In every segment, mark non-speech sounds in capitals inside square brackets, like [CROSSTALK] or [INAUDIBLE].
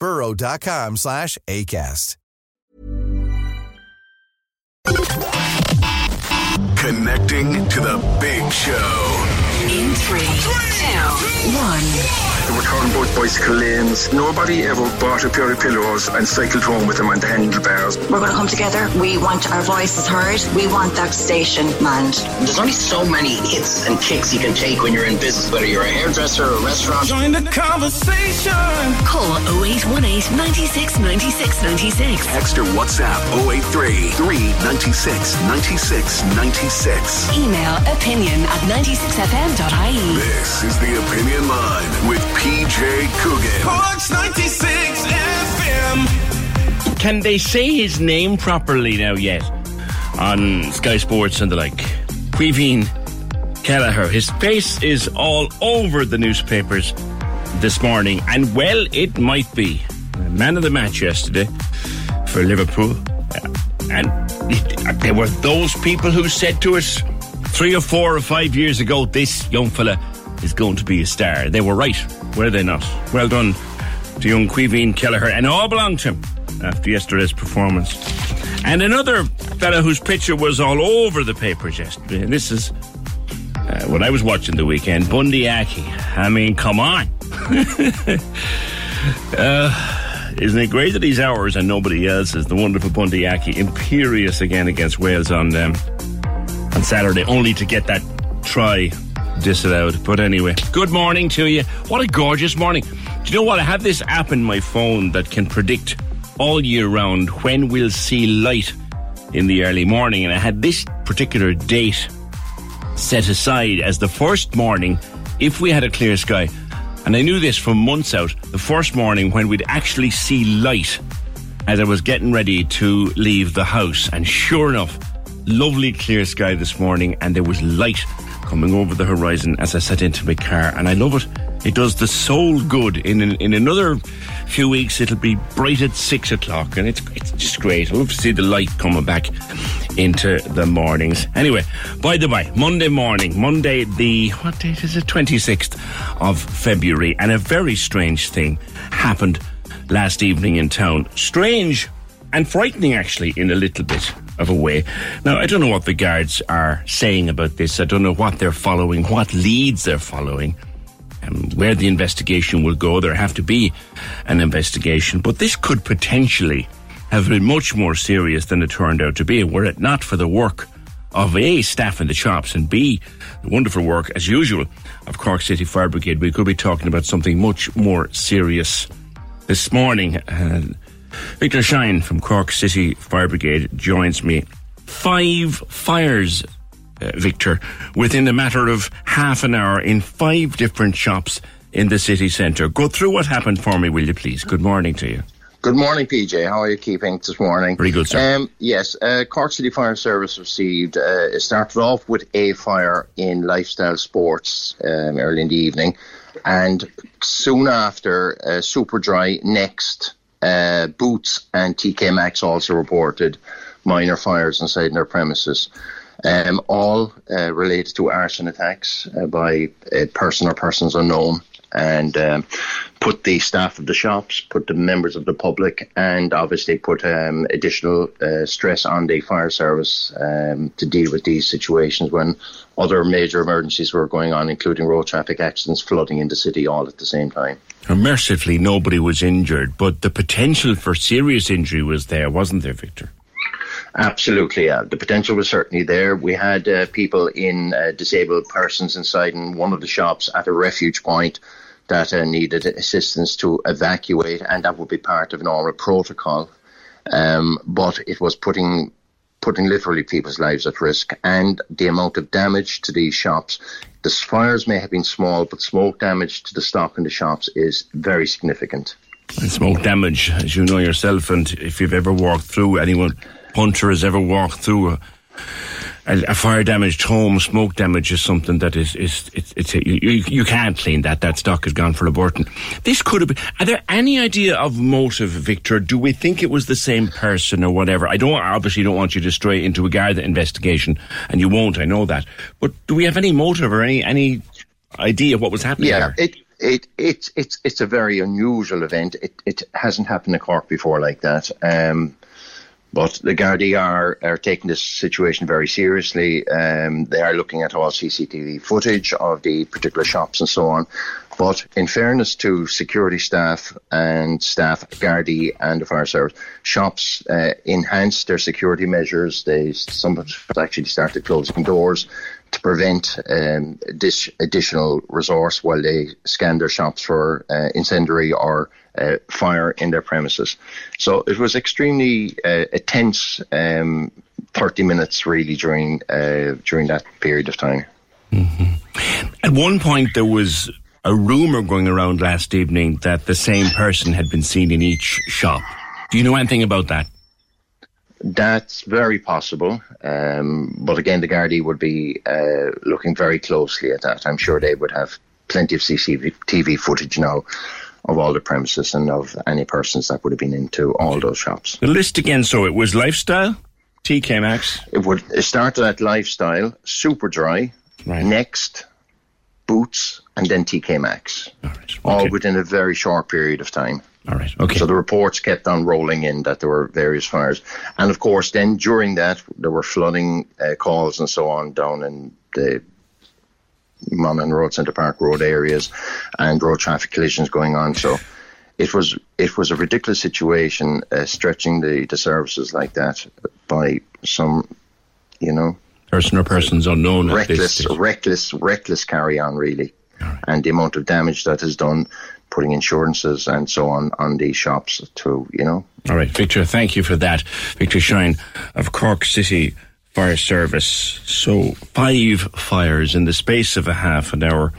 burrow.com slash ACAST. Connecting to the big show. In three, two, one. They were talking about bicycle lanes. Nobody ever bought a pair of pillows and cycled home with them on the handlebars. We're going to come together. We want our voices heard. We want that station manned. There's only so many hits and kicks you can take when you're in business, whether you're a hairdresser or a restaurant. Join the conversation. Call 0818 96 96 96. Text or WhatsApp 083 396 96 96. Email opinion at 96fm.ie. This is the Opinion Line with PJ Coogan. Corks 96 FM. Can they say his name properly now yet on Sky Sports and the like? Caoimhín Kelleher. His face is all over the newspapers this morning, and well, it might be. Man of the match yesterday for Liverpool. Uh, And there were those people who said to us three or four or five years ago, this young fella is going to be a star. They were right, were they not? Well done to young Caoimhín Kelleher, and all belonged to him after yesterday's performance. And another fella whose picture was all over the papers yesterday, and this is uh, what I was watching the weekend, Bundee Aki. I mean, come on. [LAUGHS] uh, isn't it great that he's ours and nobody else's? The wonderful Bundee Aki, imperious again against Wales on um, on Saturday, only to get that try disallowed. But anyway, good morning to you. What a gorgeous morning. Do you know what? I have this app in my phone that can predict all year round when we'll see light in the early morning. And I had this particular date set aside as the first morning if we had a clear sky. And I knew this from months out, the first morning when we'd actually see light as I was getting ready to leave the house. And sure enough, lovely clear sky this morning, and there was light coming over the horizon as I set into my car. And I love it. It does the soul good. In in another few weeks, it'll be bright at six o'clock, and it's it's just great. I love to see the light coming back into the mornings. Anyway, by the way, Monday morning, Monday the what date is it? Twenty sixth of February, and a very strange thing happened last evening in town. Strange and frightening, actually, in a little bit of a way. Now, I don't know what the guards are saying about this. I don't know what they're following, what leads they're following, and where the investigation will go. There have to be an investigation, but this could potentially have been much more serious than it turned out to be, were it not for the work of A, staff in the shops, and B, the wonderful work, as usual, of Cork City Fire Brigade. We could be talking about something much more serious this morning. Uh, Victor Shine from Cork City Fire Brigade joins me. Five fires, uh, Victor, within a matter of half an hour in five different shops in the city centre. Go through what happened for me, will you please? Good morning to you. Good morning, PJ. How are you keeping this morning? Very good, sir. Um, yes, uh, Cork City Fire Service received, uh, it started off with a fire in Lifestyle Sports um, early in the evening, and soon after, uh, Super Dry, Next, uh, Boots, and TK Maxx also reported minor fires inside their premises. Um, all uh, related to arson attacks uh, by a person or persons unknown. And um, put the staff of the shops, put the members of the public, and obviously put um, additional uh, stress on the fire service um, to deal with these situations when other major emergencies were going on, including road traffic accidents, flooding in the city all at the same time. Mercifully, nobody was injured, but the potential for serious injury was there, wasn't there, Victor? Absolutely, yeah. The potential was certainly there. We had uh, people in uh, disabled persons inside in one of the shops at a refuge point that uh, needed assistance to evacuate, and that would be part of normal protocol. Um, but it was putting putting literally people's lives at risk, and the amount of damage to these shops. The fires may have been small, but smoke damage to the stock in the shops is very significant. And smoke damage, as you know yourself, and if you've ever walked through, anyone punter has ever walked through a, a, a fire damaged home, smoke damage is something that is, is it's, it's a, you, you can't clean that. That stock has gone for a Burton. This could have been. Are there any idea of motive, Victor? Do we think it was the same person or whatever? I don't obviously don't want you to stray into a Garda investigation, and you won't. I know that. But do we have any motive or any any idea what was happening Yeah, there? it, it, it's it's it's a very unusual event. It, it hasn't happened in Cork before like that. Um, but the Gardaí are, are taking this situation very seriously. Um, they are looking at all CCTV footage of the particular shops and so on. But in fairness to security staff and staff, Gardaí and the fire service, shops uh, enhanced their security measures. They some actually started closing doors to prevent um, additional resource while they scan their shops for uh, incendiary or uh, fire in their premises. So it was extremely uh, a tense um, 30 minutes really during uh, during that period of time. At one point, there was a rumor going around last evening that the same person had been seen in each shop. Do you know anything about that? That's very possible, um, but again, the Gardaí would be uh, looking very closely at that. I'm sure they would have plenty of CCTV footage now of all the premises and of any persons that would have been into all those shops. The list again, so it was Lifestyle, TK Maxx, It would it started at Lifestyle, Super Dry, Right. Next, Boots, and then TK Maxx, All right. all within a very short period of time. All right. Okay. So the reports kept on rolling in that there were various fires, and of course, then during that there were flooding uh, calls and so on down in the Monahan Road, Centre Park Road areas, and road traffic collisions going on. So [SIGHS] it was it was a ridiculous situation, uh, stretching the, the services like that by some, you know, Person or persons unknown. reckless, reckless, reckless carry on, really. And the amount of damage that is done, putting insurances and so on on these shops to, you know. All right, Victor, thank you for that. Victor Shine of Cork City Fire Service. So, five fires in the space of a half an hour.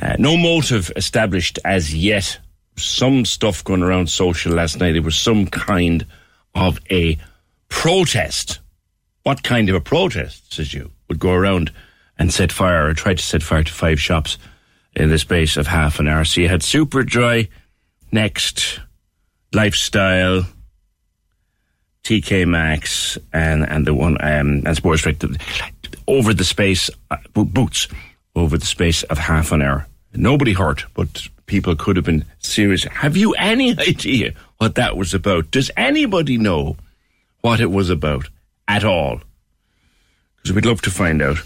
Uh, no motive established as yet. Some stuff going around social last night. It was some kind of a protest. What kind of a protest, says you, would go around and set fire or try to set fire to five shops in the space of half an hour? So you had Super Dry, Next, Lifestyle, TK Maxx, and and the one um, and Sports Direct over the space uh, boots over the space of half an hour. Nobody hurt, but people could have been serious. Have you any [LAUGHS] idea what that was about? Does anybody know what it was about at all? Because we'd love to find out.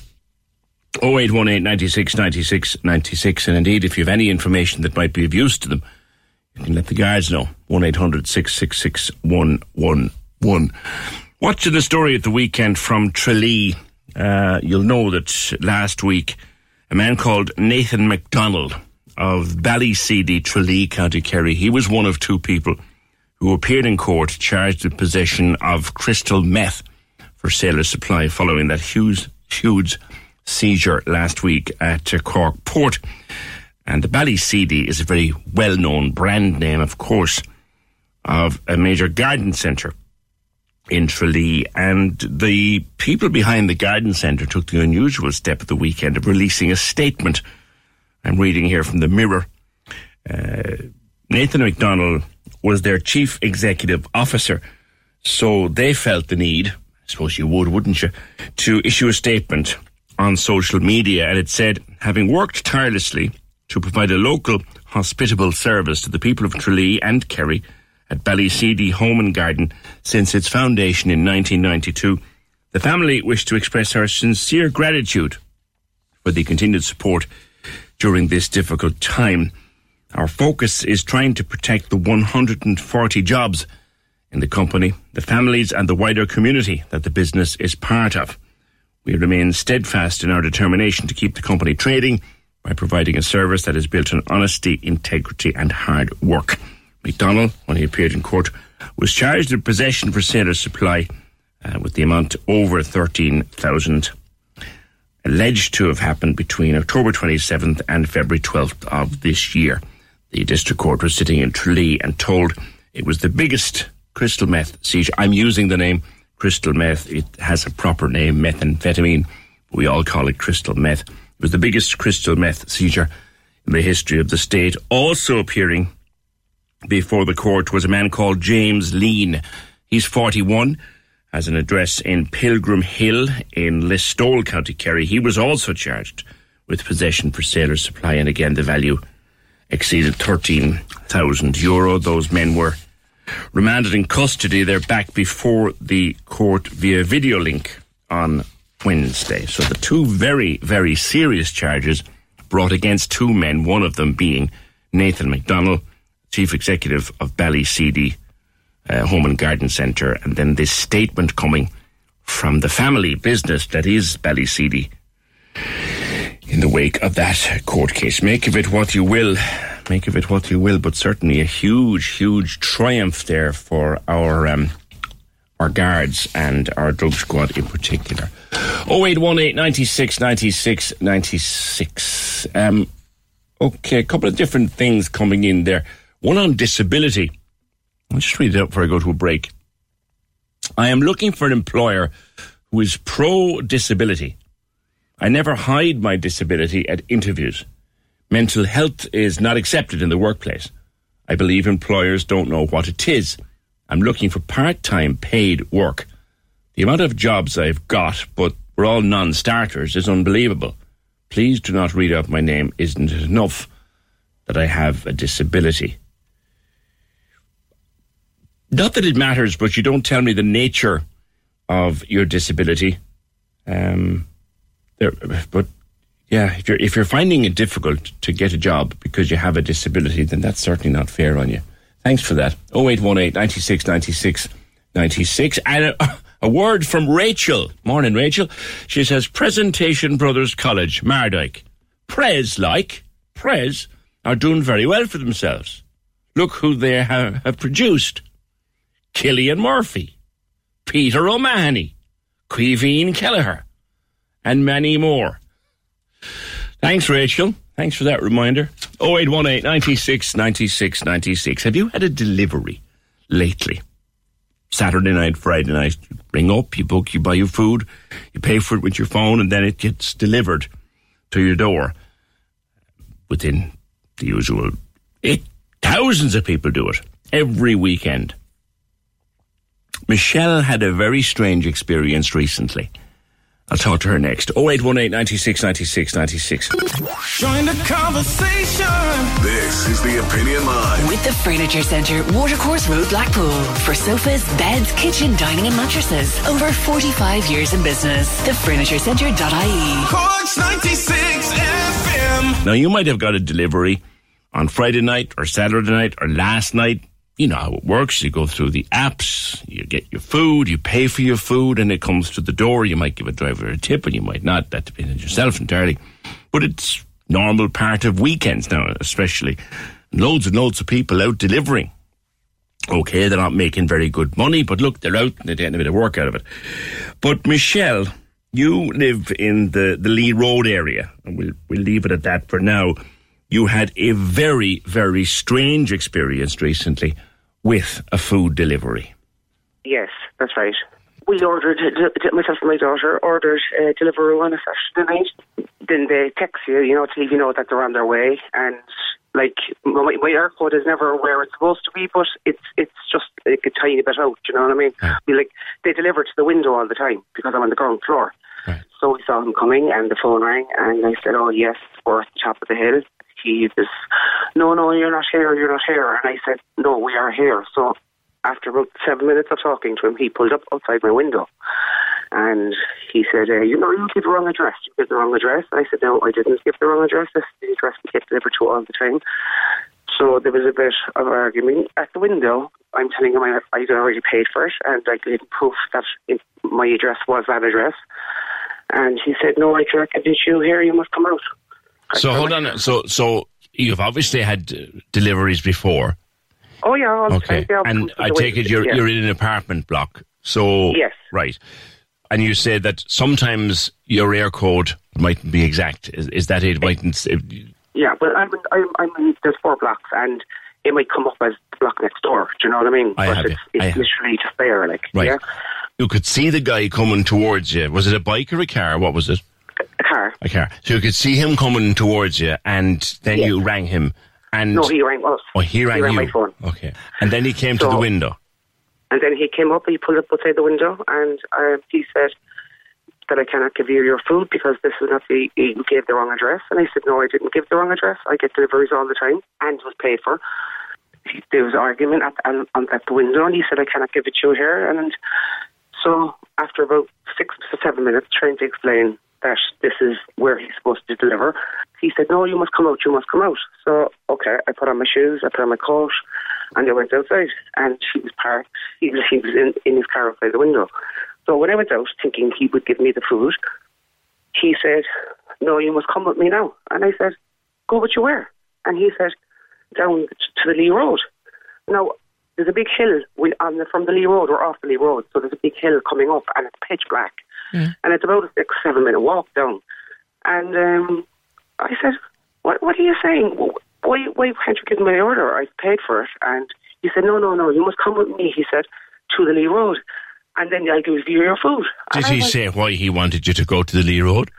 0818 96 96 96. And indeed, if you have any information that might be of use to them, you can let the guards know. 1 800 666 111. Watching the story at the weekend from Tralee, uh, you'll know that last week a man called Nathan MacDonald of Ballyseedy, Tralee, County Kerry, he was one of two people who appeared in court charged with possession of crystal meth for sale or supply following that huge, huge seizure last week at uh, Cork Port. And the Ballyseedy is a very well known brand name, of course, of a major garden centre in Tralee. And the people behind the garden centre took the unusual step at the weekend of releasing a statement. I'm reading here from the Mirror. Uh, Nathan McDonald was their chief executive officer. So they felt the need, I suppose you would, wouldn't you, to issue a statement on social media. And it said, having worked tirelessly to provide a local hospitable service to the people of Tralee and Kerry at Ballyseedy Home and Garden since its foundation in 1992. The family wish to express our sincere gratitude for the continued support during this difficult time. Our focus is trying to protect the 140 jobs in the company, the families, and the wider community that the business is part of. We remain steadfast in our determination to keep the company trading by providing a service that is built on honesty, integrity, and hard work. McDonald, when he appeared in court, was charged with possession for sale or supply uh, with the amount over 13,000 alleged to have happened between October 27th and February 12th of this year. The district court was sitting in Tralee and told it was the biggest crystal meth seizure. I'm using the name crystal meth. It has a proper name, methamphetamine. We all call it crystal meth. It was the biggest crystal meth seizure in the history of the state. Also appearing before the court was a man called James Lean. He's 41, has an address in Pilgrim Hill in Listowel, County Kerry. He was also charged with possession for sale or supply, and again, the value exceeded 13,000 euro. Those men were remanded in custody. They're back before the court via video link on Wednesday. So the two very, very serious charges brought against two men, one of them being Nathan McDonald, chief executive of Ballyseedy uh, Home and Garden Centre, and then this statement coming from the family business that is Ballyseedy in the wake of that court case. Make of it what you will. Make of it what you will, but certainly a huge, huge triumph there for our um, our guards and our drug squad in particular. 0818 96 96 96. Um, okay, a couple of different things coming in there. One on disability. I'll just read it out before I go to a break. I am looking for an employer who is pro disability. I never hide my disability at interviews. Mental health is not accepted in the workplace. I believe employers don't know what it is. I'm looking for part time paid work. The amount of jobs I've got, but we're all non starters, is unbelievable. Please do not read out my name. Isn't it enough that I have a disability? Not that it matters, but you don't tell me the nature of your disability. Um, there, but yeah, if you're if you're finding it difficult to get a job because you have a disability, then that's certainly not fair on you. Thanks for that. 0818 96 96 96. And a, [LAUGHS] a word from Rachel. Morning, Rachel. She says, Presentation Brothers College, Mardyke. Pres, like, Pres, are doing very well for themselves. Look who they have, have produced. Cillian Murphy, Peter O'Mahony, Caoimhín Kelleher, and many more. Thanks, Rachel. Thanks for that reminder. 0818 96 96 96. Have you had a delivery lately? Saturday night, Friday night, you ring up, you book, you buy your food, you pay for it with your phone, and then it gets delivered to your door within the usual. It, thousands of people do it every weekend. Michelle had a very strange experience recently. I'll talk to her next. 0818 96 96 96. Join the conversation. This is the Opinion Line. With the Furniture Centre, Watercourse Road, Blackpool. For sofas, beds, kitchen, dining, and mattresses. Over 45 years in business. TheFurnitureCentre.ie. Corks 96 FM. Now, you might have got a delivery on Friday night or Saturday night or last night. You know how it works. You go through the apps, you get your food, you pay for your food, and it comes to the door. You might give a driver a tip, and you might not. That depends on yourself entirely. But it's normal part of weekends now, especially. Loads and loads of people out delivering. Okay, they're not making very good money, but look, they're out and they're getting a bit of work out of it. But Michelle, you live in the, the Lee Road area, and we'll, we'll leave it at that for now. You had a very, very strange experience recently with a food delivery. Yes, that's right. We ordered, myself and my daughter ordered uh, Deliveroo on a Saturday night. Then they text you, you know, to let you know that they're on their way. And like my, my Eircode is never where it's supposed to be, but it's it's just like a tiny bit out. You know what I mean? We, like they deliver to the window all the time because I'm on the ground floor. So we saw him coming, and the phone rang, and I said, "Oh yes, we're at the top of the hill." He was, no, no, you're not here, you're not here. And I said, no, we are here. So after about seven minutes of talking to him, he pulled up outside my window. And he said, uh, you know, you give the wrong address. You give the wrong address. I said, no, I didn't give the wrong address. This is the address we get delivered to all the time. So there was a bit of argument at the window. I'm telling him I, I'd already paid for it and I gave proof that it, my address was that address. And he said, no, I can't get you here. You must come out. So hold on. So so you've obviously had uh, deliveries before. Oh, yeah. all the Okay. time, yeah, And I take it you're yeah. you're in an apartment block. So Yes. right. And you said that sometimes your Eircode mightn't be exact. Is, is that it? Mightn't. Yeah, well, I'm, I'm, I'm in, there's four blocks, and it might come up as the block next door. Do you know what I mean? I but have it's, you. I it's have- literally just there, like, Right. yeah, You could see the guy coming towards you. Was it a bike or a car? What was it? A car. A car. So you could see him coming towards you, and then Yes. you rang him. And No, he rang us. oh, he rang he rang my phone. Okay. And then he came to the window. And then he came up, he pulled up outside the window, and uh, he said that I cannot give you your food because this is not the, you gave the wrong address. And I said, no, I didn't give the wrong address. I get deliveries all the time and was paid for. He- There was argument at, on, at the window, and he said, I cannot give it to you here. And so after about six to seven minutes trying to explain that this is where he's supposed to deliver, he said, no, you must come out, you must come out. So, okay, I put on my shoes, I put on my coat, and I went outside. And he was parked, he was, he was in, in his car outside the window. So when I went out thinking he would give me the food, he said, no, you must come with me now. And I said, go with you where? And he said, down to the Lee Road. Now, there's a big hill on the, from the Lee Road or off the Lee Road, so there's a big hill coming up and it's pitch black. And it's about a six, seven minute walk down. And um, I said, what, what are you saying? Why, why can't you give me my order? I've paid for it. And he said, no, no, no, you must come with me, he said, to the Lee Road. And then I'll give you your food. Did he went, say why he wanted you to go to the Lee Road?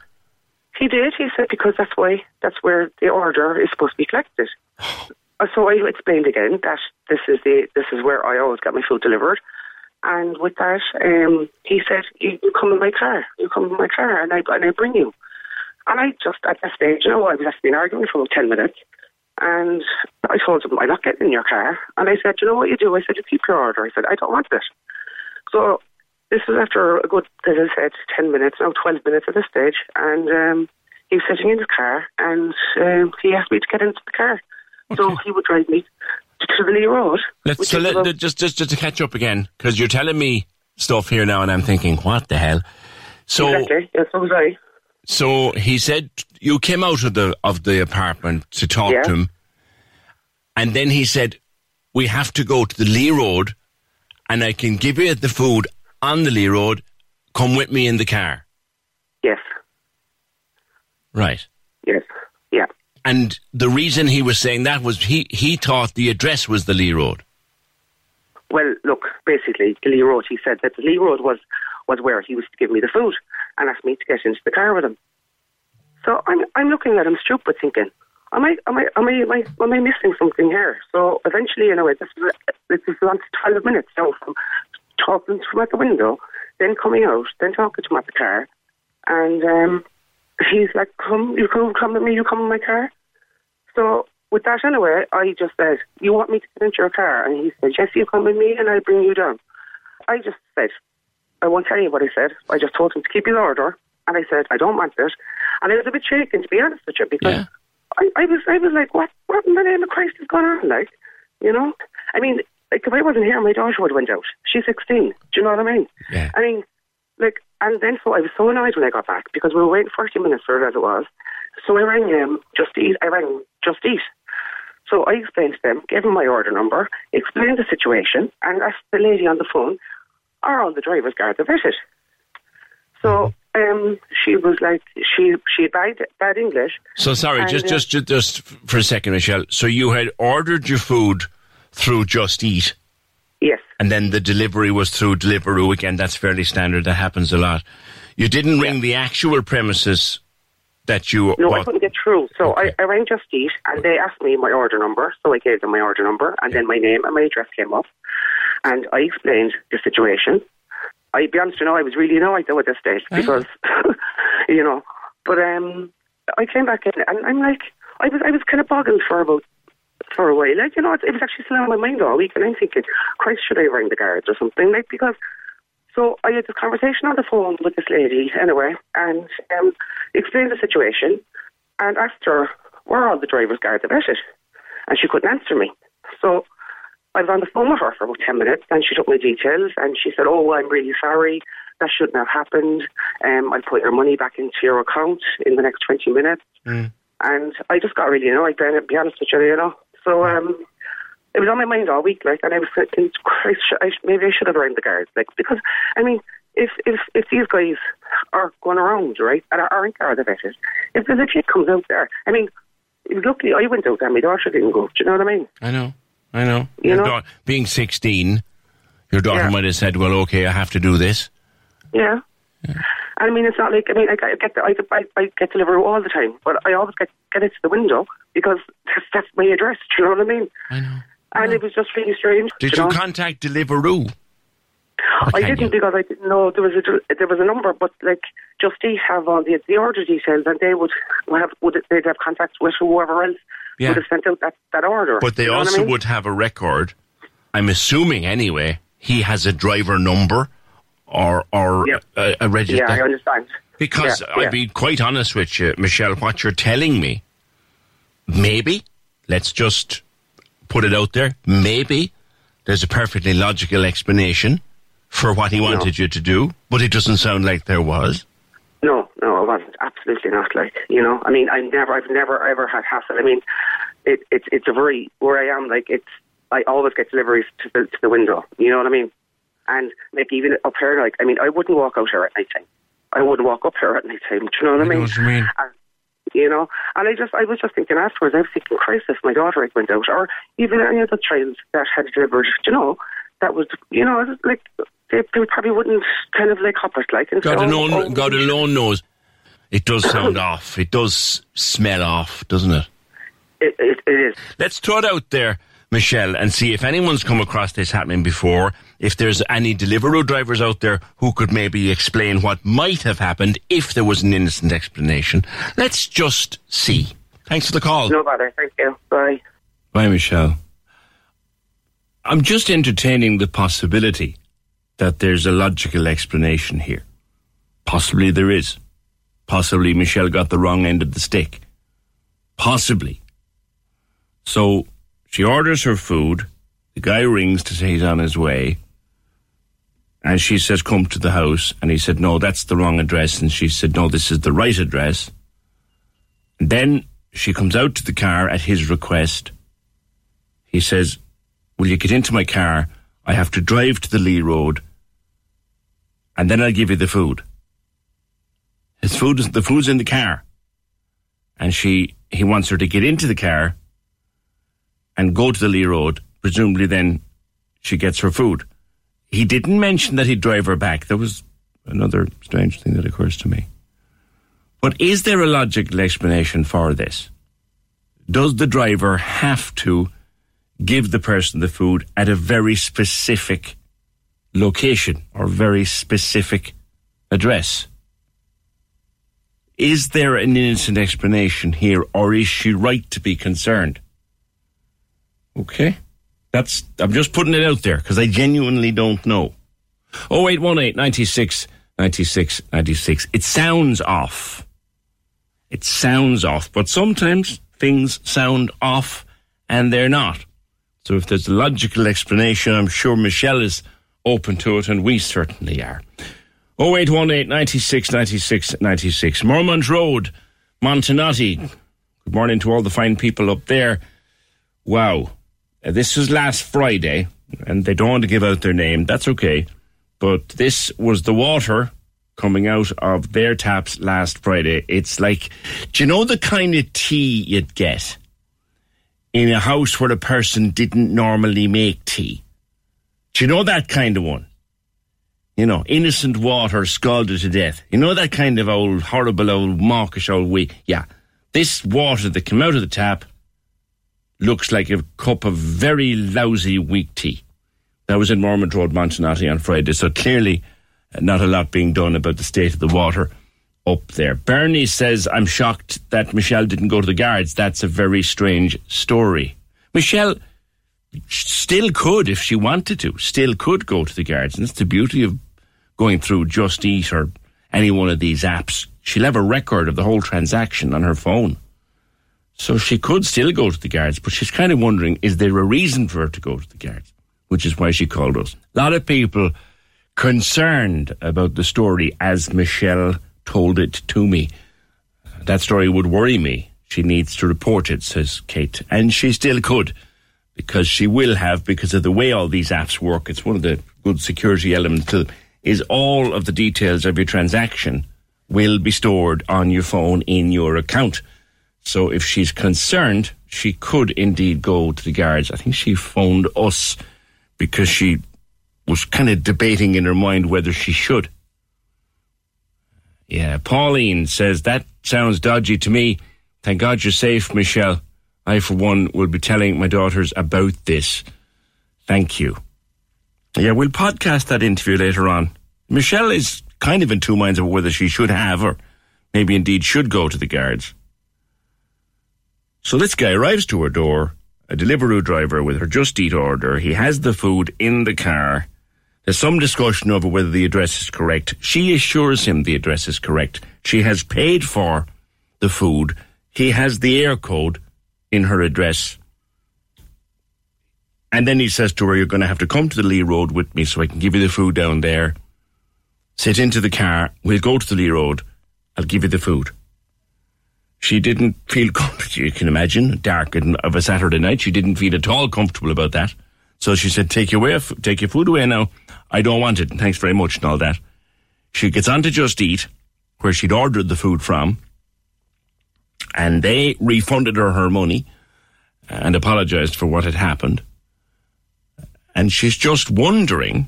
He did. He said because that's why that's where the order is supposed to be collected. [SIGHS] Uh, so I explained again that this is the this is where I always get my food delivered. And with that, um, he said, you, "You come in my car. You come in my car, and I and I bring you." And I just at that stage, you know, I was just been arguing for about ten minutes, and I told him, "I'm not getting in your car." And I said, "You know what you do?" I said, "You keep your order." I said, "I don't want this." So this was after a good, as I said, 10 minutes, now 12 minutes at this stage. And um, he was sitting in his car and um, he asked me to get into the car. So he would drive me to, Lee Road. Let's so let, about- just just just to catch up again because you're telling me stuff here now, and I'm thinking, what the hell? So exactly. Yes, so was I. so he said you came out of the of the apartment to talk Yeah. to him, and then he said we have to go to the Lee Road, and I can give you the food on the Lee Road. Come with me in the car. Yes. Right. Yes. And the reason he was saying that was he, he thought the address was the Lee Road. Well, look, basically, the Lee Road, he said that the Lee Road was, was where he was to give me the food and asked me to get into the car with him. So I'm, I'm looking at him stupid thinking, am I, am I, am I, am I, am I missing something here? So eventually, know, this was, this was on 12 minutes now from talking him at the window, then coming out, then talking to him at the car. And um, he's like, come, you come, come with me, you come in my car. So with that anyway, I just said, you want me to get into your car? And he said, yes, you come with me and I'll bring you down. I just said, I won't tell you what I said. I just told him to keep his order. And I said, I don't want this. And I was a bit shaken, to be honest with you, because Yeah. I, I was I was like, what, what in the name of Christ is going on? Like, you know? I mean, like, if I wasn't here, my daughter would have went out. She's 16. Do you know what I mean? Yeah. I mean, like, and then so I was so annoyed when I got back because we were waiting 40 minutes for it as it was. So I rang um, Just Eat. I rang Just Eat. So I explained to them, gave them my order number, explained the situation, and asked the lady on the phone, are all the drivers guards vetted? So um, she was like, she she bad, bad English. So sorry, just, uh, just just just for a second, Michelle. So you had ordered your food through Just Eat, Yes. and then the delivery was through Deliveroo. Again, that's fairly standard. That happens a lot. You didn't ring the actual premises that you No, I couldn't get through. So Okay. I, I rang Just Eat and they asked me my order number. So I gave them my order number and then my name and my address came up. And I explained the situation. I be honest, you know, I was really annoyed though at this stage because, [LAUGHS] you know, but um, I came back in and I'm like, I was I was kind of boggled for about for a while. Like you know, it, it was actually still on my mind all week, and I'm thinking, Christ, should I ring the guards or something? Like because. So I had this conversation on the phone with this lady anyway, and um, explained the situation, and asked her where all the drivers guards about it, and she couldn't answer me. So I was on the phone with her for about 10 minutes and she took my details and she said, Oh, I'm really sorry. That shouldn't have happened. Um, I'll put your money back into your account in the next 20 minutes. Mm. And I just got really annoyed then, to be honest with you, you know. So um, it was on my mind all week, like, and I was thinking, Christ, I, maybe I should have rang the guards, like, because, I mean, if if if these guys are going around, right, and aren't guard of it, if there's a kid comes out there, I mean, luckily I went out there, my daughter didn't go. Do you know what I mean? I know. I know. You Your know? da- being 16, your daughter Yeah. might have said, well, okay, I have to do this. Yeah. I mean, it's not like I mean, I, I get the, I, I, I get Deliveroo all the time, but I always get get it to the window because that's, that's my address. Do you know what I mean? I know. And it was just really strange. Did you know? contact Deliveroo? Or I didn't you? because I didn't know there was a there was a number, but like Just Eat have all the the order details, and they would have would they'd have contact with whoever else Yeah. would have sent out that, that order. But they You know what I also mean? would have a record. I'm assuming anyway. He has a driver number or or Yeah. a, a register. Yeah, I understand. Because Yeah, yeah. I'd be quite honest with you, Michelle, what you're telling me, maybe, let's just put it out there, maybe there's a perfectly logical explanation for what he wanted you to do, but it doesn't sound like there was. No, no, it wasn't. Absolutely not. Like you know, I mean, I never, I've never ever had hassle. I mean, it, it's it's a very where I am. Like it's, I always get deliveries to the to the window. You know what I mean? And like even up here, like I mean, I wouldn't walk out here at night time. I wouldn't walk up here at night time. Do you know what I, I know mean? what you mean. And, you know, and I just, I was just thinking afterwards. I was thinking, Christ, if my daughter had went out, or even any other child that had delivered, do you know, that was, you know, like they, they probably wouldn't kind of like hop it, like. And God say, alone, oh, oh, God alone knows. It does sound [LAUGHS] off. It does smell off, doesn't it? It, it, it is. Let's throw it out there, Michelle, and see if anyone's come across this happening before. If there's any Deliveroo drivers out there who could maybe explain what might have happened if there was an innocent explanation. Let's just see. Thanks for the call. No bother. Thank you. Bye. Bye, Michelle. I'm just entertaining the possibility that there's a logical explanation here. Possibly there is. Possibly Michelle got the wrong end of the stick. Possibly. So she orders her food. The guy rings to say he's on his way. And she says, Come to the house. And he said, No, that's the wrong address. And she said, No, this is the right address. And then she comes out to the car at his request. He says, Will you get into my car? I have to drive to the Lee Road. And then I'll give you the food. His food is the food's in the car. And she he wants her to get into the car and go to the Lee Road. Presumably then she gets her food. He didn't mention that he'd drive her back. That was another strange thing that occurs to me. But is there a logical explanation for this? Does the driver have to give the person the food at a very specific location or very specific address? Is there an innocent explanation here, or is she right to be concerned? Okay. That's I'm just putting it out there because I genuinely don't know. 0818 96 96 96. It sounds off. It sounds off, but sometimes things sound off and they're not. So if there's a logical explanation, I'm sure Michelle is open to it and we certainly are. 0818 96 96 96. Mormont Road, Montenotte. Good morning to all the fine people up there. Wow. Uh, this was last Friday, and they don't want to give out their name. That's okay. But this was the water coming out of their taps last Friday. It's like, do you know the kind of tea you'd get in a house where a person didn't normally make tea? Do you know that kind of one? You know, innocent water scalded to death. You know that kind of old, horrible old, mawkish old way? Yeah. This water that came out of the tap looks like a cup of very lousy weak tea. That was in Mormont Road, Montenotte on Friday. So clearly, uh, not a lot being done about the state of the water up there. Bernie says, I'm shocked that Michelle didn't go to the guards. That's a very strange story. Michelle still could, if she wanted to, still could go to the guards. And that's the beauty of going through Just Eat or any one of these apps. She'll have a record of the whole transaction on her phone. So she could still go to the guards, but she's kind of wondering, is there a reason for her to go to the guards? Which is why she called us. A lot of people concerned about the story as Michelle told it to me. That story would worry me. She needs to report it, says Kate. And she still could, because she will have, because of the way all these apps work. It's one of the good security elements, to them, is all of the details of your transaction will be stored on your phone in your account. So if she's concerned, she could indeed go to the guards. I think she phoned us because she was kind of debating in her mind whether she should. Yeah, Pauline says that sounds dodgy to me. Thank God you're safe, Michelle. I, for one, will be telling my daughters about this. Thank you. Yeah, we'll podcast that interview later on. Michelle is kind of in two minds about whether she should have or maybe indeed should go to the guards. So this guy arrives to her door, a Deliveroo driver with her Just Eat order. He has the food in the car. There's some discussion over whether the address is correct. She assures him the address is correct. She has paid for the food. He has the Eircode in her address. And then he says to her, You're going to have to come to the Lee Road with me so I can give you the food down there. Sit into the car. We'll go to the Lee Road. I'll give you the food. She didn't feel comfortable. You can imagine, dark of a Saturday night. She didn't feel at all comfortable about that. So she said, "Take your way, take your food away now. I don't want it. Thanks very much and all that." She gets on to Just Eat, where she'd ordered the food from, and they refunded her her money and apologized for what had happened. And she's just wondering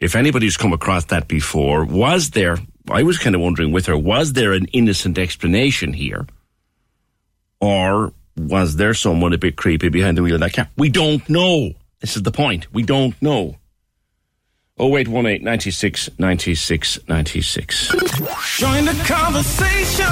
if anybody's come across that before. Was there? I was kind of wondering with her, was there an innocent explanation here? Or was there someone a bit creepy behind the wheel of that car? We don't know. This is the point. We don't know. 0818 96 96 96. Join the conversation.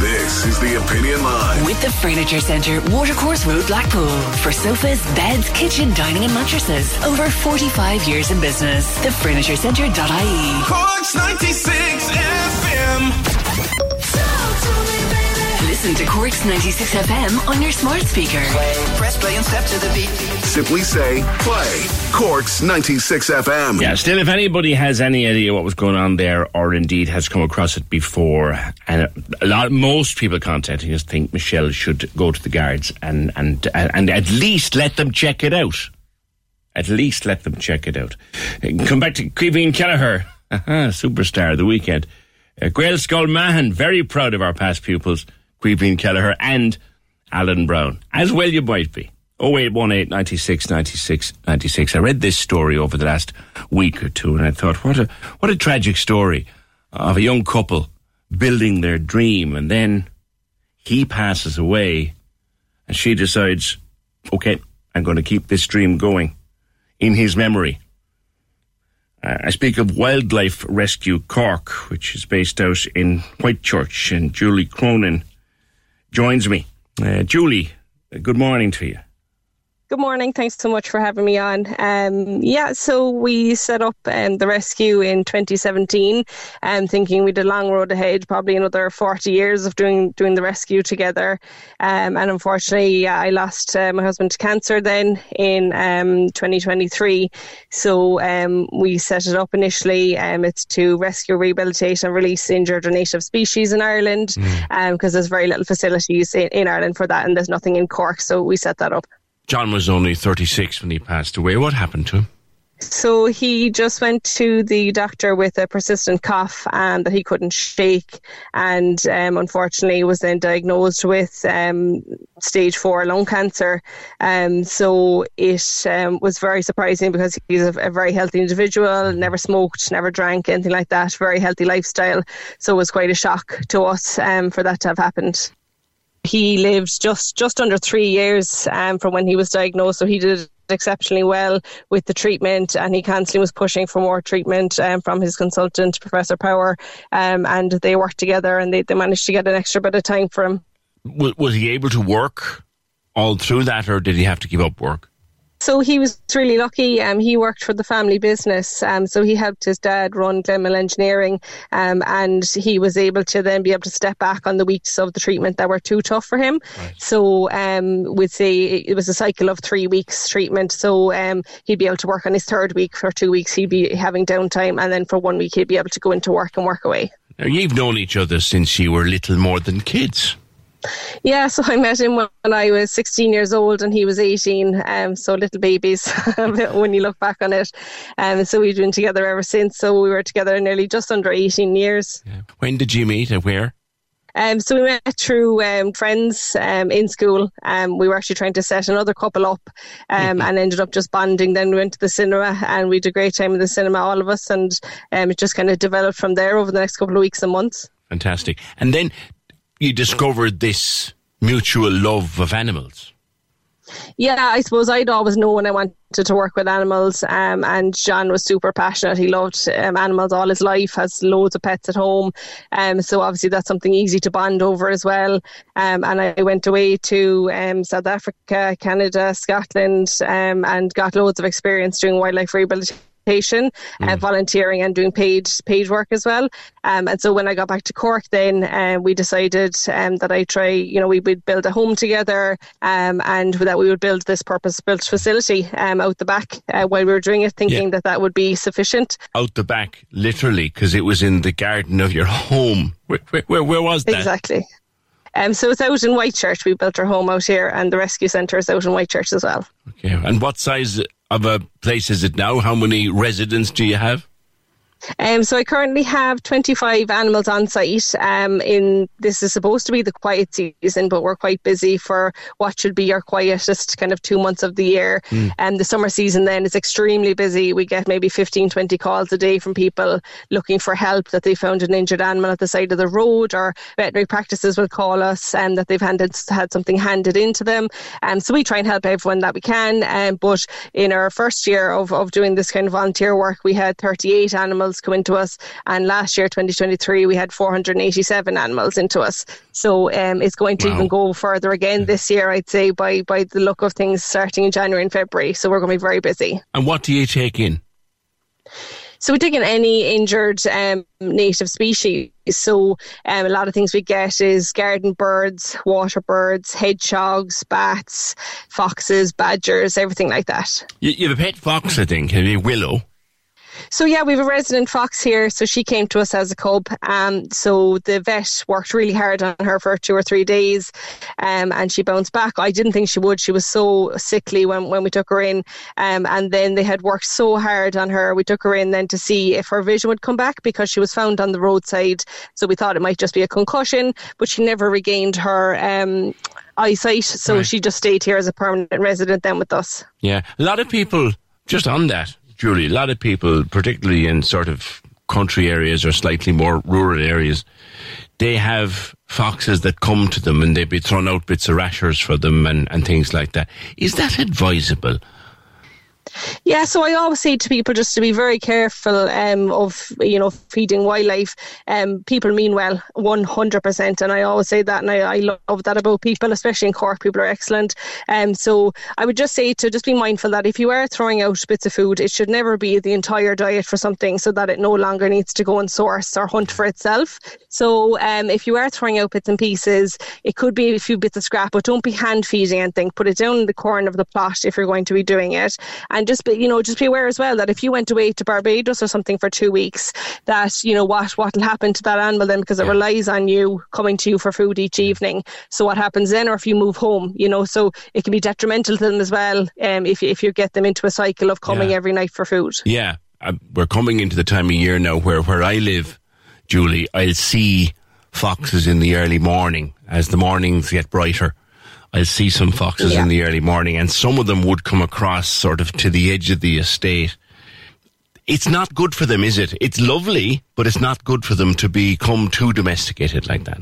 This is the Opinion Line. With the Furniture Centre, Watercourse Road, Blackpool. For sofas, beds, kitchen, dining, and mattresses. Over 45 years in business. TheFurnitureCentre.ie. Corks 96 FM. Listen to Corks 96 FM on your smart speaker. Press play and step to the beat. Simply say play. Corks 96 FM. Yeah, still, if anybody has any idea what was going on there, or indeed has come across it before, and a lot, most people contacting us think Michelle should go to the guards and and and at least let them check it out. At least let them check it out. Come back to Caoimhín Kelleher, [LAUGHS] superstar of the weekend. Uh, Gaelscoil Mhachan, very proud of our past pupils. Caoimhín Kelleher and Alan Browne, as well you might be. 0818 96 96 96. I read this story over the last week or two and I thought, what a, what a tragic story of a young couple building their dream and then he passes away and she decides, okay, I'm going to keep this dream going in his memory. Uh, I speak of Wildlife Rescue Cork, which is based out in Whitechurch, and Julie Cronin joins me. Uh, Julie, good morning to you. Good morning. Thanks so much for having me on. Um, yeah, so we set up um, the rescue in 2017, um, thinking we had a long road ahead, probably another 40 years of doing doing the rescue together. Um, and unfortunately, I lost uh, my husband to cancer then in um, 2023. So um, we set it up initially. Um, it's to rescue, rehabilitate, and release injured or native species in Ireland, because mm. there's very little facilities in, in Ireland for that, and there's nothing in Cork. So we set that up. John was only 36 when he passed away. What happened to him? So he just went to the doctor with a persistent cough and that he couldn't shake, and um, unfortunately was then diagnosed with um, stage four lung cancer. Um, so it um, was very surprising because he's a, a, very healthy individual, never smoked, never drank, anything like that. Very healthy lifestyle. So it was quite a shock to us um, for that to have happened. He lived just just under three years um, from when he was diagnosed. So he did exceptionally well with the treatment, and he constantly was pushing for more treatment um, from his consultant, Professor Power, um, and they worked together and they, they managed to get an extra bit of time for him. Was, was he able to work all through that, or did he have to give up work? So he was really lucky. Um, he worked for the family business. Um, so he helped his dad run Glenmill Engineering, um, and he was able to then be able to step back on the weeks of the treatment that were too tough for him. Right. So um, we'd say it was a cycle of three weeks treatment. So um, he'd be able to work on his third week for two weeks. He'd be having downtime, and then for one week he'd be able to go into work and work away. Now you've known each other since you were little more than kids. Yeah, so [LAUGHS] I met him when I was 16 years old and he was 18, um, so little babies [LAUGHS] when you look back on it. Um, so we've been together ever since. So we were together nearly just under 18 years. Yeah. When did you meet and where? Um, so we met through um, friends um, in school. Um, we were actually trying to set another couple up um, mm-hmm. and ended up just bonding. Then we went to the cinema and we had a great time in the cinema, all of us, and um, it just kind of developed from there over the next couple of weeks and months. Fantastic. And then you discovered this mutual love of animals. Yeah, I suppose I'd always known I wanted to work with animals, um, and John was super passionate. He loved um, animals all his life, has loads of pets at home, um, so obviously that's something easy to bond over as well. Um, and I went away to um, South Africa, Canada, Scotland, um, and got loads of experience doing wildlife rehabilitation uh, mm. uh, volunteering and doing paid paid work as well. Um, and so when I got back to Cork, then uh, we decided um, that I try, you know, we would build a home together, um, and that we would build this purpose-built facility um, out the back uh, while we were doing it, thinking yeah. that that would be sufficient. Out the back, literally, because it was in the garden of your [LAUGHS] home. Where, where, where was that? Exactly. Um, so it's out in Whitechurch. We built our home out here, and the rescue centre is out in Whitechurch as well. Okay. And what size of a place is it now? How many residents do you have? Um, so I currently have 25 animals on site. Um, in this is supposed to be the quiet season, but we're quite busy for what should be our quietest kind of two months of the year. Mm. And the summer season then is extremely busy. We get maybe 15, 20 calls a day from people looking for help that they found an injured animal at the side of the road, or veterinary practices will call us and um, that they've handed had something handed into them. And um, so we try and help everyone that we can. Um, but in our first year of, of doing this kind of volunteer work, we had 38 animals animals come into us. And last year, 2023, we had 487 animals into us. So um, it's going to wow. even go further again this year, I'd say, by, by the look of things starting in January and February. So we're going to be very busy. And what do you take in? So we take in any injured um, native species. So um, a lot of things we get is garden birds, water birds, hedgehogs, bats, foxes, badgers, everything like that. You, you have a pet fox, I think, you, Willow? So yeah, we have a resident fox here. So she came to us as a cub. Um, so the vet worked really hard on her for two or three days, um, and she bounced back. I didn't think she would. She was so sickly when, when we took her in, um, and then they had worked so hard on her. We took her in then to see if her vision would come back because she was found on the roadside. So we thought it might just be a concussion, but she never regained her um, eyesight. So right. she just stayed here as a permanent resident then with us. Yeah, a lot of people just on that Julie, a lot of people, particularly in sort of country areas or slightly more rural areas, they have foxes that come to them and they be thrown out bits of rashers for them and, and things like that. Is that advisable? Yeah, so I always say to people just to be very careful um, of you know feeding wildlife. Um, people mean well, one hundred percent, and I always say that, and I, I, love that about people, especially in Cork. People are excellent. Um, so I would just say to just be mindful that if you are throwing out bits of food, it should never be the entire diet for something, so that it no longer needs to go and source or hunt for itself. So um, if you are throwing out bits and pieces, it could be a few bits of scrap, but don't be hand feeding anything. Put it down in the corner of the plot if you're going to be doing it, and just be, you know, just be aware as well that if you went away to Barbados or something for two weeks, that you know what what will happen to that animal then because it yeah. relies on you coming to you for food each evening. So what happens then, or if you move home, you know, so it can be detrimental to them as well. Um, if if you get them into a cycle of coming yeah. every night for food. Yeah, uh, we're coming into the time of year now where where I live, Julie, I'll see foxes in the early morning as the mornings get brighter I'll see some foxes yeah. in the early morning, and some of them would come across sort of to the edge of the estate. It's not good for them, is it? It's lovely, but it's not good for them to become too domesticated like that.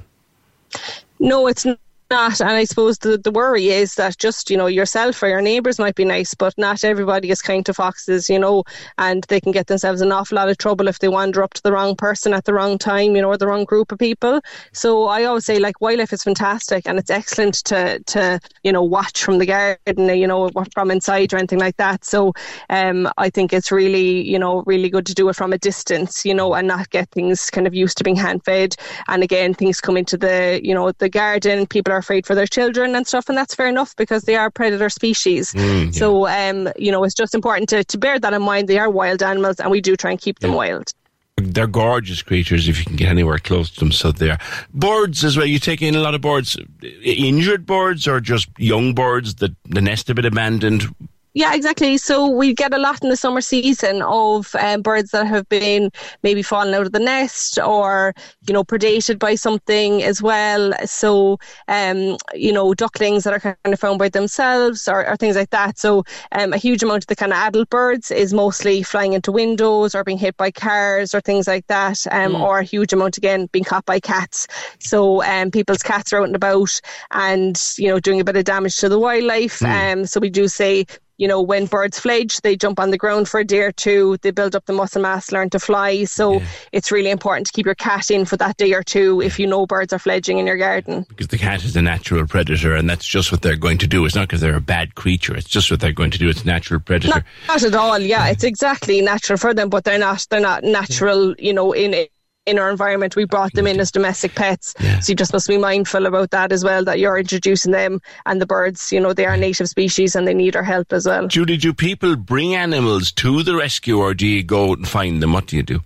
No, it's not. And I suppose the, the worry is that just, you know, yourself or your neighbours might be nice, but not everybody is kind to foxes, you know, and they can get themselves an awful lot of trouble if they wander up to the wrong person at the wrong time, you know, or the wrong group of people. So I always say, like, wildlife is fantastic and it's excellent to, to you know, watch from the garden, you know, from inside or anything like that. So um, I think it's really, you know, really good to do it from a distance, you know, and not get things kind of used to being hand fed. And again, things come into the, you know, the garden, people are afraid for their children and stuff, and that's fair enough because they are predator species. Mm, yeah. So, um, you know, it's just important to, to bear that in mind. They are wild animals, and we do try and keep them yeah. wild. They're gorgeous creatures if you can get anywhere close to them. So they're birds as well. You take in a lot of birds, injured birds or just young birds that the nest a bit abandoned. Yeah, exactly. So we get a lot in the summer season of um, birds that have been maybe fallen out of the nest or, you know, predated by something as well. So, um, you know, ducklings that are kind of found by themselves or, or things like that. So um, a huge amount of the kind of adult birds is mostly flying into windows or being hit by cars or things like that. Um, mm. Or a huge amount, again, being caught by cats. So um, people's cats are out and about and, you know, doing a bit of damage to the wildlife. Mm. Um, so we do say you know, when birds fledge, they jump on the ground for a day or two, they build up the muscle mass, learn to fly. So yeah. it's really important to keep your cat in for that day or two if you know birds are fledging in your garden. Because the cat is a natural predator and that's just what they're going to do. It's not because they're a bad creature, it's just what they're going to do. It's a natural predator. Not, not at all, yeah. It's exactly natural for them, but they're not they're not natural, you know, in in our environment. We brought them in as domestic pets. Yeah. So you just must be mindful about that as well, that you're introducing them and the birds, you know, they are native species and they need our help as well. Judy, do people bring animals to the rescue or do you go and find them? What do you do?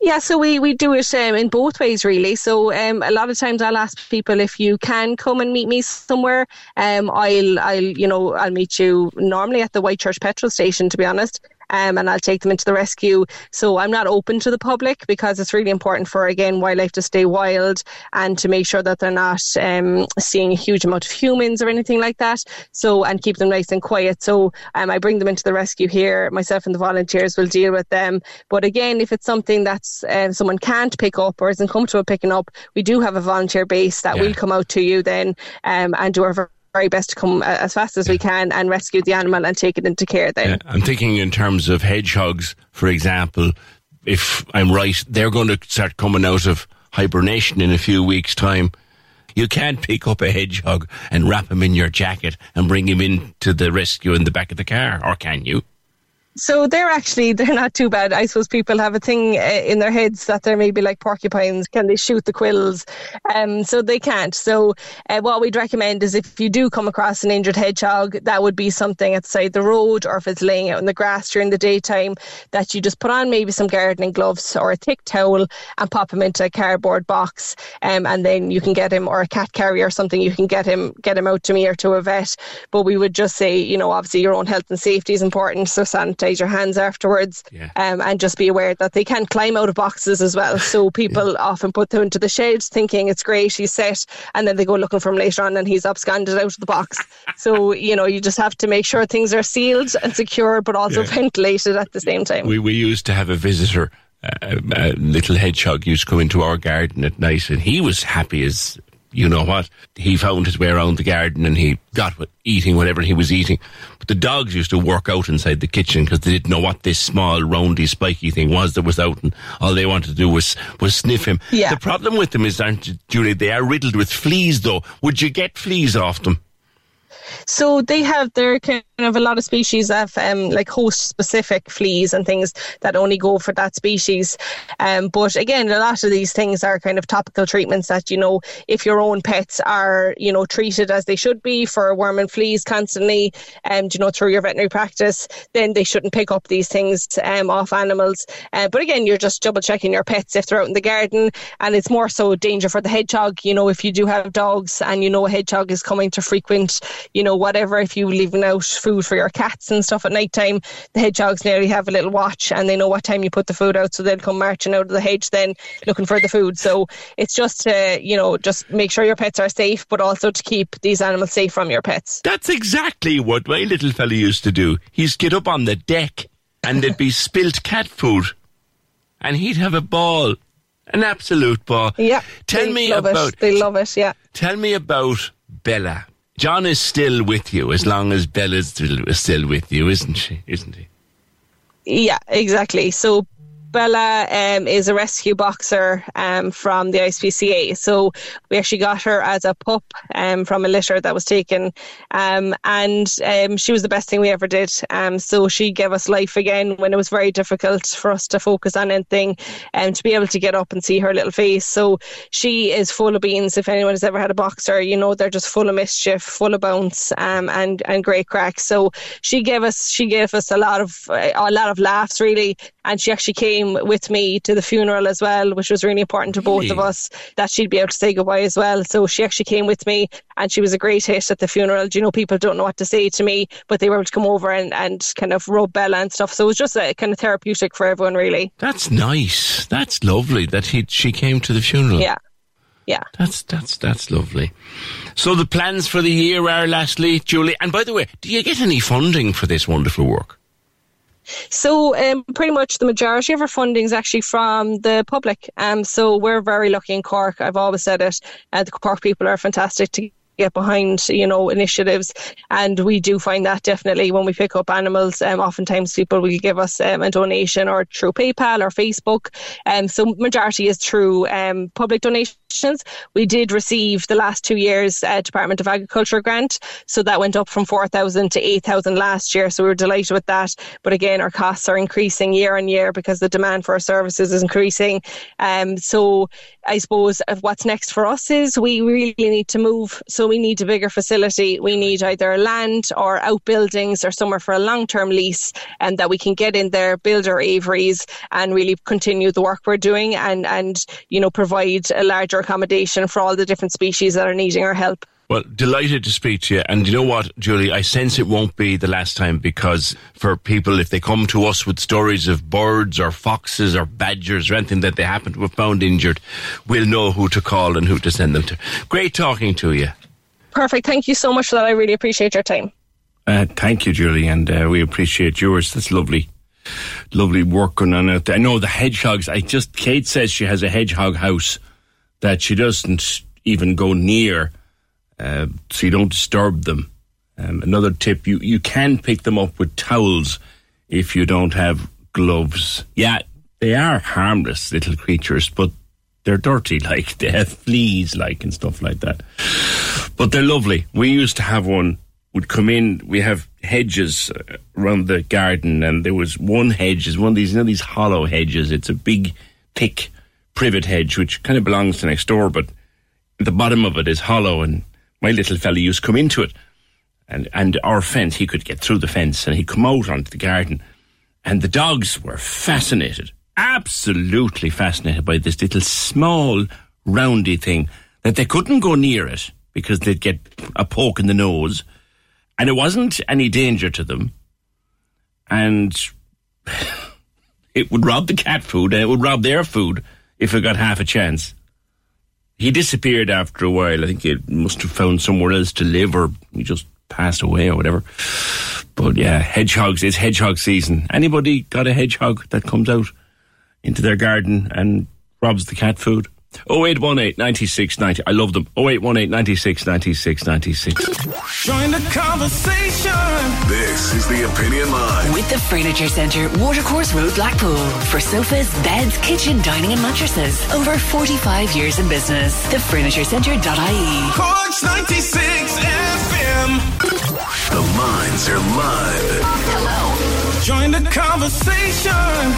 Yeah, so we, we do it um, in both ways, really. So um, a lot of times I'll ask people if you can come and meet me somewhere. Um, I'll I'll you know I'll meet you normally at the Whitechurch petrol station, to be honest um, and I'll take them into the rescue. So I'm not open to the public because it's really important for, again, wildlife to stay wild and to make sure that they're not um, seeing a huge amount of humans or anything like that. So, and keep them nice and quiet. So um, I bring them into the rescue here. Myself and the volunteers will deal with them. But again, if it's something that's uh, someone can't pick up or isn't comfortable picking up, we do have a volunteer base that yeah. will come out to you then um, and do our very best to come uh, as fast as we can and rescue the animal and take it into care then. Yeah, I'm thinking in terms of hedgehogs, for example, if I'm right, they're going to start coming out of hibernation in a few weeks' time. You can't pick up a hedgehog and wrap him in your jacket and bring him into the rescue in the back of the car, or can you? So they're actually they're not too bad. I suppose people have a thing uh, in their heads that they're maybe like porcupines. Can they shoot the quills? Um, so they can't. So uh, what we'd recommend is if you do come across an injured hedgehog, that would be something at the the road, or if it's laying out in the grass during the daytime, that you just put on maybe some gardening gloves or a thick towel and pop him into a cardboard box, um, and then you can get him or a cat carrier or something. You can get him get him out to me or to a vet. But we would just say, you know, obviously your own health and safety is important. So sanitize sanitize your hands afterwards yeah. um, and just be aware that they can climb out of boxes as well. So [LAUGHS] people yeah. often put them into the sheds thinking it's great, he's set, and then they go looking for him later on and he's absconded out of the box. [LAUGHS] so, you know, you just have to make sure things are sealed and secure, but also yeah. ventilated at the same time. We, we used to have a visitor. Uh, a little hedgehog used to come into our garden at night, and he was happy as you know what? He found his way around the garden and he got what, eating whatever he was eating. But the dogs used to work out inside the kitchen because they didn't know what this small, roundy, spiky thing was that was out, and all they wanted to do was was sniff him. Yeah. The problem with them is, aren't you, Julie? They are riddled with fleas, though. Would you get fleas off them? So they have their kind of a lot of species of um, like host specific fleas and things that only go for that species. Um, but again, a lot of these things are kind of topical treatments that you know if your own pets are you know treated as they should be for worm and fleas constantly, and um, you know through your veterinary practice, then they shouldn't pick up these things um, off animals. Uh, but again, you're just double checking your pets if they're out in the garden, and it's more so danger for the hedgehog. You know, if you do have dogs and you know a hedgehog is coming to frequent you know, whatever, if you leaving out food for your cats and stuff at night time, the hedgehogs nearly have a little watch and they know what time you put the food out, so they'll come marching out of the hedge then looking for the food. So it's just to, you know, just make sure your pets are safe, but also to keep these animals safe from your pets. That's exactly what my little fella used to do. He'd get up on the deck and there'd be [LAUGHS] spilt cat food and he'd have a ball. An absolute ball. Yeah. Tell me about. It. They love it. Yeah. Tell me about Bella. John is still with you as long as Bella's still, with you, isn't she? Isn't he? Yeah, exactly. So Bella um, is a rescue boxer um, from the ISPCA. So we actually got her as a pup um, from a litter that was taken. Um, and um, she was the best thing we ever did. Um, so she gave us life again when it was very difficult for us to focus on anything and to be able to get up and see her little face. So she is full of beans. If anyone has ever had a boxer, you know, they're just full of mischief, full of bounce and, and great crack. So she gave us, she gave us a lot of, a lot of laughs really. And she actually came came with me to the funeral as well, which was really important to both of us that she'd be able to say goodbye as well. So she actually came with me and she was a great hit at the funeral. Do you know, people don't know what to say to me, but they were able to come over and, and kind of rub Bella and stuff. So it was just a, kind of therapeutic for everyone, really. That's nice. That's lovely that he she came to the funeral. Yeah. Yeah. That's that's that's lovely. So the plans for the year are lastly, Julie. And by the way, do you get any funding for this wonderful work? So, um, pretty much the majority of our funding is actually from the public. Um, so we're very lucky in Cork. I've always said it. Uh, the Cork people are fantastic to get behind, you know, initiatives. And we do find that definitely when we pick up animals, um, oftentimes people will give us um, a donation or through PayPal or Facebook. Um, so majority is through um, public donations. We did receive the last two years a Department of Agriculture grant. So that went up from 4,000 to 8,000 last year. So we were delighted with that. But again, our costs are increasing year on year because the demand for our services is increasing. Um, so I suppose what's next for us is we really need to move. So so we need a bigger facility. We need either land or outbuildings or somewhere for a long term lease and that we can get in there, build our aviaries and really continue the work we're doing and, and, you know, provide a larger accommodation for all the different species that are needing our help. Well, delighted to speak to you. And you know what, Julie? I sense it won't be the last time because for people, if they come to us with stories of birds or foxes or badgers or anything that they happen to have found injured, we'll know who to call and who to send them to. Great talking to you. Perfect. Thank you so much for that. I really appreciate your time. Uh, thank you, Julie, and uh, we appreciate yours. That's lovely. Lovely work going on out there. I know the hedgehogs. I just, Kate says she has a hedgehog house that she doesn't even go near, uh, so you don't disturb them. Um, another tip, you, you can pick them up with towels if you don't have gloves. Yeah, they are harmless little creatures, but they're dirty, [LAUGHS] like they have fleas, like and stuff like that. But they're lovely. We used to have one. Would come in. We have hedges uh, around the garden, and there was one hedge. Is one of these, you know, these hollow hedges. It's a big, thick privet hedge, which kind of belongs to next door, but the bottom of it is hollow. And my little fella used to come into it, and and our fence. He could get through the fence, and he'd come out onto the garden, and the dogs were fascinated absolutely fascinated by this little small roundy thing that they couldn't go near it because they'd get a poke in the nose. And it wasn't any danger to them. And [LAUGHS] it would rob the cat food and it would rob their food if it got half a chance. He disappeared after a while. I think he must have found somewhere else to live or he just passed away or whatever. But yeah hedgehogs it's hedgehog season. Anybody got a hedgehog that comes out into their garden and robs the cat food. 0818 96 90. I love them. 0818 96 96 96. Join the conversation. This is the Opinion Line. With the Furniture Centre, Watercourse Road, Blackpool. For sofas, beds, kitchen, dining, and mattresses. Over 45 years in business. TheFurnitureCentre.ie. Corks 96 FM. The lines are live. Oh, hello. Join the conversation.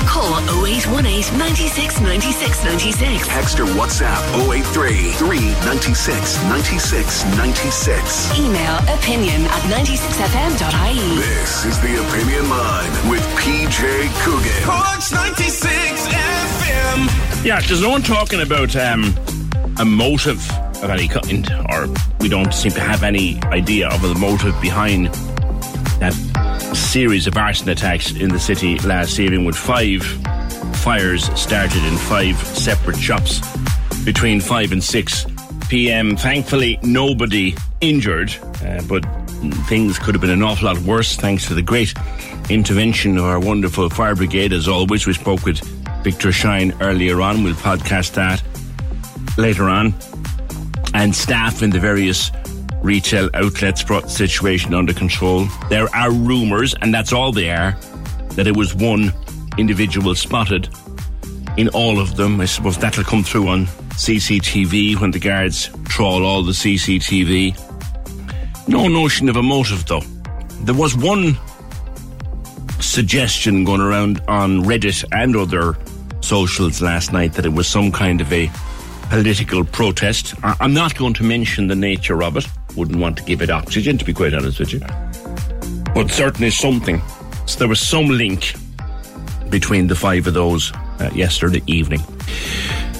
Call 0818 96 96 96. Text or WhatsApp 083 396 96 96. Email opinion at 96fm.ie. This is the Opinion Line with PJ Coogan. Corks 96 FM. Yeah, there's no one talking about um, a motive of any kind, or we don't seem to have any idea of the motive behind that series of arson attacks in the city last evening with five fires started in five separate shops between 5 and 6 p.m. Thankfully, nobody injured, uh, but things could have been an awful lot worse thanks to the great intervention of our wonderful fire brigade. As always, we spoke with Victor Shine earlier on. We'll podcast that later on. And staff in the various retail outlets brought situation under control. There are rumours, and that's all they are, that it was one individual spotted in all of them. I suppose that'll come through on CCTV when the guards trawl all the CCTV. No notion of a motive, though. There was one suggestion going around on Reddit and other socials last night that it was some kind of a political protest. I'm not going to mention the nature of it. Wouldn't want to give it oxygen, to be quite honest with you. But certainly something. So there was some link between the five of those uh, yesterday evening.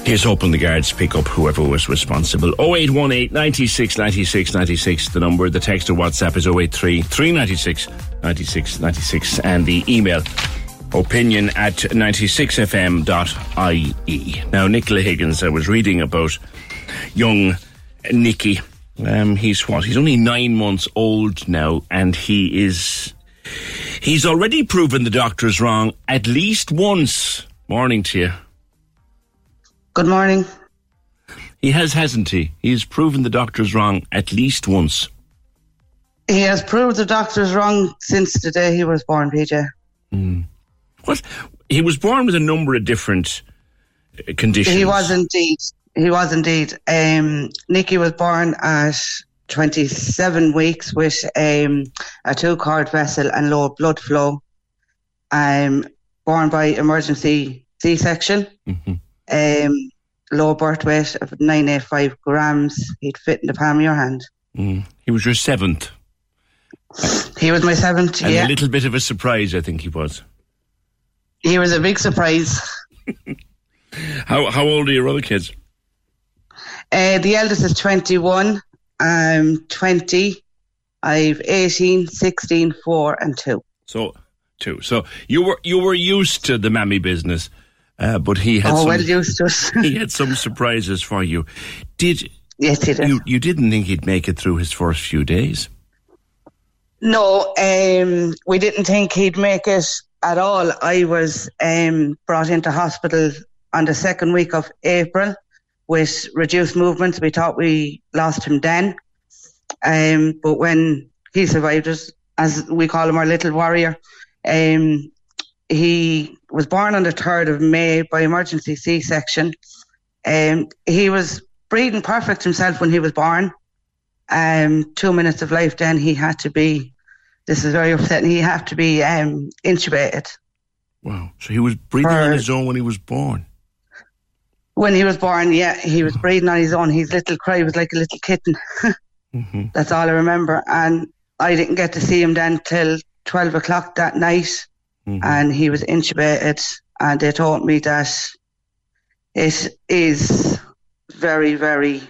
Here's hoping the guards pick up whoever was responsible. 0818 96 96 96, the number. The text or WhatsApp is 083 396 96 96. And the email opinion at 96fm.ie. Now, Nicola Higgins, I was reading about young Nicky. Um, he's what? He's only nine months old now, and he is. He's already proven the doctors wrong at least once. Morning to you. Good morning. He has, hasn't he? He's proven the doctors wrong at least once. He has proved the doctors wrong since the day he was born, PJ. What? He was born with a number of different uh, conditions. He was indeed. He was indeed. Um, Nicky was born at 27 weeks with um, a two cord vessel and low blood flow. Um, born by emergency C section. Um, low birth weight of 985 grams. He'd fit in the palm of your hand. Mm. He was your seventh. He was my seventh, And yeah. a little bit of a surprise, I think he was. He was a big surprise. [LAUGHS] How how old are your other kids? Uh, the eldest is 21. I'm 20. I've 18, 16, 4, and 2. So two. So you were you were used to the mammy business, uh, but he had Oh, some, well used to it. [LAUGHS] he had some surprises for you. Did yes, he did. You you didn't think he'd make it through his first few days? No, um, we didn't think he'd make it at all. I was um, brought into hospital on the second week of April with reduced movements. We thought we lost him then. Um, but when he survived us, as we call him, our little warrior, um, he was born on the 3rd of May by emergency C section. Um, he was breathing perfect himself when he was born. Um, two minutes of life, then he had to be. This is very upsetting. He had to be um, intubated Wow. So he was breathing on his own when he was born. When he was born. Yeah, he was breathing on his own. His little cry was like a little kitten. [LAUGHS] Mm-hmm. That's all I remember. And I didn't get to see him then till twelve o'clock that night, and he was intubated. And they told me that it is very, very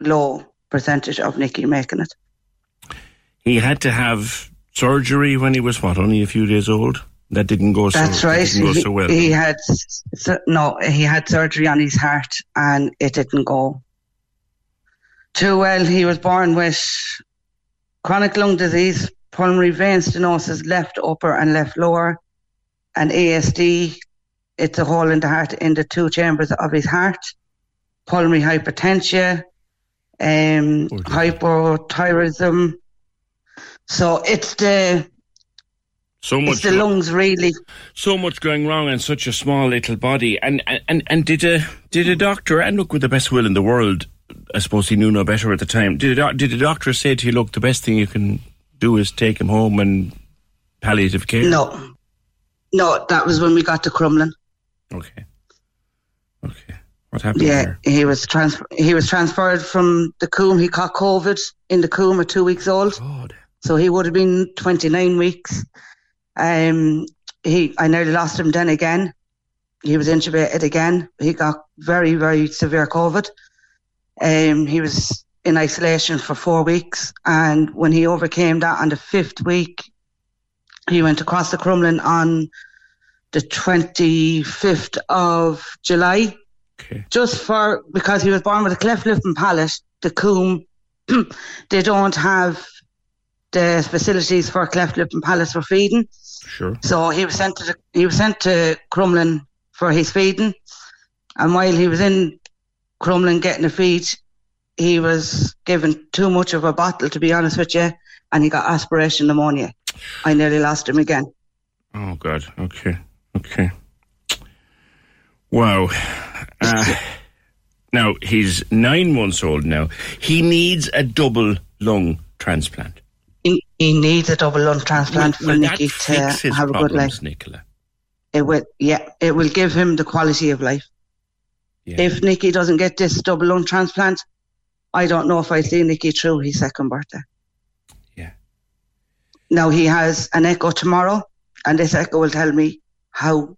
low percentage of Nicky making it. He had to have surgery when he was what, only a few days old. That didn't go so. That's that right. Go He, so well. he had no, he had surgery on his heart, and it didn't go too well. He was born with chronic lung disease, pulmonary vein stenosis, left upper and left lower, and ASD. It's a hole in the heart in the two chambers of his heart. Pulmonary hypertension, um, hypothyroidism. So it's the so much. it's the lungs really. so much going wrong in such a small little body. And and, and, did a did a doctor and look with the best will in the world? I suppose he knew no better at the time. Did a, did a doctor say to you, "Look, the best thing you can do is take him home and palliative care"? No, no, that was when we got to Crumlin. Okay. Okay. What happened Yeah, there? he was transfer- he was transferred from the Coombe. He caught COVID in the Coombe at two weeks old. God. So he would have been 29 weeks. Um, he I nearly lost him then again. He was intubated again. He got very, very severe COVID. Um, he was in isolation for four weeks. And when he overcame that on the fifth week, he went across the Crumlin on the 25th of July. Just for, because he was born with a cleft lip and palate, the Coombe, [CLEARS THROAT] they don't have the facilities for cleft lip and palate for feeding. Sure. So he was sent to the, he was sent to Crumlin for his feeding, and while he was in Crumlin getting a feed, he was given too much of a bottle, to be honest with you, and he got aspiration pneumonia. I nearly lost him again. Oh God. Okay. Okay. Wow. Uh, now he's nine months old. Now he needs a double lung transplant. He, needs a double lung transplant Will- for will Nicky to have a good life. Nicola? It will, yeah, it will give him the quality of life. If Nicky doesn't get this double lung transplant, I don't know if I see Nicky through his second birthday. Yeah. Now he has an echo tomorrow, and this echo will tell me how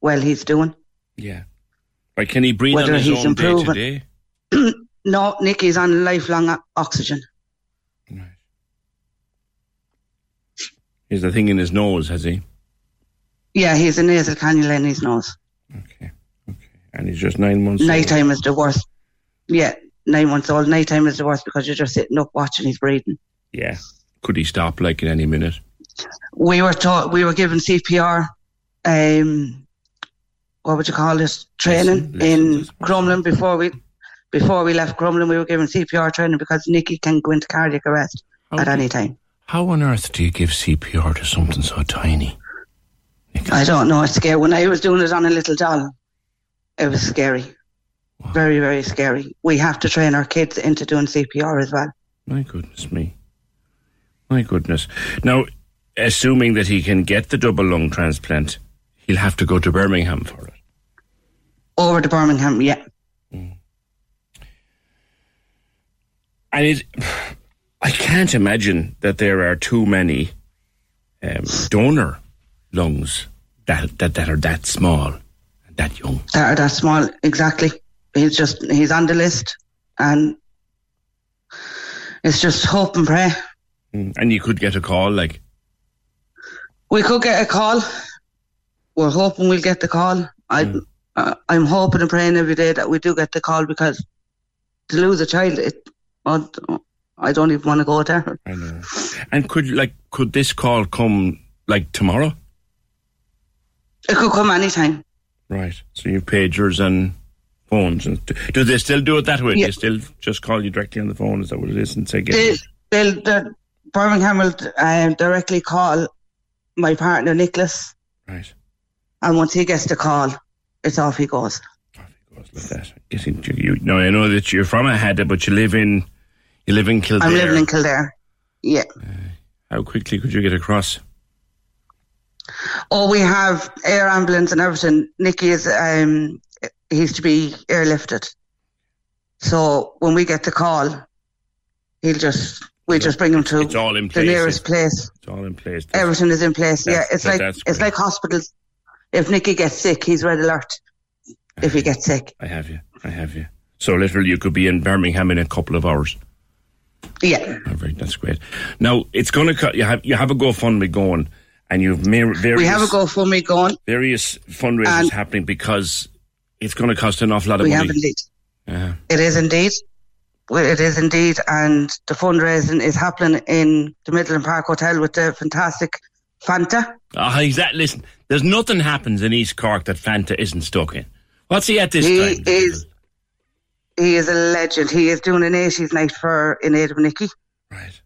well he's doing. Yeah. Right? Can he breathe Whether on his he's own improving. day? [CLEARS THROAT] no, Nicky's on lifelong oxygen. He's the thing in his nose, has he? Yeah, he's a nasal cannula in his nose. Okay, okay. And he's just nine months. old. Nighttime is the worst. Yeah, nine months old. Nighttime is the worst because you're just sitting up watching his breathing. Yeah. Could he stop like in any minute? We were taught we were given CPR. Um, what would you call this, Training in Crumlin before we before we left Crumlin. We were given CPR training because Nicky can go into cardiac arrest at any time. How on earth do you give CPR to something so tiny? I don't know. It's scary. When I was doing it on a little doll, it was scary. Very, very scary. We have to train our kids into doing CPR as well. My goodness me. My goodness. Now, assuming that he can get the double lung transplant, he'll have to go to Birmingham for it. Over to Birmingham, yeah. Mm. And it, I can't imagine that there are too many um, donor lungs that, that that are that small, and that young. That are that small, exactly. He's just he's on the list, and it's just hope and pray. Mm, And you could get a call like, We could get a call. We're hoping we'll get the call. I, Mm. uh, I'm hoping and praying every day that we do get the call because to lose a child, it, I don't even want to go there. I know. And could like could this call come like tomorrow? It could come anytime. Right. So you pagers and phones. And do, they still do it that way? Yeah. They still just call you directly on the phone? Is that what it is? And say, get They, they'll, the Birmingham will um, directly call my partner Nicholas, Right. and once he gets the call, it's off he goes. Off he goes like that. Getting you. No, I know that you're from a Aghada, but you live in you live in Kildare. I'm living in Kildare. Yeah. How quickly could you get across? Oh, we have air ambulance and everything. Nicky is um he's to be airlifted. So when we get the call, he'll just we just bring him to It's all in the place. nearest place. It's all in place. Everything is in place. Yeah, it's like it's like hospitals. If Nicky gets sick, he's red alert. If he gets sick, I have you. I have you. So literally, you could be in Birmingham in a couple of hours. Yeah. All right, that's great. Now it's going to cut. You have you have a GoFundMe going, and you've various We have a GoFundMe going. various fundraisers happening because it's going to cost an awful lot of We money. have indeed. Yeah. It is indeed. Well, It is indeed, and the fundraising is happening in the Midleton Park Hotel with the fantastic Fanta. Ah, exactly. Listen, there's nothing happens in East Cork that Fanta isn't stuck in. What's he at this he time? is he is a legend. He is doing an 80s night for in aid of Nicky. Right.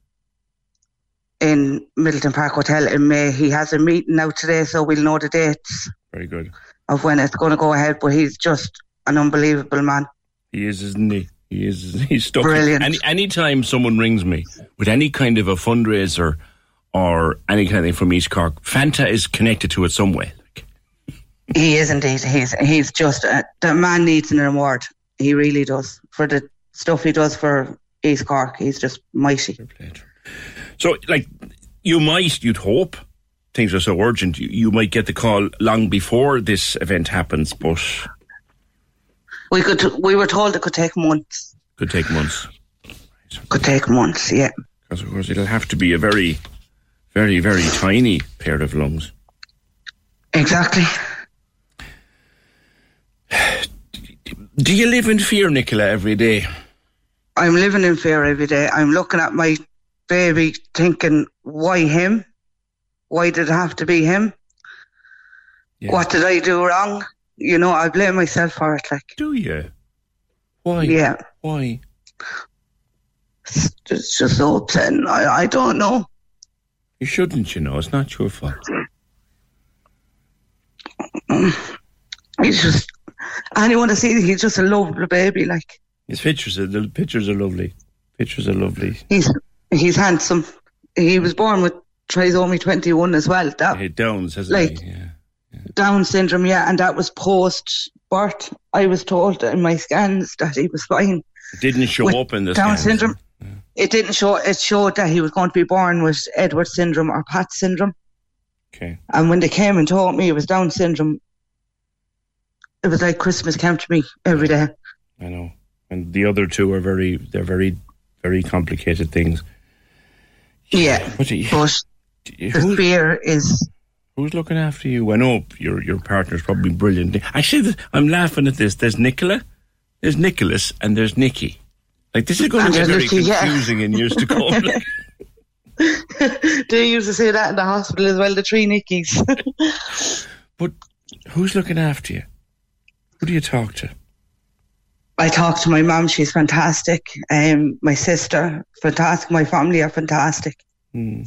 In Midleton Park Hotel in May. He has a meeting now today, so we'll know the dates Very good. of when it's going to go ahead. But he's just an unbelievable man. He is, isn't he? He is. [LAUGHS] He's stuck. Brilliant. Any anytime someone rings me with any kind of a fundraiser or any kind of thing from East Cork, Fanta is connected to it some way. He is indeed. He's he's just a, the man needs an award. He really does for the stuff he does for East Cork. He's just mighty. So, like, you might, you'd hope, things are so urgent, you, you might get the call long before this event happens, but We could we were told it could take months. could take months. Could take months. Yeah. Because, of course, it'll have to be a very, very, very tiny pair of lungs. Exactly. [SIGHS] [SIGHS] Do you live in fear, Nicola, every day? I'm living in fear every day. I'm looking at my baby thinking, why him? Why did it have to be him? What did I do wrong? You know, I blame myself for it. Like, Do you? Why? Yeah. Why? It's, it's just so upsetting. I, I don't know. You shouldn't, you know. It's not your fault. He's just, anyone to see, he's just a lovely baby. Like, His pictures are the pictures are lovely. Pictures are lovely. he's he's handsome. He was born with trisomy 21 as well. That Hey, Downs, hasn't Like- he? Yeah. Down syndrome, yeah, and that was post birth. I was told in my scans that he was fine. It didn't show With up in the Down scans. syndrome. It didn't show. It showed that he was going to be born with Edward syndrome or Pat syndrome. Okay. And when they came and told me it was Down syndrome, it was like Christmas came to me every day. I know. And the other two are very they're very very complicated things. Yeah, But, you- but the fear is Who's looking after you? I know your your partner's probably brilliant. Actually, I'm laughing at this. There's Nicola, there's Nicholas, and there's Nikki. Like this is going to And there's very Nikki, yeah. confusing in years to come. [LAUGHS] They used to say that in the hospital as well. The three Nickies. [LAUGHS] but who's looking after you? Who do you talk to? I talk to my mum. She's fantastic. Um, my sister, fantastic. My family are fantastic. Hmm.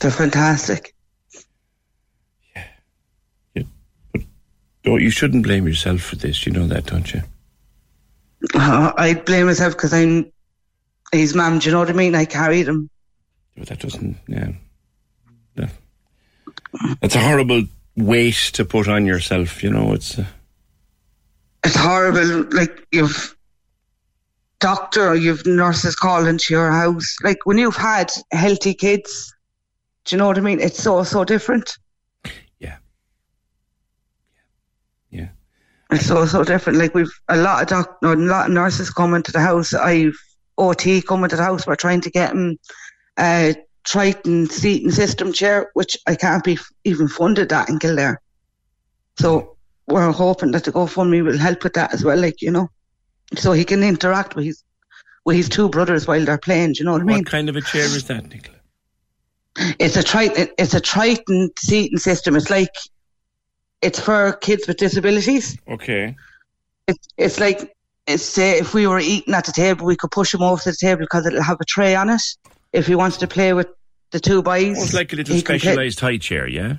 They're fantastic. Oh, you shouldn't blame yourself for this. You know that, don't you? Uh, I blame myself because I'm his mum. Do you know what I mean? I carried him. But that doesn't. Yeah. No. That's a horrible weight to put on yourself. You know, it's. Uh, It's horrible. Like you've doctor or you've nurses calling to your house. Like when you've had healthy kids, do you know what I mean? It's so so different. Yeah. Yeah. It's so so different. Like we've a lot of doc, no, a lot of nurses coming to the house. I've OT coming to the house. We're trying to get him a uh, Triton seating system chair, which I can't be even funded that in Kildare. So we're hoping that the GoFundMe will help with that as well. Like you know, so he can interact with his with his two brothers while they're playing. Do you know what I mean? what kind of a chair is that, Nicola? It's a Triton. It's a Triton seating system. It's like it's for kids with disabilities. Okay. It's it's like it's say if we were eating at the table, we could push him over to the table because it'll have a tray on it. If he wants to play with the two boys, Oh, it's like a little he can play- specialised high chair, yeah?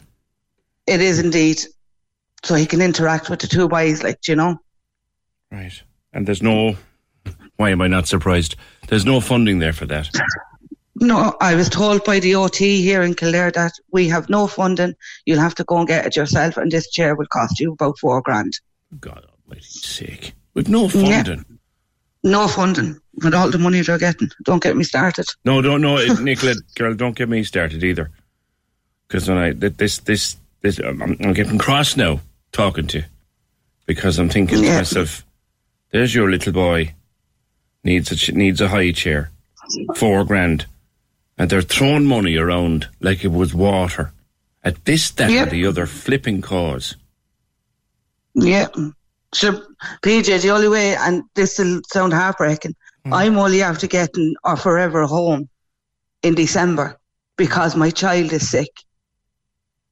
It is indeed. So he can interact with the two boys, like you know. Right. And there's no. Why am I not surprised? There's no funding there for that. [LAUGHS] No, I was told by the OT here in Kildare that we have no funding. You'll have to go and get it yourself, and this chair will cost you about four grand. God almighty's sake. With no funding. No funding with all the money they're getting. Don't get me started. No, don't no, it- Nicola, [LAUGHS] girl, don't get me started either. Because when I th- this this this, um, I'm, I'm getting cross now talking to you because I'm thinking to Yeah. myself, there's your little boy needs a needs a high chair, four grand, and they're throwing money around like it was water. At this, that, Yeah. or the other flipping cause. Yeah. So, PJ, the only way, and this will sound heartbreaking, hmm. I'm only after getting our forever home in December because my child is sick.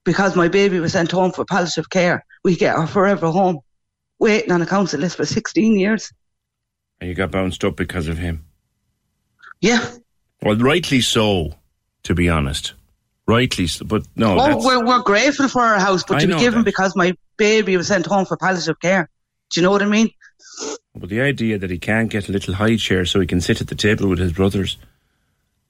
Because my baby was sent home for palliative care, we get our forever home waiting on a council list for 16 years. And you got bounced up because of him. Yeah. Well, rightly so, to be honest. Rightly so, but no, oh, Oh, we're, we're grateful for our house, but I to be given that. because my baby was sent home for palliative care. Do you know what I mean? but the idea that he can't get a little high chair so he can sit at the table with his brothers,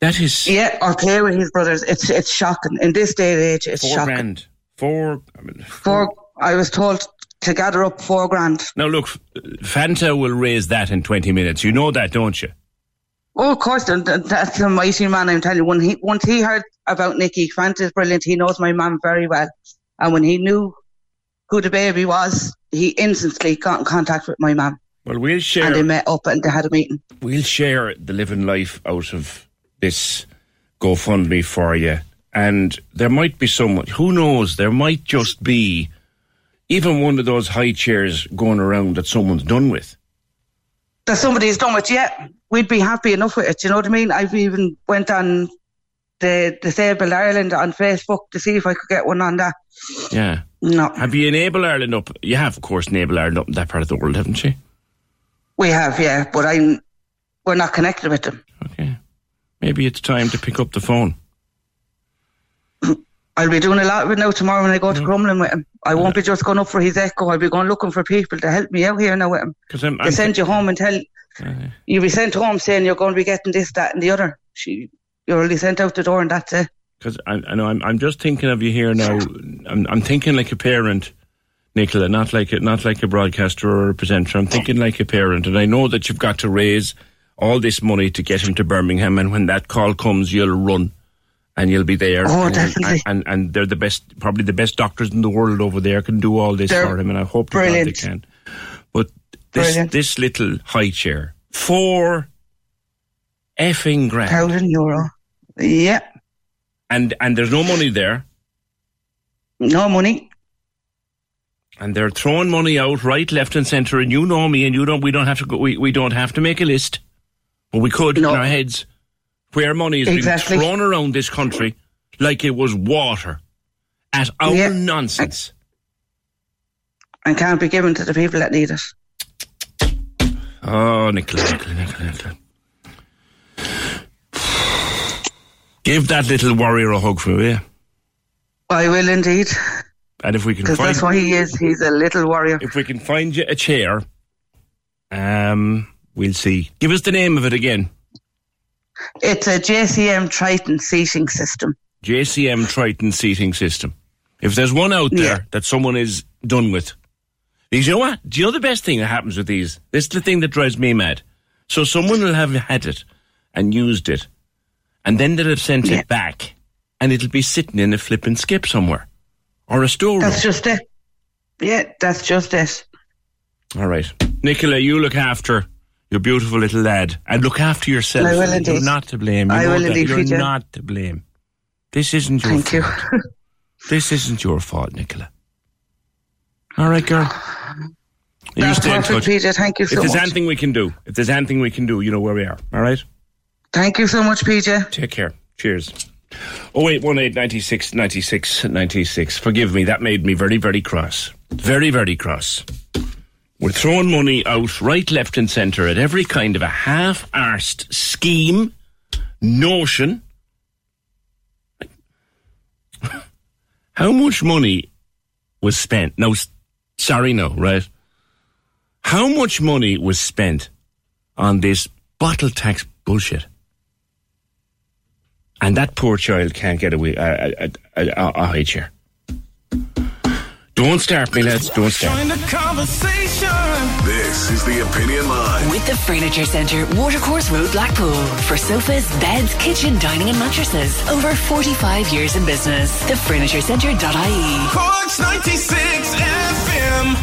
that is Yeah, or play with his brothers. It's it's shocking. In this day and age, it's four shocking. grand. Four. I mean, Four, I was told to gather up four grand. Now look, Fanta will raise that in twenty minutes. You know that, don't you? Oh, of course, th- th- that's a mighty man. I'm telling you. When he once he heard about Nicky, Fanta's brilliant. He knows my mum very well, and when he knew who the baby was, he instantly got in contact with my mum, Well, we'll share. and they met up and they had a meeting. We'll share the living life out of this GoFundMe for you, and there might be someone. Who knows? There might just be even one of those high chairs going around that someone's done with. That somebody's done with, yet. We'd be happy enough with it. You know what I mean? I've even went on the Disabled Ireland on Facebook to see if I could get one on that. Yeah. No, Have you Enable Ireland up? You have, of course, Enable Ireland up in that part of the world, haven't you? we have, yeah, but I'm we're not connected with them. Maybe it's time to pick up the phone. [CLEARS THROAT] I'll be doing a lot of it now tomorrow when I go to mm. Crumlin with him. I won't be just going up for his echo. I'll be going looking for people to help me out here now with him. Because I'm, They I'm send you home and tell uh-huh. you'll be sent home saying you're going to be getting this, that, and the other. She, you're only sent out the door, and that's it. Because I, I know I'm, I'm just thinking of you here now. I'm, I'm thinking like a parent, Nicola, not like a, not like a broadcaster or a presenter. I'm thinking like a parent, and I know that you've got to raise all this money to get him to Birmingham. And when that call comes, you'll run, and you'll be there. Oh, and, definitely. And, and they're the best, probably the best doctors in the world over there can do all this They're for him, and I hope to God they can. But this Brilliant. this little high chair, four effing grand, Thousand euro. Yeah, and and there's no money there. no money. and they're throwing money out right, left, and centre. And you know me, and you don't. We don't have to go. We, we don't have to make a list, but we could in our heads where money is Exactly. being thrown around this country like it was water at our Yeah. nonsense. And can't be given to the people that need it. Oh, Nicola, Nicola, Nicola, Nicola. [SIGHS] Give that little warrior a hug for me, you? I will indeed. And if we can Because find, that's what he is. He's a little warrior. if we can find you a chair, um, we'll see. Give us the name of it again. It's a JCM Triton seating system. JCM Triton seating system. If there's one out there that someone is done with, because you know what? Do you know the best thing that happens with these? This is the thing that drives me mad. So someone will have had it and used it, and then they'll have sent it back, and it'll be sitting in a flippin' skip somewhere or a store. That's just it. Yeah, that's just it. All right, Nicola, you look after your beautiful little lad, and look after yourself. I will You're not to blame. You I will indeed. You're Peter. not to blame. This isn't your Thank you. fault. [LAUGHS] this isn't your fault, Nicola. All right, girl. You That's stay in touch. Peter. Thank you so if there's much. anything we can do, if there's anything we can do, you know where we are. All right. Thank you so much, PJ. Take care. Cheers. Oh wait, one eight ninety six ninety six ninety six. Forgive me, that made me very very cross. Very very cross. We're throwing money out right, left, and centre at every kind of a half-arsed scheme, notion. [LAUGHS] How much money was spent? No, sorry, no, right? How much money was spent on this bottle tax bullshit? And that poor child can't get away a, a, a, a. Don't start me, lads. Don't start. Join the conversation. This is the Opinion Line. With the Furniture Centre, Watercourse Road, Blackpool. For sofas, beds, kitchen, dining, and mattresses. Over 45 years in business. TheFurnitureCentre.ie. Corks 96 FM.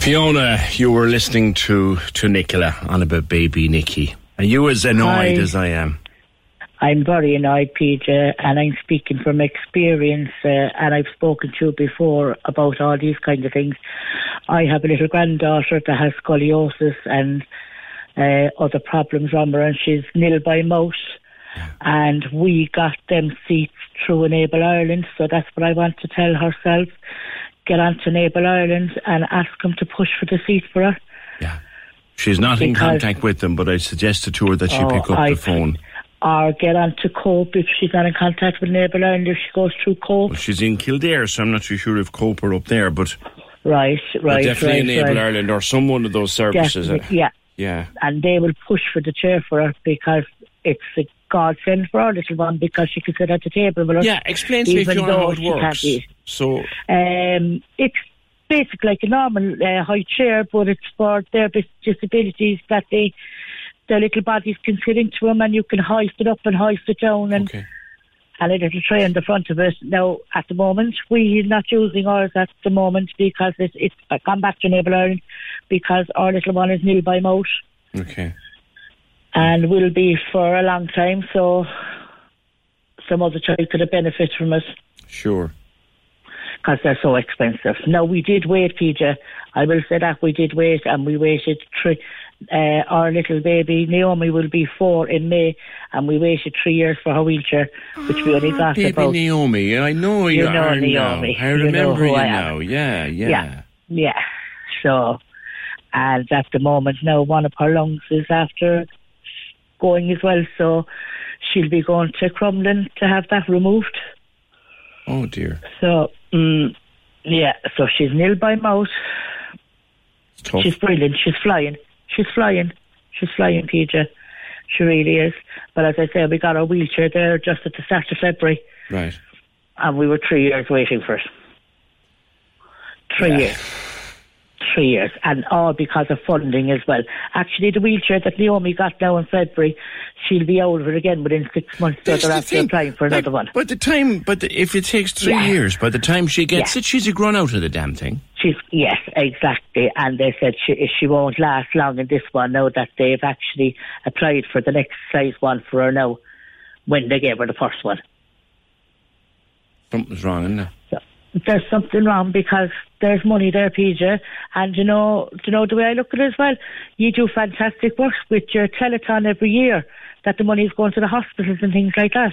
Fiona, you were listening to, to Nicola on about baby Nikki. Are you as annoyed Hi. as I am? I'm very annoyed, Peter, and I'm speaking from experience, uh, and I've spoken to you before about all these kind of things. I have a little granddaughter that has scoliosis and uh, other problems on her, and she's nil by mouth. And we got them seats through Enable Ireland, so that's what I want to tell herself. Get on to Enable Ireland and ask them to push for the seat for her. Yeah. She's not in contact with them, but I suggested to her that she Oh, pick up I- the phone. Or get on to Cope if she's not in contact with Enable Ireland, if she goes through Cope. Well, she's in Kildare, so I'm not too sure if Cope are up there, but, Right, right, definitely right, Enable right. Ireland or some one of those services. Definitely, yeah, Yeah. and they will push for the chair for her because it's a godsend for our little one because she can sit at the table with us. Yeah, explain to me, even Fiona, how it works. So, Um, it's basically like a normal uh, high chair, but it's for their disabilities that they their little bodies can sit into them, and you can hoist it up and hoist it down, and and it has a tray in the front of it. Now, at the moment, we're not using ours at the moment because it's it's gone back to Enable Ireland because our little one is nil by mouth okay. and will be for a long time. So some other child could have benefit from it Sure. because they're so expensive. Now we did wait, PJ. I will say that we did wait, and we waited. Three, uh, our little baby Naomi will be four in May, and we waited three years for her wheelchair, which we only got Baby about. Naomi, I know you, You know are Naomi. now. I You know remember you now. Yeah, yeah. Yeah. Yeah. So, and at the moment now, one of her lungs is after going as well. So she'll be going to Crumlin to have that removed. Oh dear. So, mm, yeah, so she's nil by mouth. She's brilliant. She's flying. She's flying. She's flying, PJ. She really is. But as I say, we got our wheelchair there just at the start of February, Right. and we were three years waiting for it. Three years. Three years, and all because of funding as well. Actually, the wheelchair that Naomi got now in February, she'll be out of it again within six months. So they're after applying for another one. By the time, but the, if it takes three Yeah. years, by the time she gets Yeah. it, she's a grown out of the damn thing. She's yes, exactly. And they said she she won't last long in this one now that they've actually applied for the next size one for her now when they gave her the first one. Something's wrong, isn't there? There's something wrong because there's money there, PJ. And you know, you know the way I look at it as well? You do fantastic work with your telethon every year. That the money is going to the hospitals and things like that.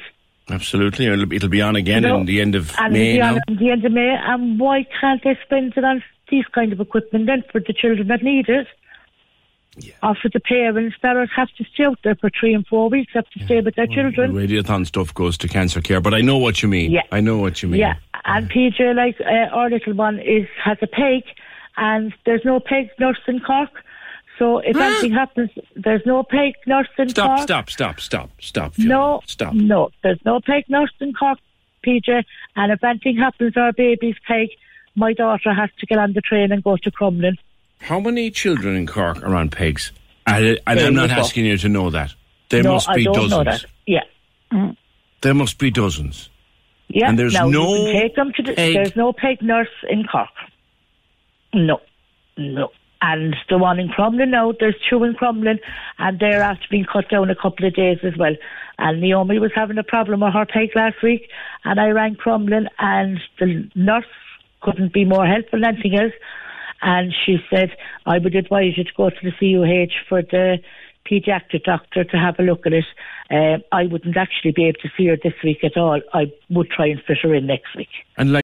Absolutely. It'll, it'll be on again You know, in the end of and May it'll be now. on at the end of May. And why can't they spend it on these kind of equipment then for the children that need it? Yeah. Or for the parents that have to stay out there for three and four weeks, have to stay with their The children. radiothon stuff goes to cancer care, but I know what you mean. Yeah. I know what you mean. Yeah, and PJ, like uh, our little one, is has a peg, and there's no peg nurse in Cork. So if anything happens, there's no peg nurse in Stop, Cork. stop, stop, stop, stop. Fiona. No, Stop. No, there's no peg nurse in Cork, PJ. And if anything happens our baby's peg, my daughter has to get on the train and go to Crumlin. How many children in Cork are on pegs? And, and I'm not asking you to know that. There no, must I be don't dozens. know that. Yeah. Mm. There must be dozens. Yeah, And there's now no you can take them to the, peg- There's no peg nurse in Cork. No, no. And the one in Crumlin now, there's two in Crumlin, and they're after being cut down a couple of days as well. And Naomi was having a problem with her peg last week, and I rang Crumlin, and the nurse couldn't be more helpful than anything else. And she said, I would advise you to go to the CUH for the paediatric doctor to have a look at it. Um, I wouldn't actually be able to see her this week at all. I would try and fit her in next week. And like,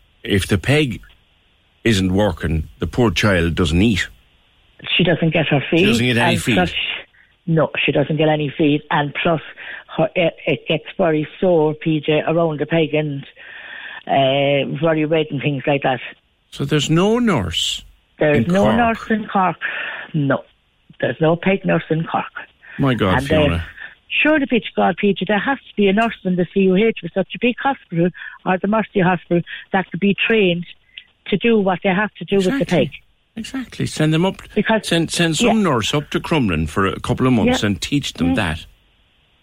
if the peg isn't working, the poor child doesn't eat. She doesn't get her feed. She doesn't get any feed. plus- no, she doesn't get any feed, and plus her, it, it gets very sore, PJ, around the peg and uh, very red and things like that. So there's no nurse. There's in no Cork. nurse in Cork. No, there's no peg nurse in Cork. My God, and Fiona. Surely, be to God, PJ, there has to be a nurse in the CUH with such a big hospital or the Mercy Hospital that could be trained to do what they have to do with the peg. Exactly. Send them up. Because send send some nurse up to Crumlin for a couple of months Yeah. and teach them Mm. that.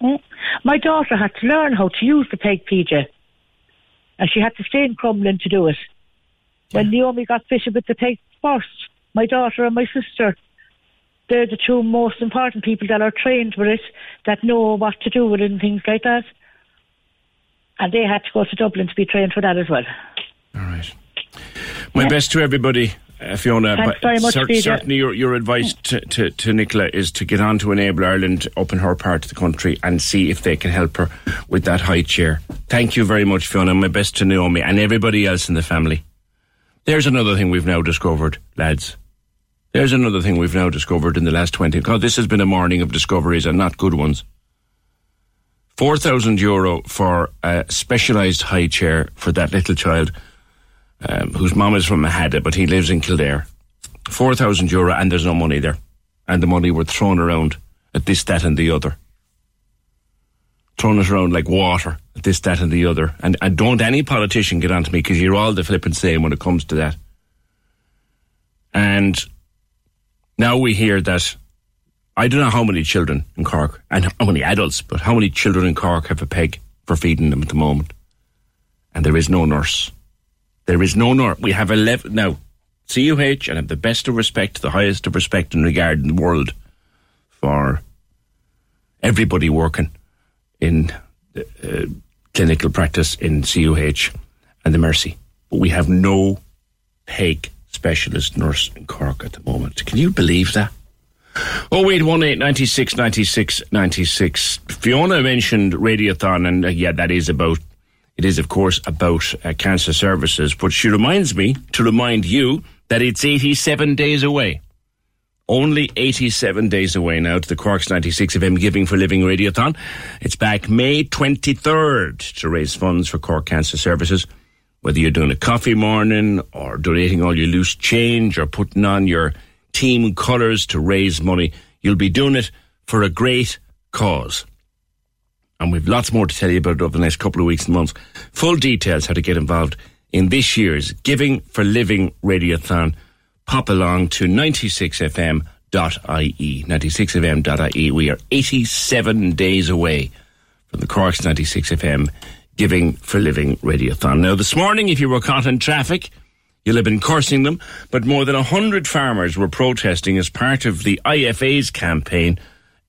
Mm. My daughter had to learn how to use the peg, PJ. And she had to stay in Crumlin to do it. When Naomi got fishing with the peg first, my daughter and my sister, they're the two most important people that are trained with it, that know what to do with it and things like that. And they had to go to Dublin to be trained for that as well. All right. My best to everybody. Uh, Fiona, Thanks but very much, cer- certainly your, your advice to, to, to Nicola is to get on to Enable Ireland up in her part of the country and see if they can help her with that high chair. Thank you very much, Fiona. My best to Naomi and everybody else in the family. There's another thing we've now discovered, lads. There's another thing we've now discovered in the last 20. God, this has been a morning of discoveries and not good ones. 4,000 euro for a specialised high chair for that little child um, whose mum is from Aghada, but he lives in Kildare. 4,000 euro and there's no money there. And the money were thrown around at this, that and the other. Thrown it around like water at this, that and the other. And, and don't any politician get onto me because you're all the flippin' same when it comes to that. And now we hear that I don't know how many children in Cork and how many adults, but how many children in Cork have a peg for feeding them at the moment. And there is no nurse. There is no nurse. We have 11 now. CUH and have the best of respect, the highest of respect and regard in the world for everybody working in uh, clinical practice in CUH and the Mercy. But we have no peg specialist nurse in Cork at the moment. Can you believe that? Oh wait, one eight ninety six ninety six ninety six. Fiona mentioned Radiothon, and uh, yeah, that is about. It is, of course, about uh, cancer services. But she reminds me to remind you that it's eighty-seven days away. Only 87 days away now to the Cork's 96 of FM Giving for Living Radiothon. It's back May 23rd to raise funds for Cork Cancer Services. Whether you're doing a coffee morning or donating all your loose change or putting on your team colours to raise money, you'll be doing it for a great cause. And we've lots more to tell you about over the next couple of weeks and months. Full details how to get involved in this year's Giving for Living Radiothon. Pop along to 96fm.ie. 96fm.ie. We are 87 days away from the Cork's 96FM Giving for Living Radiothon. Now, this morning, if you were caught in traffic, You'll have been cursing them, but more than 100 farmers were protesting as part of the IFA's campaign,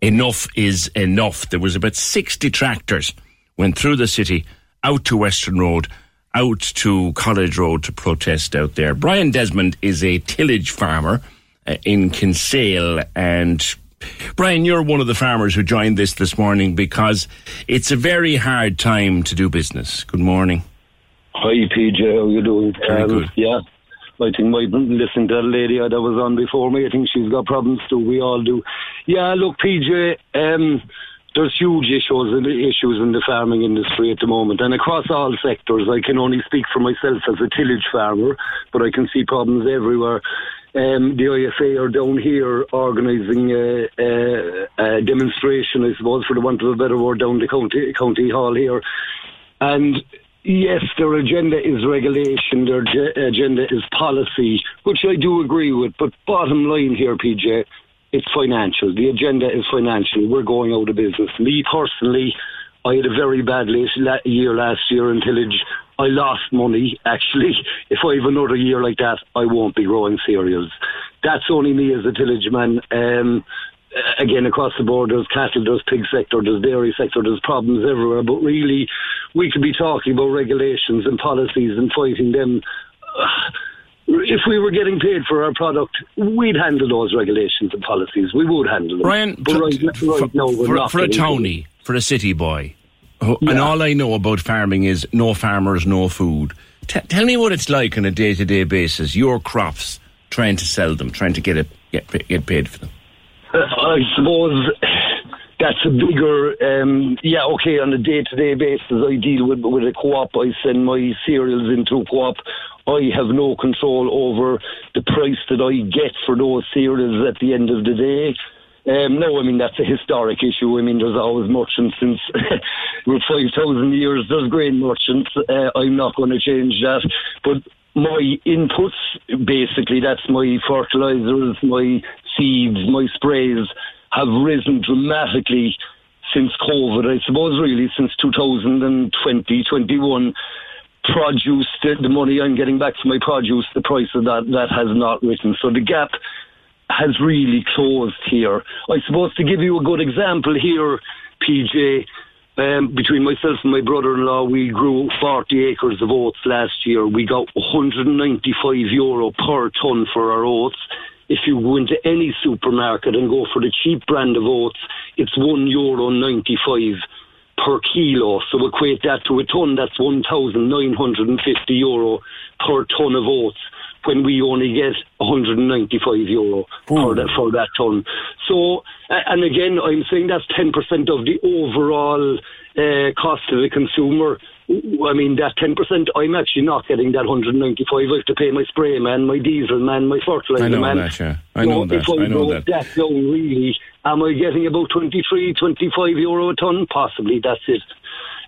Enough is Enough. There was about 60 tractors went through the city, out to Western Road, out to College Road to protest out there. Brian Desmond is a tillage farmer uh, in Kinsale and Brian, you're one of the farmers who joined this this morning because it's a very hard time to do business. Good morning. Hi PJ, how you doing? Very um, good. Yeah, I think my listen to that lady that was on before me. I think she's got problems too. We all do. Yeah, look, PJ. Um, there's huge issues in the issues in the farming industry at the moment, and across all sectors. I can only speak for myself as a tillage farmer, but I can see problems everywhere. Um, the IFA are down here organising a, a, a demonstration, I suppose, for the want of a better word, down the county county hall here, and Yes, their agenda is regulation, their ge- agenda is policy, which I do agree with. But bottom line here, PJ, it's financial. The agenda is financial. We're going out of business. Me personally, I had a very bad year last year in tillage. I lost money, actually. [LAUGHS] If I have another year like that, I won't be growing cereals. That's only me as a tillage man. Um, uh, again, across the board, there's cattle, there's pig sector, there's dairy sector, there's problems everywhere. But really, we could be talking about regulations and policies and fighting them. [SIGHS] If we were getting paid for our product, we'd handle those regulations and policies. We would handle them. Brian, but right, right now, for, for a Tony, for a city boy, who- and all I know about farming is no farmers, no food. T- tell me what it's like on a day to day basis. Your crops, trying to sell them, trying to get it get, get paid for them. [LAUGHS] I suppose that's a bigger, um, yeah, okay, on a day to day basis, I deal with, with a co op. I send my cereals into a co op. I have no control over the price that I get for those cereals at the end of the day. Um, no, I mean, that's a historic issue. I mean, there's always merchants since [LAUGHS] with 5,000 years, there's grain merchants. Uh, I'm not going to change that. But my inputs, basically, that's my fertilizers, my seeds, my sprays, have risen dramatically since COVID. I suppose really since 2020, 21. Produce, the, the money I'm getting back for my produce, the price of that, that has not risen. So the gap has really closed here. I suppose to give you a good example here, PJ, Um, between myself and my brother-in-law, we grew 40 acres of oats last year. We got 195 euro per ton for our oats. If you go into any supermarket and go for the cheap brand of oats, it's one euro 95 per kilo. So equate that to a ton, that's 1,950 euro per ton of oats when we only get 195 euro for that, for that ton. So, and again, I'm saying that's 10% of the overall uh, cost to the consumer. I mean, that 10%, I'm actually not getting that 195. I have to pay my spray man, my diesel man, my fertilizer man. I know that, yeah. I know So that. If I, I know that. that down, really, am I getting about 23, 25 euro a ton? Possibly, that's it.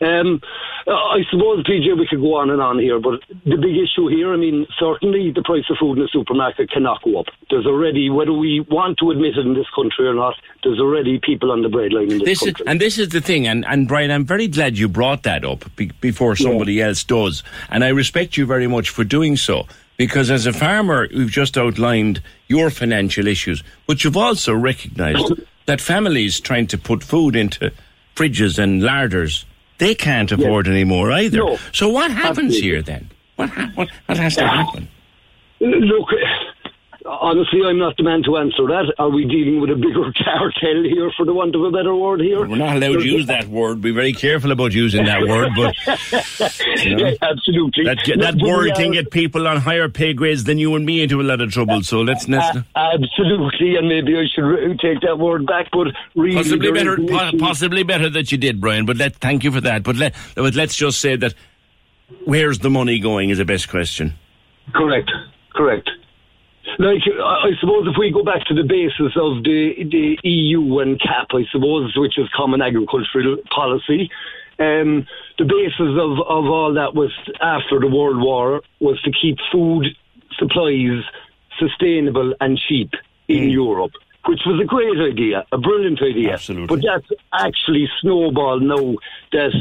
Um, I suppose, PJ, we could go on and on here, but the big issue here, I mean, certainly the price of food in the supermarket cannot go up. There's already, whether we want to admit it in this country or not, there's already people on the breadline in this, This is, country. and this is the thing, and, and Brian, I'm very glad you brought that up be, before somebody else does, and I respect you very much for doing so. Because as a farmer, you've just outlined your financial issues, but you've also recognised [COUGHS] that families trying to put food into fridges and larders, they can't afford anymore either. No. So what happens Absolutely. here then? What, ha- what, what has to uh-huh. happen? Look, honestly, I'm not the man to answer that. Are we dealing with a bigger [LAUGHS] cartel here, for the want of a better word here? We're not allowed to use that word. Be very careful about using that word, but [LAUGHS] you know, Yeah, absolutely. that, that we word can get people on higher pay grades than you and me into a lot of trouble. So let's, absolutely, and maybe I should take that word back, but really, possibly better, po- possibly better that you did, Brian. But let thank you for that. But let but let's just say that where's the money going is the best question. Correct, correct. Like, I suppose if we go back to the basis of the, the EU and CAP, I suppose, which is Common Agricultural Policy, um, the basis of, of all that was after the World War was to keep food supplies sustainable and cheap in Europe. Which was a great idea, a brilliant idea. Absolutely. But that's actually snowballed now that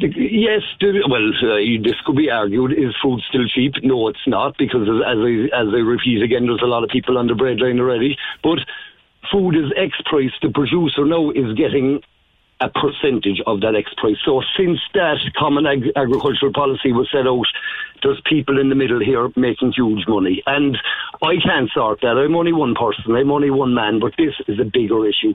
yes, well, uh, this could be argued: is food still cheap? No, it's not, because as, I as I repeat again, there's a lot of people on the breadline already. But food is X price. The producer now is getting a percentage of that X price. So since that common ag- agricultural policy was set out, there's people in the middle here making huge money, and I can't sort that. I'm only one person. I'm only one man, but this is a bigger issue.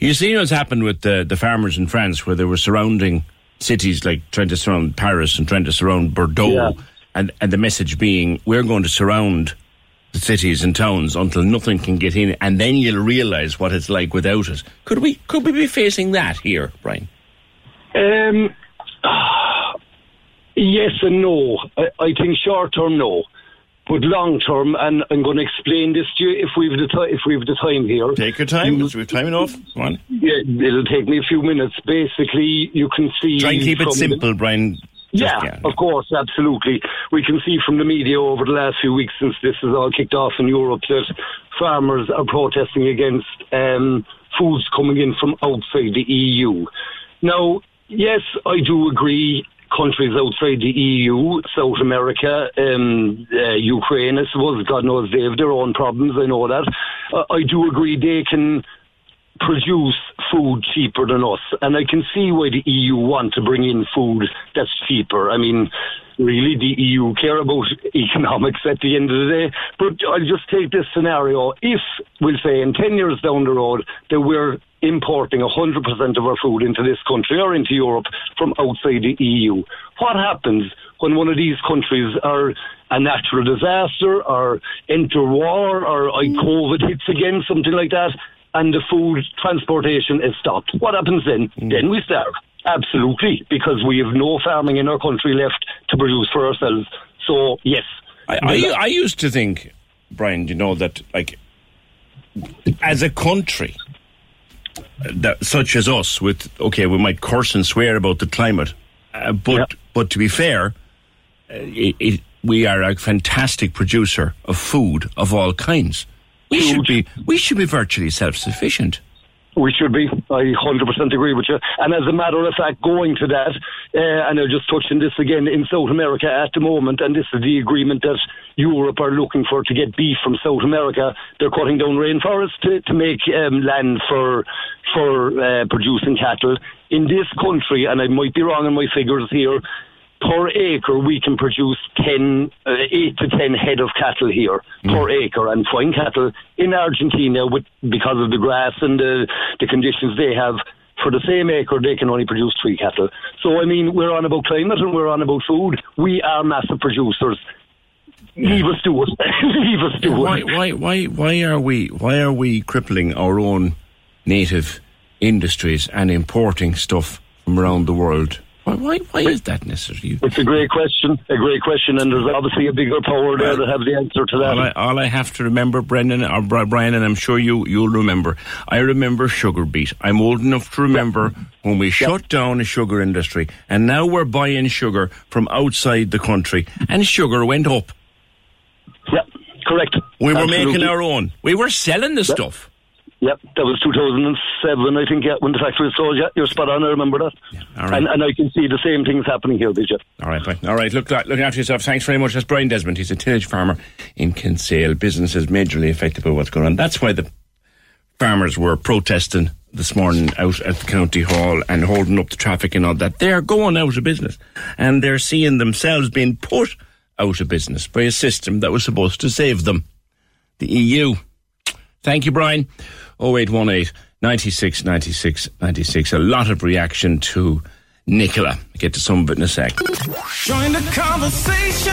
You see what's happened with the, the farmers in France, where they were surrounding cities like trying to surround Paris and trying to surround Bordeaux, Yeah. and and the message being we're going to surround the cities and towns until nothing can get in, and then you'll realise what it's like without it. Could we could we be facing that here, Brian? Um, [SIGHS] yes and no. I, I think short term, no. But long term, and I'm going to explain this to you if we've the if we've the time here. Take your time. We've time enough. Come on. Yeah, it'll take me a few minutes. Basically, you can see. Try and keep it from the- simple, Brian. Yeah, of course, absolutely. We can see from the media over the last few weeks since this has all kicked off in Europe that farmers are protesting against um, foods coming in from outside the EU. Now, yes, I do agree. Countries outside the EU, South America, um, uh, Ukraine, I suppose, God knows they have their own problems. I know that. Uh, I do agree they can produce food cheaper than us. And I can see why the EU want to bring in food that's cheaper. I mean, really, the EU care about [LAUGHS] economics at the end of the day. But I'll just take this scenario. If, we'll say, in 10 years down the road, that we're importing 100% of our food into this country or into Europe from outside the EU, what happens when one of these countries are a natural disaster or enter war or uh, COVID hits again, something like that, and the food transportation is stopped. What happens then? Then we starve. Absolutely, because we have no farming in our country left to produce for ourselves. So, yes. I, I, I used to think, Brian, you know, that like as a country, that, such as us, with okay, we might curse and swear about the climate, uh, but but to be fair, uh, it, it, we are a fantastic producer of food of all kinds. We should be we should be virtually self sufficient. We should be. I 100% agree with you. And as a matter of fact, going to that, uh, and I'll just touch on this again, in South America at the moment, and this is the agreement that Europe are looking for to get beef from South America. They're cutting down rainforests to, to make um, land for for uh, producing cattle. In this country, and I might be wrong in my figures here, per acre we can produce 10, uh, 8 to 10 head of cattle here. Mm. per acre and fine cattle in Argentina with because of the grass and the, the conditions they have for the same acre they can only produce three cattle. So I mean we're on about climate and we're on about food. We are massive producers. Leave us to it. [LAUGHS] Leave us to why, it. why, why, why are we why are we crippling our own native industries and importing stuff from around the world why, why, why is that necessary? It's a great question, a great question, and there's obviously a bigger power there that have the answer to that. All I, all I have to remember, Brendan uh, or Brian, and I'm sure you you'll remember. I remember sugar beet. I'm old enough to remember when we shut down the sugar industry, and now we're buying sugar from outside the country, and sugar went up. Yeah, correct. We were making our own. We were selling the stuff. Yep, that was 2007, I think, yeah, when the factory was sold. Yeah, you're spot on, I remember that. Yeah, all right. and, and I can see the same things happening here, did you? All right, fine. All right, look, uh, look after yourself. Thanks very much. That's Brian Desmond. He's a tillage farmer in Kinsale. Business is majorly affected by what's going on. That's why the farmers were protesting this morning out at the county hall and holding up the traffic and all that. They're going out of business and they're seeing themselves being put out of business by a system that was supposed to save them. The EU. Thank you, Brian. 0818 96 96 96. A lot of reaction to Nicola. get to some of it in a sec. Join the conversation.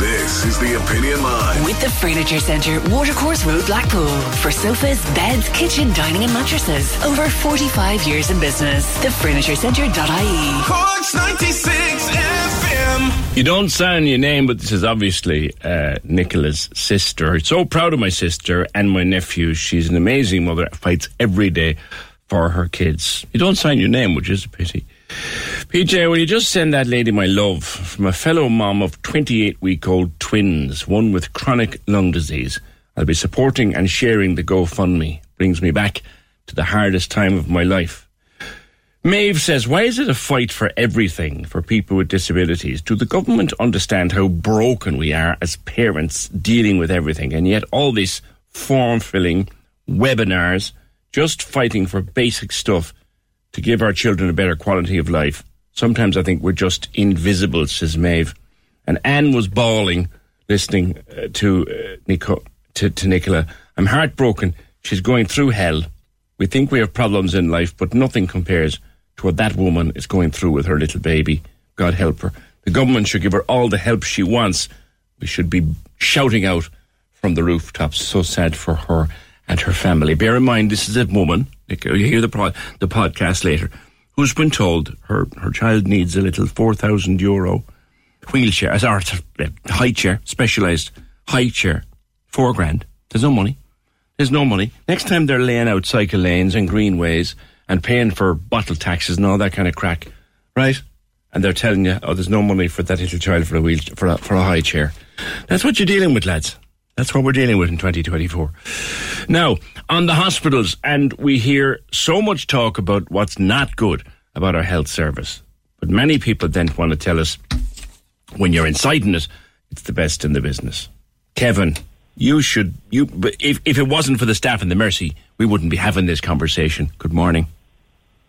This is the Opinion Line. With the Furniture Centre, Watercourse Road, Blackpool. For sofas, beds, kitchen, dining, and mattresses. Over 45 years in business. Thefurniturecentre.ie. Corks 96 FM. You don't sign your name, but this is obviously uh, Nicola's sister. So proud of my sister and my nephew. She's an amazing mother. Fights every day for her kids. You don't sign your name, which is a pity. PJ, will you just send that lady my love from a fellow mom of 28 week old twins, one with chronic lung disease? I'll be supporting and sharing the GoFundMe. Brings me back to the hardest time of my life. Maeve says, why is it a fight for everything for people with disabilities? Do the government understand how broken we are as parents dealing with everything? And yet all this form filling, webinars, just fighting for basic stuff to give our children a better quality of life. Sometimes I think we're just invisible, says Maeve. And Anne was bawling listening uh, to, uh, Nico, to, to Nicola. I'm heartbroken. She's going through hell. We think we have problems in life, but nothing compares to what that woman is going through with her little baby. God help her. The government should give her all the help she wants. We should be shouting out from the rooftops. So sad for her and her family. Bear in mind, this is a woman you hear the pro- the podcast later, who's been told her her child needs a little four thousand euro wheelchair, as art uh, high chair, specialised high chair, four grand. There's no money. There's no money. Next time they're laying out cycle lanes and greenways and paying for bottle taxes and all that kind of crack, right? And they're telling you, oh, there's no money for that little child for a wheel for a, for a high chair. That's what you're dealing with, lads. That's what we're dealing with in 2024. Now, on the hospitals, and we hear so much talk about what's not good about our health service. But many people then want to tell us when you're inside in it, it's the best in the business. Kevin, you should, you, if, if it wasn't for the staff in the Mercy, we wouldn't be having this conversation. Good morning.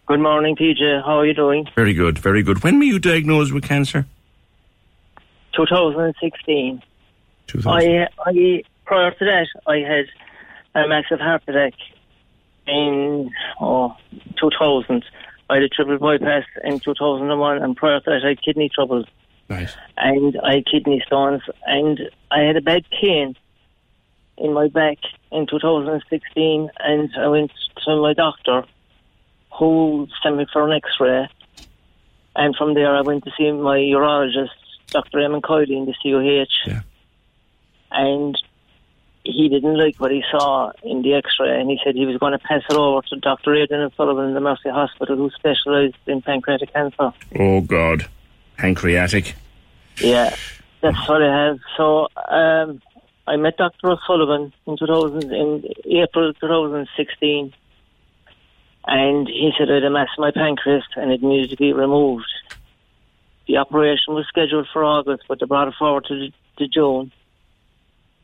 Good morning, PJ. How are you doing? Very good, very good. When were you diagnosed with cancer? 2016. I, I prior to that, I had a massive heart attack in oh, 2000. I had a triple bypass in 2001, and prior to that, I had kidney trouble. Nice. And I had kidney stones, and I had a bad pain in my back in 2016, and I went to my doctor, who sent me for an X-ray, and from there I went to see my urologist, Dr. Eamon Coyley in the CUH. Yeah and he didn't like what he saw in the X-ray, and he said he was going to pass it over to Dr. Aidan Sullivan in the Mercy Hospital, who specialised in pancreatic cancer. Oh God, pancreatic. Yeah, that's what I have. So um, I met Dr. O'Sullivan in 2000 in April 2016, and he said I had a mass in my pancreas and it needed to be removed. The operation was scheduled for August, but they brought it forward to, to June.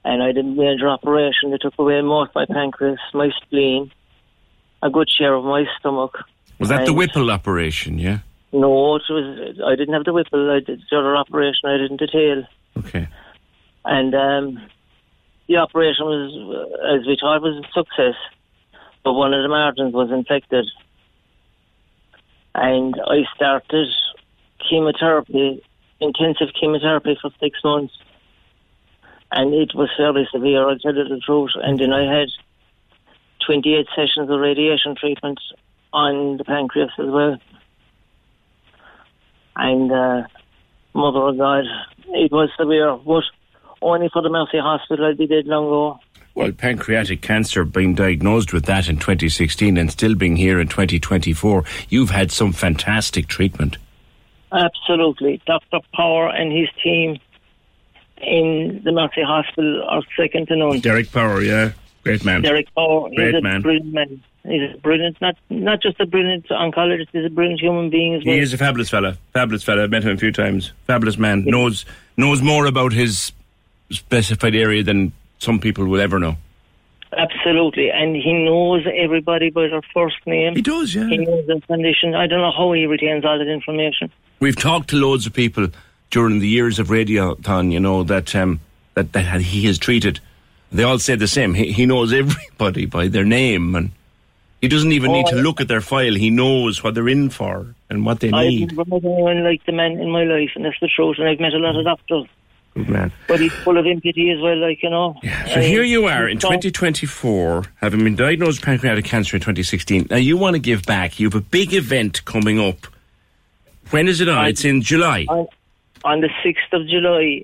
And I had a major operation. They took away most of my pancreas, my spleen, a good share of my stomach. Was that the Whipple operation? Yeah. No, it was. I didn't have the Whipple. I did the other operation. I didn't detail. Okay. And um, the operation was, uh, as we thought, was a success. But one of the margins was infected. And I started chemotherapy, intensive chemotherapy for six months. And it was fairly severe, I'll tell you the truth. And then I had 28 sessions of radiation treatment on the pancreas as well. And uh, Mother of God, it was severe, but only for the Mercy Hospital, I'd be dead long ago. Well, pancreatic cancer being diagnosed with that in 2016 and still being here in 2024, you've had some fantastic treatment. Absolutely. Dr. Power and his team in the Mercy Hospital are second to none. Derek Power, yeah, great man. Derek Power Great a man. brilliant man. He's a brilliant, not not just a brilliant oncologist, he's a brilliant human being as well. He is a fabulous fella, fabulous fella. I've met him a few times. Fabulous man. knows knows more about his specified area than some people will ever know. Absolutely, and he knows everybody by their first name. He does, yeah. He knows their condition. I don't know how he retains all that information. We've talked to loads of people during the years of Radiothon, you know, that um, that, that he has treated. They all say the same. He, he knows [LAUGHS] everybody by their name and he doesn't even need to Oh. look at their file. He knows what they're in for and what they I've need. never met anyone like the man in my life, and that's the truth. And I've met a lot of doctors, Good man. but he's full of empathy as well, like, you know. So here you are in 2024, having been diagnosed with pancreatic cancer in 2016. Now you want to give back. You have a big event coming up. When is it on? It's in July. On, on the 6th of July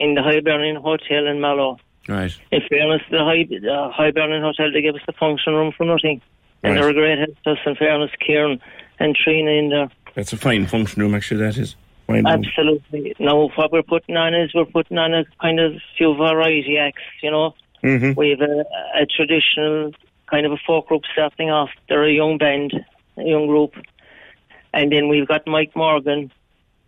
in the Hibernian Hotel in Mallow. Right. In fairness, the, Hi- the Hibernian Hotel, they gave us the function room for nothing. And Right. they were great help to us, in fairness, Kieran and Trina in there. That's a fine function room, actually, that is. Fine. Absolutely. Now, what we're putting on is we're putting on a kind of few variety acts, you know. Mhm. We have a, a traditional kind of a folk group starting off. They're a young band, a young group. And then we've got Mike Morgan,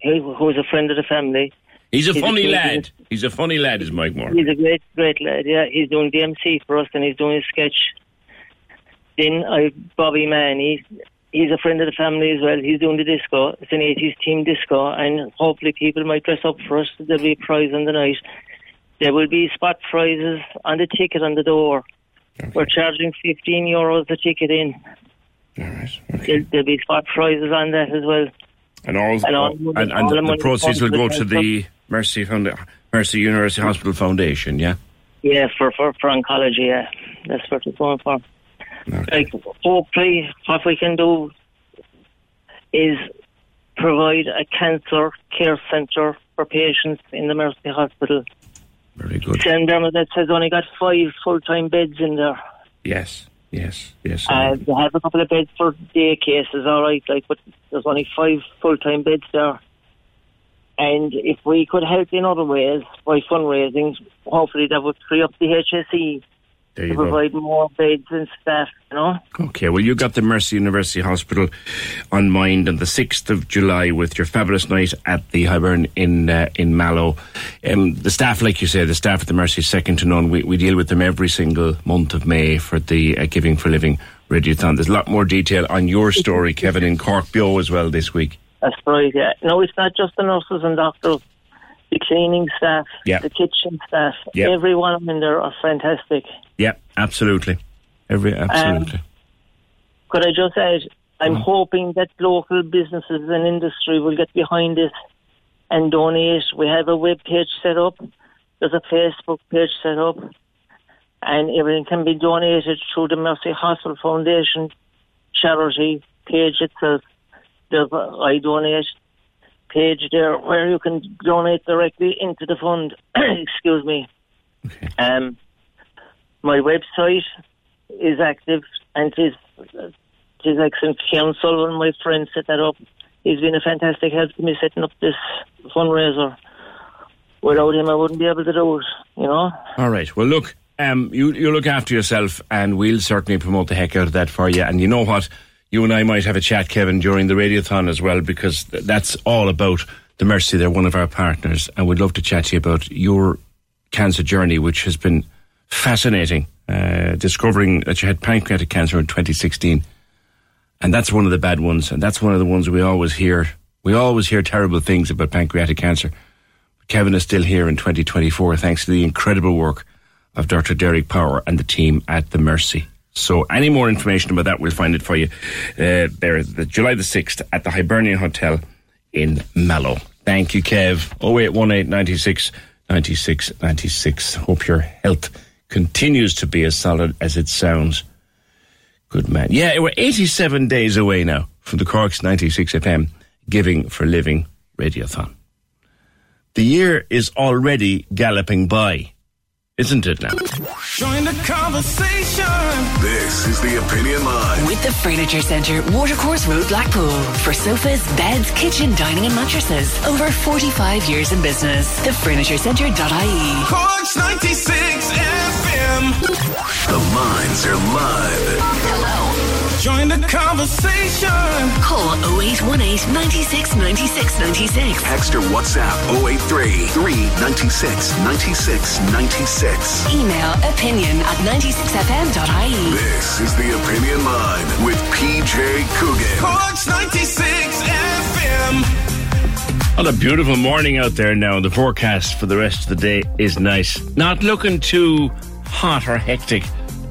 who's a friend of the family. He's a He's funny kid. lad. He's a funny lad, is Mike Moore. He's a great, great lad. Yeah, he's doing the MC for us, and he's doing a sketch. Then I Bobby Mann. He's he's a friend of the family as well. He's doing the disco. It's an '80s team disco, and hopefully people might dress up for us. There'll be a prize on the night. There will be spot prizes on the ticket on the door. We're charging 15 euros a ticket in. All right. There'll, there'll be spot prizes on that as well. And all, And all- and, and all the the, proceeds will go to the Mercy Mercy University Hospital Foundation. Yeah. Yeah, for, for, for oncology, yeah. That's what it's going for. Okay. Like, hopefully, what we can do is provide a cancer care centre for patients in the Mercy Hospital. Very good. St. Bernadette has only got five full-time beds in there. Yes. Yes. Yes. Uh, they have a couple of beds for day cases, all right, like, but there's only five full-time beds there. And if we could help in other ways by fundraising, hopefully that would free up the HSE There to you go. provide more beds and staff, you know? Okay, well, you got the Mercy University Hospital on mind on the 6th of July with your fabulous night at the Hibernian uh, in Mallow. Um, the staff, like you say, the staff at the Mercy is second to none. We, we deal with them every single month of May for the uh, Giving for Living Radiothon. There's a lot more detail on your story, Kevin, in CorkBeo as well this week. That's right, yeah. No, it's not just the nurses and doctors. The cleaning staff, Yeah. the kitchen staff, Yeah. every in there are fantastic. Yeah, absolutely. Every Absolutely. Could I just add, I'm Mm. hoping that local businesses and industry will get behind this and donate. We have a web page set up. There's a Facebook page set up. And everything can be donated through the Mercy Hospital Foundation charity page itself. A I donate page there where you can donate directly into the fund. [CLEARS THROAT] Excuse me. Um, my website is active and is, is excellent. Kieran Sullivan, my friend, set that up. He's been a fantastic help to me setting up this fundraiser. Without him, I wouldn't be able to do it, you know? All right. Well, look, um, you you look after yourself, and we'll certainly promote the heck out of that for you. And you know what? You and I might have a chat, Kevin, during the radiothon as well, because that's all about the Mercy. They're one of our partners, and we'd love to chat to you about your cancer journey, which has been fascinating. Uh, discovering that you had pancreatic cancer in 2016, and that's one of the bad ones, and that's one of the ones we always hear. We always hear terrible things about pancreatic cancer. Kevin is still here in 2024 thanks to the incredible work of Dr. Derek Power and the team at the Mercy. So, any more information about that, we'll find it for you uh, there, the July the 6th at the Hibernian Hotel in Mallow. Thank you, Kev. 0818 96 96 96. Hope your health continues to be as solid as it sounds. Good man. Yeah, we're 87 days away now from the Cork's 96 FM Giving for Living Radiothon. The year is already galloping by, isn't it now? Join the conversation. This is the Opinion Line. With the Furniture Centre, Watercourse Road, Blackpool. For sofas, beds, kitchen, dining, and mattresses. Over 45 years in business. TheFurnitureCentre.ie. Cork's 96 FM. The lines are live. Hello. Join the conversation. Call 0818 96 96 96. Text or WhatsApp 083 396 96 96. Email opinion at 96fm.ie. This is the Opinion Line with PJ Coogan. Cork's 96 FM. What a beautiful morning out there now. The forecast for the rest of the day is nice. Not looking too hot or hectic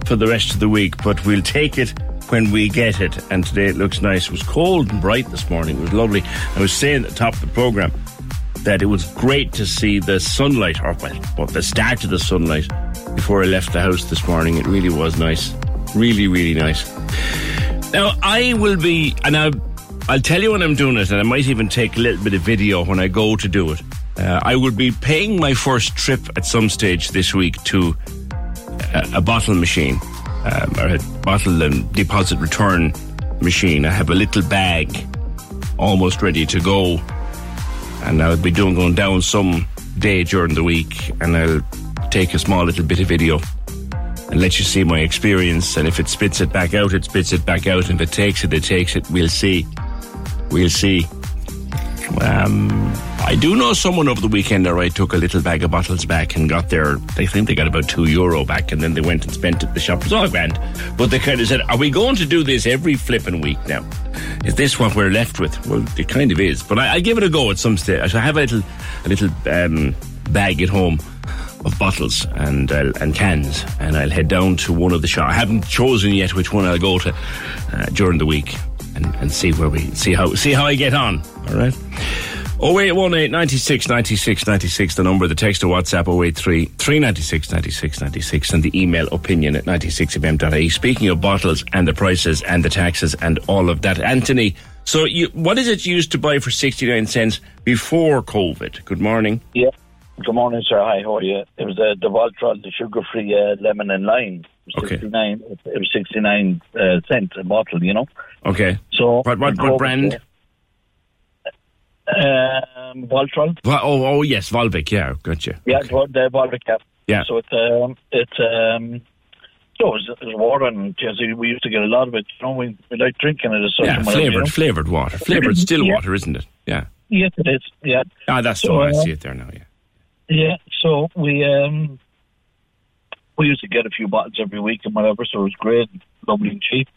for the rest of the week, but we'll take it when we get it. And today it looks nice. It was cold and bright this morning. It was lovely. I was saying at the top of the program that it was great to see the sunlight, or well, the start of the sunlight before I left the house this morning. It really was nice. Really, really nice. Now, I will be, and I'll, I'll tell you when I'm doing it, and I might even take a little bit of video when I go to do it. Uh, I will be paying my first trip at some stage this week to a, a bottle machine, um, or a bottle and deposit return machine. I have a little bag almost ready to go, and I'll be doing going down some day during the week, and I'll take a small little bit of video and let you see my experience. And if it spits it back out, it spits it back out. And if it takes it, it takes it. We'll see. We'll see. Um, I do know someone over the weekend, all right, took a little bag of bottles back and got their, they think they got about two euro back and then they went and spent it at the shop. It was all grand. But they kind of said, are we going to do this every flipping week now? Is this what we're left with? Well, it kind of is. But I, I'll give it a go at some stage. I have a little, a little um, bag at home of bottles and uh, and cans, and I'll head down to one of the shops. I haven't chosen yet which one I'll go to uh, during the week, and, and see where we see how see how I get on. All right. 0818 96 96 96, the number, the text or WhatsApp 083 396 96 96, and the email opinion at 96fm.ie. Speaking of bottles and the prices and the taxes and all of that, Anthony, so you, what is it used to buy for 69 cents before COVID? Good morning. Yeah. Good morning, sir. Hi, how are you? It was uh, the Voltron, the sugar-free uh, lemon and lime. Okay. 69, it was 69 uh, cent a bottle, you know. Okay. So What, what, what brand? Um, Voltron. Vo- Oh, oh, yes, Volvic, yeah, gotcha. Yeah, okay. the Volvic cap. Yeah. So it's um, it's um, so it was, it was water and we used to get a lot of it. You know, we, we like drinking it as such. Yeah, whatever, you flavoured, know. flavoured water. Flavoured [LAUGHS] still Yeah. water, isn't it? Yeah. Yes, it is. Yeah. Ah, that's So, so, I uh, see it there now, yeah. Yeah, so we um we used to get a few bottles every week and whatever, so it was great, lovely and cheap.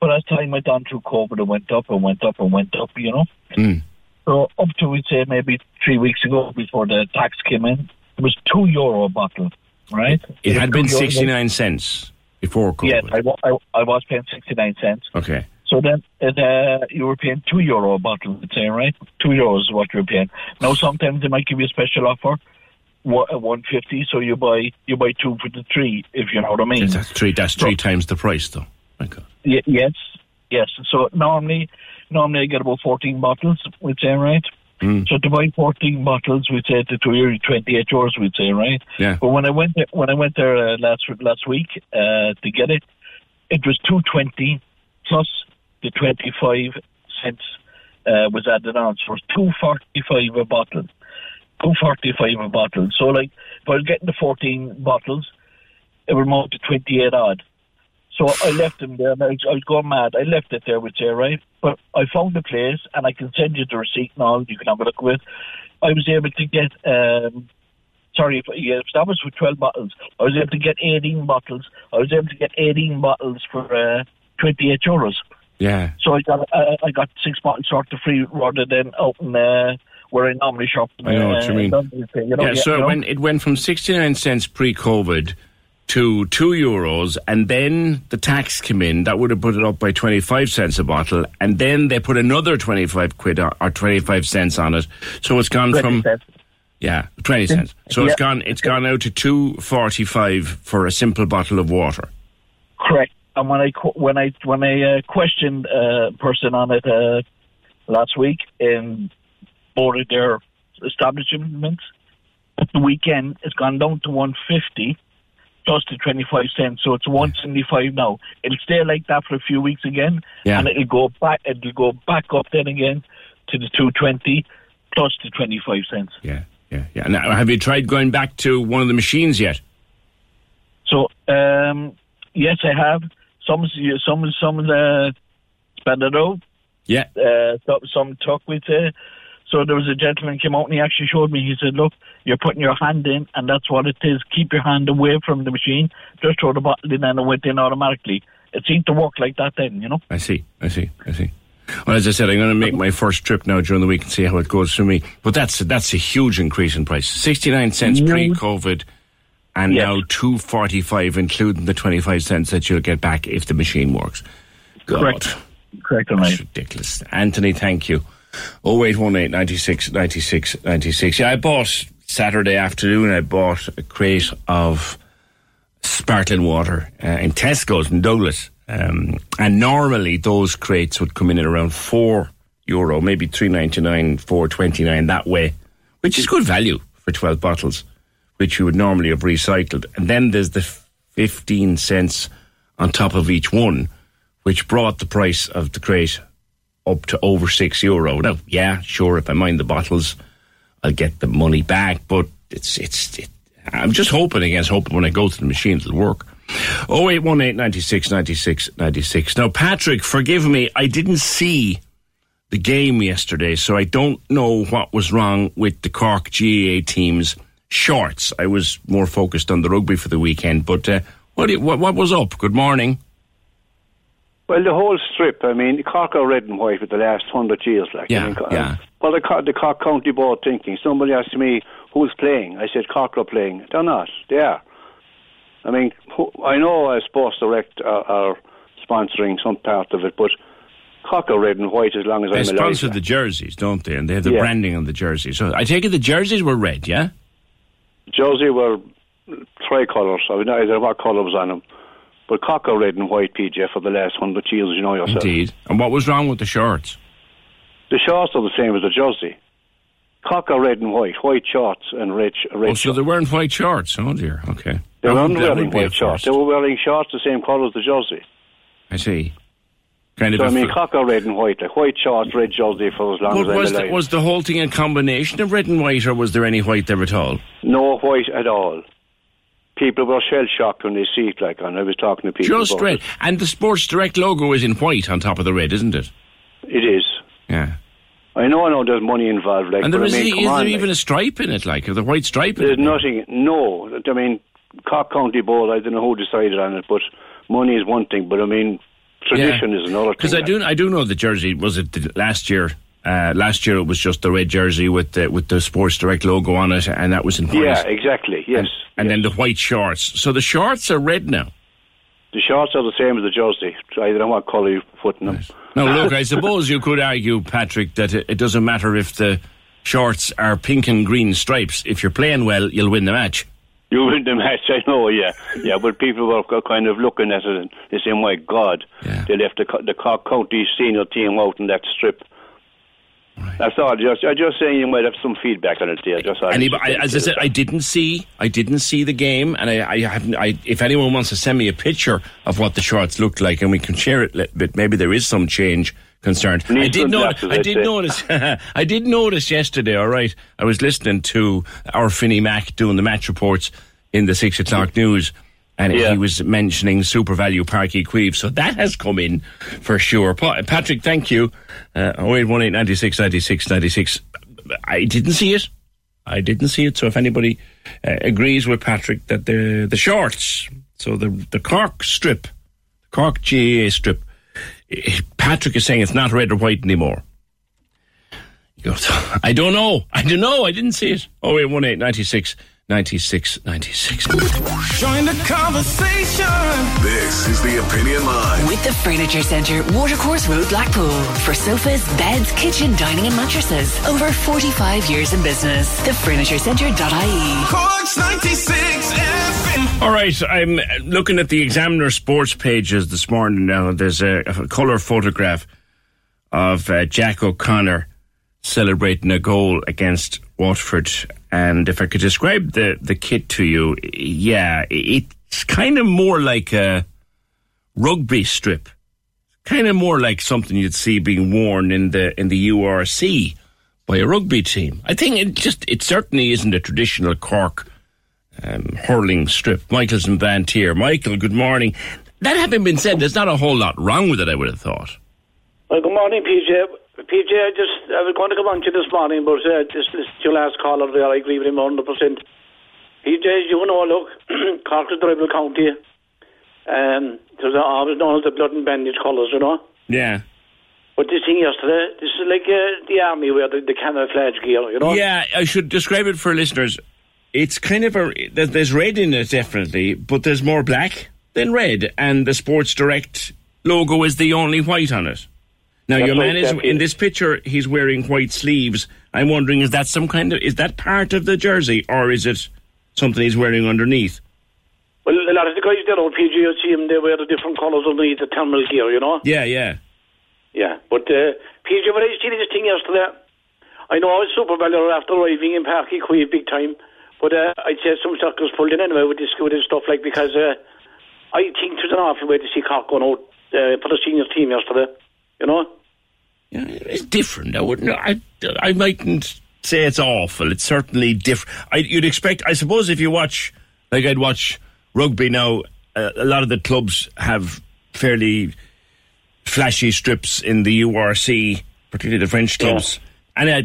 But as time went on through COVID, it went up and went up and went up, you know. Mm. So up to we'd say maybe three weeks ago, before the tax came in, it was two euro a bottle, right? It was had been 69 euro- 69 cents before COVID. Yes, I, I, I was paying sixty nine cents. Okay. So then it, uh, you were paying two euro a bottle, let's say, right? Two euros is what you were paying. Now sometimes they might give you a special offer, one fifty. So you buy you buy two for the three, if you know what I mean. That's three, that's three times the price, though. Y- yes, yes. So normally, normally I get about fourteen bottles. We'd say, right? Mm. So to buy fourteen bottles, we'd say to two euro, twenty eight euros. We'd say, right? Yeah. But when I went there, when I went there uh, last last week uh, to get it, it was two twenty plus the twenty five cents uh, was added on. So it was two forty five a bottle. Two forty five a bottle. So like if I was getting the fourteen bottles, it would amount to twenty eight odd. So I left them there, and I was, I was going mad. I left it there with you, right? But I found the place, and I can send you the receipt now. You can have a look with. I was able to get. Um, sorry, if, yeah, that was for twelve bottles. I was able to get eighteen bottles. I was able to get eighteen bottles for uh, twenty-eight euros. Yeah. So I got uh, I got six bottles sort of free rather than out in uh, where I normally shop. I know what you uh, mean. You know, yeah, so you it know? went, it went from 69 cents pre COVID to 2 euros, and then the tax came in. That would have put it up by 25 cents a bottle, and then they put another 25 quid or, or 25 cents on it. So it's gone from. cents. Yeah, 20 cents. So it's Yeah. gone it's gone out to 2.45 for a simple bottle of water. Correct. And when I when I when I uh, questioned a person on it uh, last week in of their establishments, at the weekend it's gone down to one fifty plus the twenty five cents, so it's one seventy five now. It'll stay like that for a few weeks again, Yeah. and it'll go back. It'll go back up then again to the two twenty plus the twenty five cents. Yeah, yeah, yeah. Now, have you tried going back to one of the machines yet? So um, yes, I have. Some some some uh, spend it out. Yeah. Uh, some, some took with it. So there was a gentleman came out and he actually showed me. He said, "Look, you're putting your hand in, and that's what it is. Keep your hand away from the machine. Just throw the bottle in, and it went in automatically. It seemed to work like that then, you know." I see, I see, I see. Well, as I said, I'm going to make my first trip now during the week and see how it goes for me. But that's that's a huge increase in price. Sixty nine cents mm-hmm. pre-COVID, and Yes. now two forty five, including the twenty five cents that you'll get back if the machine works. God, Correct. Correct, that's ridiculous. Anthony, thank you. Oh eight one eight ninety six ninety six ninety six. Yeah, I bought Saturday afternoon. I bought a crate of sparkling water uh, in Tesco's in Douglas. Um, and normally those crates would come in at around four euro, maybe three ninety nine, four twenty nine that way, which is good value for twelve bottles, which you would normally have recycled. And then there's the fifteen cents on top of each one, which brought the price of the crate up to over six euro. Now, yeah, sure, if I mind the bottles, I'll get the money back, but it's it's. It, I'm just hoping against hoping when I go to the machine it'll work. 0818 96 96 96. Now, Patrick, forgive me, I didn't see the game yesterday, so I don't know what was wrong with the Cork GAA team's shorts. I was more focused on the rugby for the weekend, but uh, what, what what was up? Good morning. Well, the whole strip, I mean, Cork are red and white for the last hundred years. Like, Yeah, I mean, yeah. Well, the, Cork- the Cork County Board thinking. Somebody asked me who's playing. I said Cork are playing. They're not. They are. I mean, I know uh, Sports Direct are, are sponsoring some part of it, but Cork are red and white as long as They I'm alive. They sponsor the jerseys, don't they? And they have the Yeah. branding on the jerseys. So I take it the jerseys were red, yeah? Jersey were tricolours. I mean, I don't know what colour was on them. But Cork are red and white, PJ, for the last hundred years, you know yourself. Indeed. And what was wrong with the shorts? The shorts are the same as the jersey. Cork are red and white, white shorts and red, red Oh, so they weren't white shorts. Oh dear. Okay. They weren't wearing would be a white shorts. first. They were wearing shorts the same colour as the jersey. I see. Kind of. so, I mean, Cork red and white, like white shorts, red jersey for as long But as was the, was the whole thing a combination of red and white, or was there any white there at all? No white at all. People were shell shocked when they see it, like, and I was talking to people. Just red. And the Sports Direct logo is in white on top of the red, isn't it? It. it is. Yeah. I know, I know. There's money involved, like, and there is, is, I mean, is come there like. even a stripe in it, like the white stripe? in There's it? nothing. No, I mean, Cork County Board. I don't know who decided on it, but money is one thing. But I mean, tradition is another. Because I do, I do know the jersey. Was it the, last year? Uh, last year it was just the red jersey with the with the Sports Direct logo on it, and that was in white. Yeah, exactly. Yes. And then the white shorts. So the shorts are red now. The shorts are the same as the jersey. I don't know what colour you're putting them. Now, look, I [LAUGHS] suppose you could argue, Patrick, that it, it doesn't matter if the shorts are pink and green stripes. If you're playing well, you'll win the match. You win the match, I know, yeah. Yeah, but people were kind of looking at it and they say, my God, they left the, the Cork County senior team out in that strip. That's all. Just, I'm just saying you might have some feedback on it there. Just And he- I, as I said, I didn't see, I didn't see the game, and I, I haven't. I, if anyone wants to send me a picture of what the shorts looked like, and we can share it a little bit, maybe there is some change concerned. I did notice. I I'd did notice. [LAUGHS] I did notice yesterday. All right, I was listening to our Finny Mac doing the match reports in the six o'clock news, And Yeah. he was mentioning SuperValu Páirc Uí Chaoimh. So that has come in for sure. Pa- Patrick, thank you. Uh, 0818 96 96 96. I didn't see it. I didn't see it. So if anybody uh, agrees with Patrick that the the shorts, so the the Cork strip, Cork GAA strip, eh, Patrick is saying it's not red or white anymore. He goes, [LAUGHS] I don't know. I don't know. I didn't see it. Oh, wait, 18 96 96 96. Join the conversation. This is the Opinion Line. With the Furniture Centre, Watercourse Road, Blackpool. For sofas, beds, kitchen, dining, and mattresses. Over 45 years in business. TheFurnitureCentre.ie. Corks 96 FM. All right, I'm looking at the Examiner sports pages this morning now. There's a, a colour photograph of uh, Jack O'Connor celebrating a goal against Waterford. And if I could describe the, the kit to you, yeah, it's kind of more like a rugby strip. Kind of more like something you'd see being worn in the in the URC by a rugby team. I think it just it certainly isn't a traditional Cork um, hurling strip. Michael's in Banteer. Michael, good morning. That having been said, there's not a whole lot wrong with it. I would have thought. Well, good morning, PJ. PJ, I just I was going to come on to you this morning, but uh, just this your last caller there, I agree with him 100. percent PJ, you know, look, Cork is the rival county. Um, there's always known as the blood and bandage colours, you know. Yeah. But this thing yesterday, this is like uh, the army where the, the camouflage gear, you know. Yeah, I should describe it for listeners. It's kind of a there's red in it definitely, but there's more black than red, and the Sports Direct logo is the only white on it. Now That's your man is in this picture. He's wearing white sleeves. I'm wondering is that some kind of is that part of the jersey or is it something he's wearing underneath? Well, a lot of the guys there on PJ, you see them, they wear the different colours underneath the thermal gear, you know. Yeah, yeah. Yeah, but uh, PJ, when I seen this thing yesterday, I know I was SuperValu after arriving in Páirc Uí Chaoimh big time, but uh, I'd say some circles pulled in anyway with this with this stuff like because uh, I think it was an awful way to see Cork going out uh, for the senior team yesterday, you know. Yeah, it's different. I wouldn't. I I mightn't say it's awful. It's certainly different. You'd expect. I suppose if you watch, like I'd watch rugby now. Uh, a lot of the clubs have fairly flashy strips in the URC, particularly the French clubs. And uh,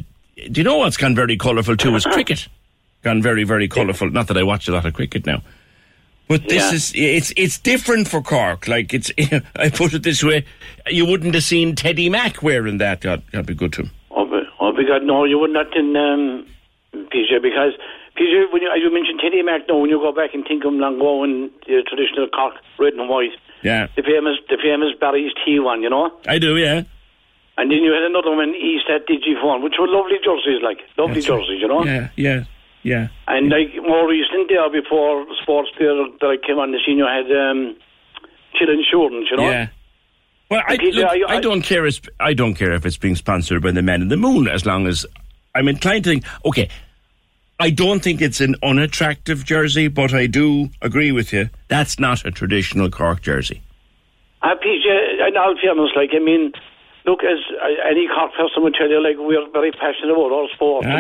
do you know what's gone very colourful too? Is [LAUGHS] cricket gone very very colourful. Not that I watch a lot of cricket now. But this Yeah. is it's it's different for Cork. Like it's [LAUGHS] I put it this way, you wouldn't have seen Teddy Mack wearing that. God, that'd be good to him. Oh, but, oh, because no, you would not in um, PJ because PJ when you, as you mentioned Teddy Mac, no, when you go back and think of long ago and the traditional Cork red and white, Yeah, the famous the famous Barry's Tea one, you know. I do. Yeah, And then you had another one, Esat Digifone, which were lovely jerseys, like lovely That's jerseys, you know. yeah, yeah, yeah. And like more recent there, before sports there that I came on the scene, you had um, Chill Insurance, you know. Yeah. Well, I, look, I- I don't care. If, I don't care if it's being sponsored by the Man in the Moon, as long as I'm inclined to think. Okay, I don't think it's an unattractive jersey, but I do agree with you. That's not a traditional Cork jersey. PJ, in all fairness, like, I mean, look, as uh, any Cork person would tell you, like, we're very passionate about our sport, you know.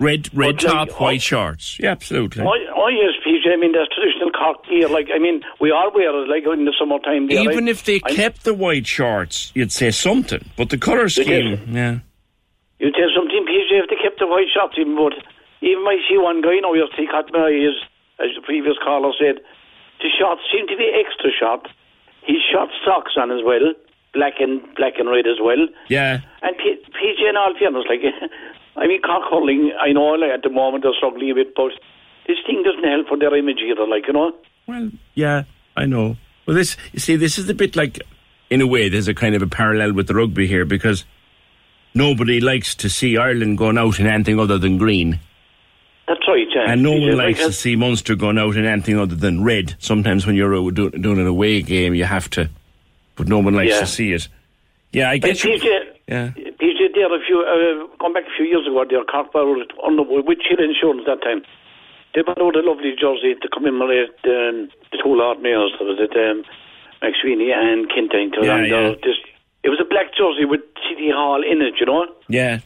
Red, red But, like, top, white shorts. Yeah, absolutely. I, oh yes, PJ. I mean, there's traditional Cork gear. Like, I mean, we all wear it, like, in the summertime. Even like, if they I- kept the white shorts, you'd say something. But the colour scheme, yeah. You tell something, PJ, if they kept the white shorts. even but even I see one guy you now yesterday caught my eye, as, the previous caller said, the shorts seem to be extra short. He's shot socks on as well, black and black and red as well. Yeah. And P- PJ, in all fairness, like, [LAUGHS] I mean, Cork hurling, I know like, at the moment they're struggling a bit, but this thing doesn't help for their image either, like, you know. Well, yeah, I know. Well, this, you see, this is a bit like, in a way, there's a kind of a parallel with the rugby here because nobody likes to see Ireland going out in anything other than green. That's right, yeah. And no one likes to see Munster going out in anything other than red. Sometimes when you're uh, do, doing an away game, you have to, but no one likes Yeah. to see it. Yeah, I get you. Yeah. PJ, there, if you uh, come back a few years ago, there, Cork borrowed under with Chill Insurance that time. They borrowed a lovely jersey to commemorate um, the two Lord Mayors. There was it um, MacSwiney and Kintane. Yeah, yeah. this, it was a black jersey with City Hall in it, you know. Yeah.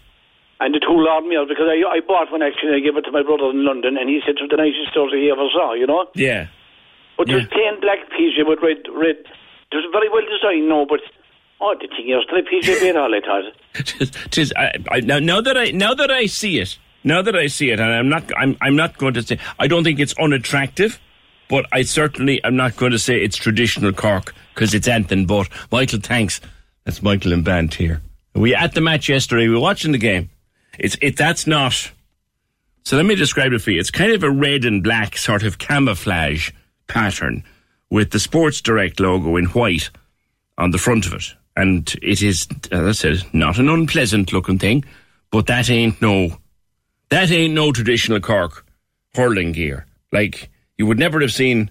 And the two Lord Mayors, because I, I bought one actually, I gave it to my brother in London, and he said it was the nicest jersey he ever saw, you know. Yeah. But But Yeah. there's plain black PJ with red, red. It was very well designed, no, but oh, the thing is, the PJ all I thought. Tis, I, I, now, now that I now that I see it, now that I see it, and I'm not I'm I'm not going to say I don't think it's unattractive, but I certainly am not going to say it's traditional Cork because it's Anthony but. Michael, thanks. That's Michael and Banteer. We at the match yesterday. We were watching the game. It's it that's not. So let me describe it for you. It's kind of a red and black sort of camouflage pattern with the Sports Direct logo in white on the front of it. And it is, as I said, not an unpleasant looking thing, but that ain't no, that ain't no traditional Cork hurling gear. Like, you would never have seen,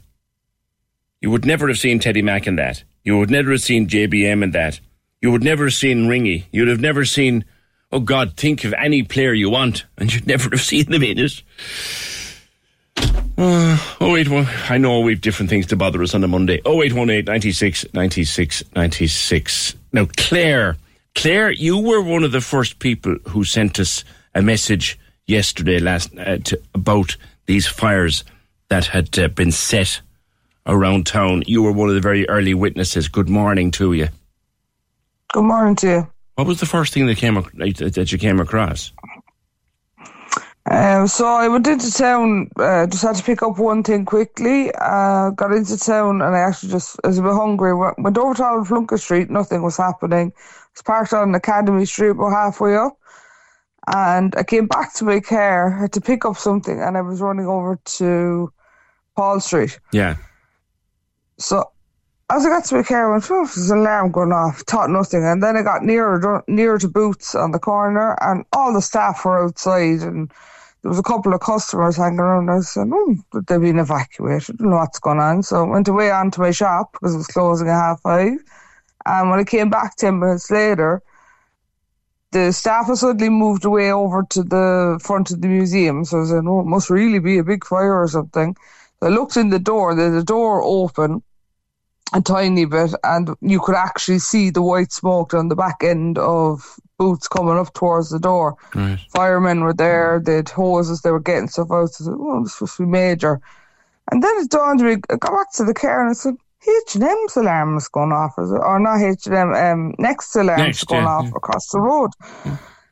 you would never have seen Teddy Mack in that. You would never have seen JBM in that. You would never have seen Ringy. You'd have never seen, oh God, think of any player you want, and you'd [LAUGHS] never have seen them in it. Uh, oh wait, well, I know we've different things to bother us on a Monday. Oh eight one eight ninety six ninety six ninety six. Now, Claire, Claire, you were one of the first people who sent us a message yesterday last uh, to, about these fires that had uh, been set around town. You were one of the very early witnesses. Good morning to you. Good morning to you. What was the first thing that came that you came across? Um, so I went into town, uh, just had to pick up one thing quickly. Uh, got into town and I actually just, I was a bit hungry, went, went over to Plunkett Street, nothing was happening. was parked on Academy Street about halfway up. And I came back to my car, had to pick up something, and I was running over to Paul Street. Yeah. So as I got to my car, I went, oh, there's an alarm going off. Thought nothing. And then I got nearer nearer to Boots on the corner, and all the staff were outside, and there was a couple of customers hanging around. I said, oh, they've been evacuated. I don't know what's going on. So I went away onto my shop because it was closing at half five. And when I came back 10 minutes later, the staff had suddenly moved away over to the front of the museum. So I said, oh, it must really be a big fire or something. I looked in the door, there's the door open a tiny bit, and you could actually see the white smoke on the back end of boots coming up towards the door. Right. Firemen were there, they had hoses, they were getting stuff out. So I said, oh, this must be major. And then it dawned on me, I got back to the car and I said, H&M's alarm is going off, is it? or not H&M, um, Next alarm is Next, going yeah, off yeah. across the road.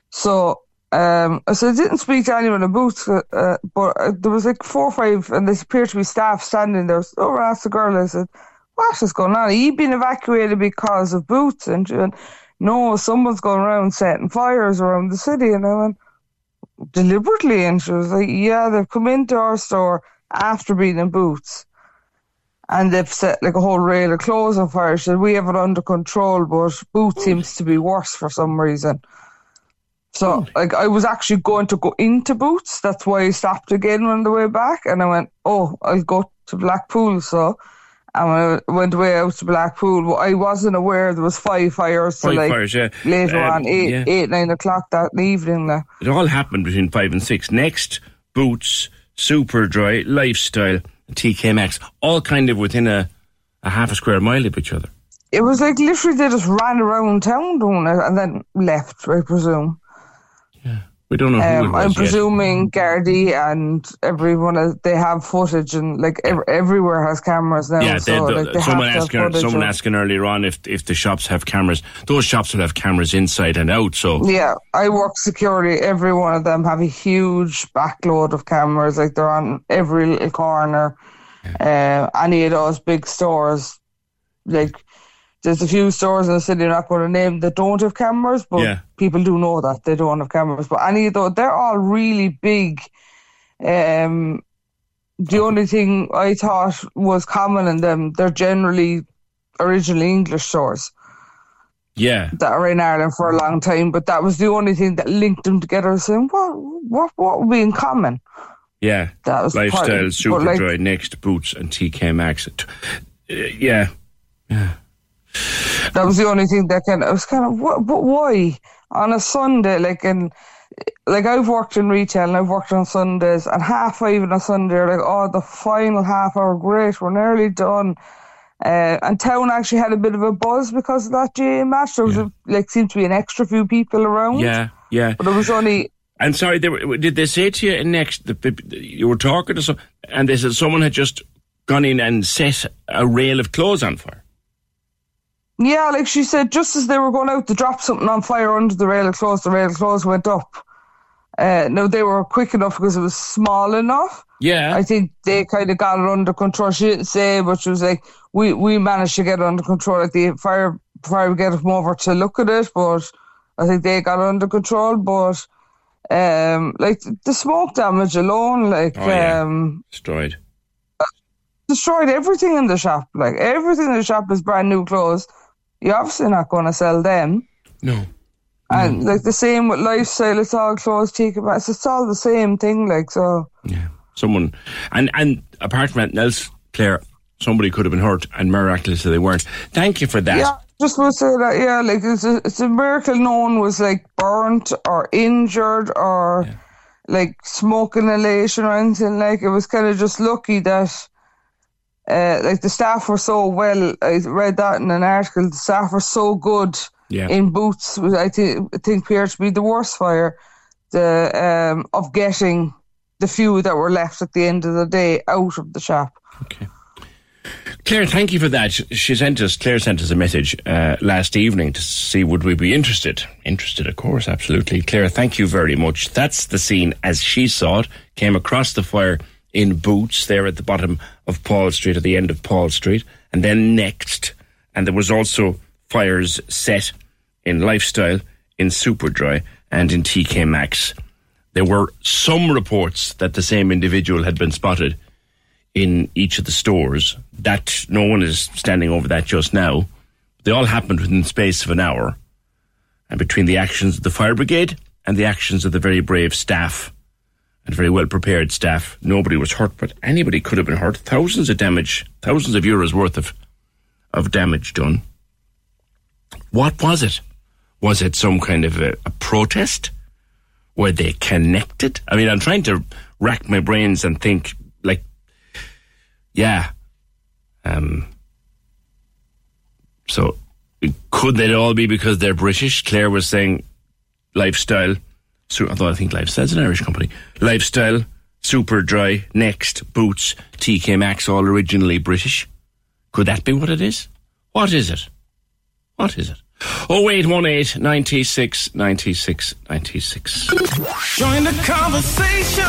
So um, so I didn't speak to anyone in boots, uh, uh, but uh, there was like four or five, and there appeared to be staff standing there. So I asked the girl, I said, what is going on? You been evacuated because of boots? And she went, no, someone's going around setting fires around the city. And I went, deliberately? And she was like, yeah, they've come into our store after being in boots. And they've set like a whole rail of clothes on fire. She said, we have it under control, but boots seems to be worse for some reason. So, like, I was actually going to go into Boots. That's why I stopped again on the way back. And I went, oh, I'll go to Blackpool. So, and when I went way out to Blackpool, I wasn't aware there was five fires. Five till, like, fires, yeah. Later Um, on, eight, yeah. eight, nine o'clock that evening. Now. It all happened between five and six. Next, Boots, Super Dry, Lifestyle, TK Maxx, all kind of within a, a half a square mile of each other. It was like literally they just ran around town doing it and then left, I presume. We don't know who Um, I'm yet. presuming Gardaí and everyone uh, they have footage and like ev- everywhere has cameras now. Yeah, so they- like they someone have asking someone of- asking earlier on if if the shops have cameras. Those shops will have cameras inside and out. So Yeah, I work security. Every one of them have a huge backload of cameras. Like they're on every little corner. Uh, any of those big stores, like there's a few stores in the city I'm not going to name that don't have cameras, but Yeah. people do know that they don't have cameras. But any of those, they're all really big. Um, the only thing I thought was common in them, they're generally originally English stores yeah, that are in Ireland for a long time, but that was the only thing that linked them together. Saying what, what, what would be in common? yeah. That was Lifestyle, Super like- Dry, Next, Boots, and TK Maxx. Uh, yeah, That was the only thing that kind of, I was kind of, what, but why on a Sunday? Like, and like I've worked in retail and I've worked on Sundays, and half five on a Sunday, like, oh, the final half hour, great, we're nearly done. Uh, and town actually had a bit of a buzz because of that GAA match. There was a, like seemed to be an extra few people around. yeah, yeah. But it was only And sorry, they were, did they say to you next? The, you were talking to some, and they said someone had just gone in and set a rail of clothes on fire. Yeah, like she said, just as they were going out to drop something on fire under the rail of clothes, the rail of clothes went up. Uh, no, they were quick enough because it was small enough. Yeah. I think they kind of got it under control. She didn't say, but she was like, we, we managed to get it under control. Like the fire, fire brigade come over to look at it, but I think they got it under control. But um, like the smoke damage alone, like Oh, yeah. um, Destroyed. destroyed everything in the shop. Like everything in the shop is brand new clothes. You're obviously not going to sell them. No. And like the same with lifestyle, it's all clothes, take back. It's all the same thing. Like so, Yeah, Someone, and and apart from anything else, Claire, somebody could have been hurt, and miraculously they weren't. Thank you for that. yeah. Just want to say that, yeah, like it's a, it's a miracle no one was like burnt or injured or like smoke inhalation or anything. Like it was kind of just lucky that, uh, like the staff were so well. I read that in an article. The staff were so good Yeah. in boots. I think I think appeared to be the worst fire, the um of getting the few that were left at the end of the day out of the shop. Okay. Claire, thank you for that. She- She sent us, Claire sent us a message uh, last evening to see would we be interested. Interested, of course, absolutely. Claire, thank you very much. That's the scene as she saw it. Came across the fire in boots there at the bottom of Paul Street, at the end of Paul Street, and then next. And there was also fires set in Lifestyle, in Superdry, and in TK Maxx. There were some reports that the same individual had been spotted in each of the stores. That no one is standing over that just now. They all happened within the space of an hour. And between the actions of the fire brigade and the actions of the very brave staff and very well prepared staff, nobody was hurt, but anybody could have been hurt. Thousands of damage, thousands of euros worth of of damage done. What was it? Was it some kind of a, a protest? Were they connected? I mean, I'm trying to rack my brains and think, like, yeah. Um, so, could they all be because they're British? Claire was saying lifestyle. So, although I think Lifestyle's an Irish company. Lifestyle, Super Dry, Next, Boots, TK Maxx, all originally British. Could that be what it is? What is it? What is it? 0818 96 96 96. Join the conversation.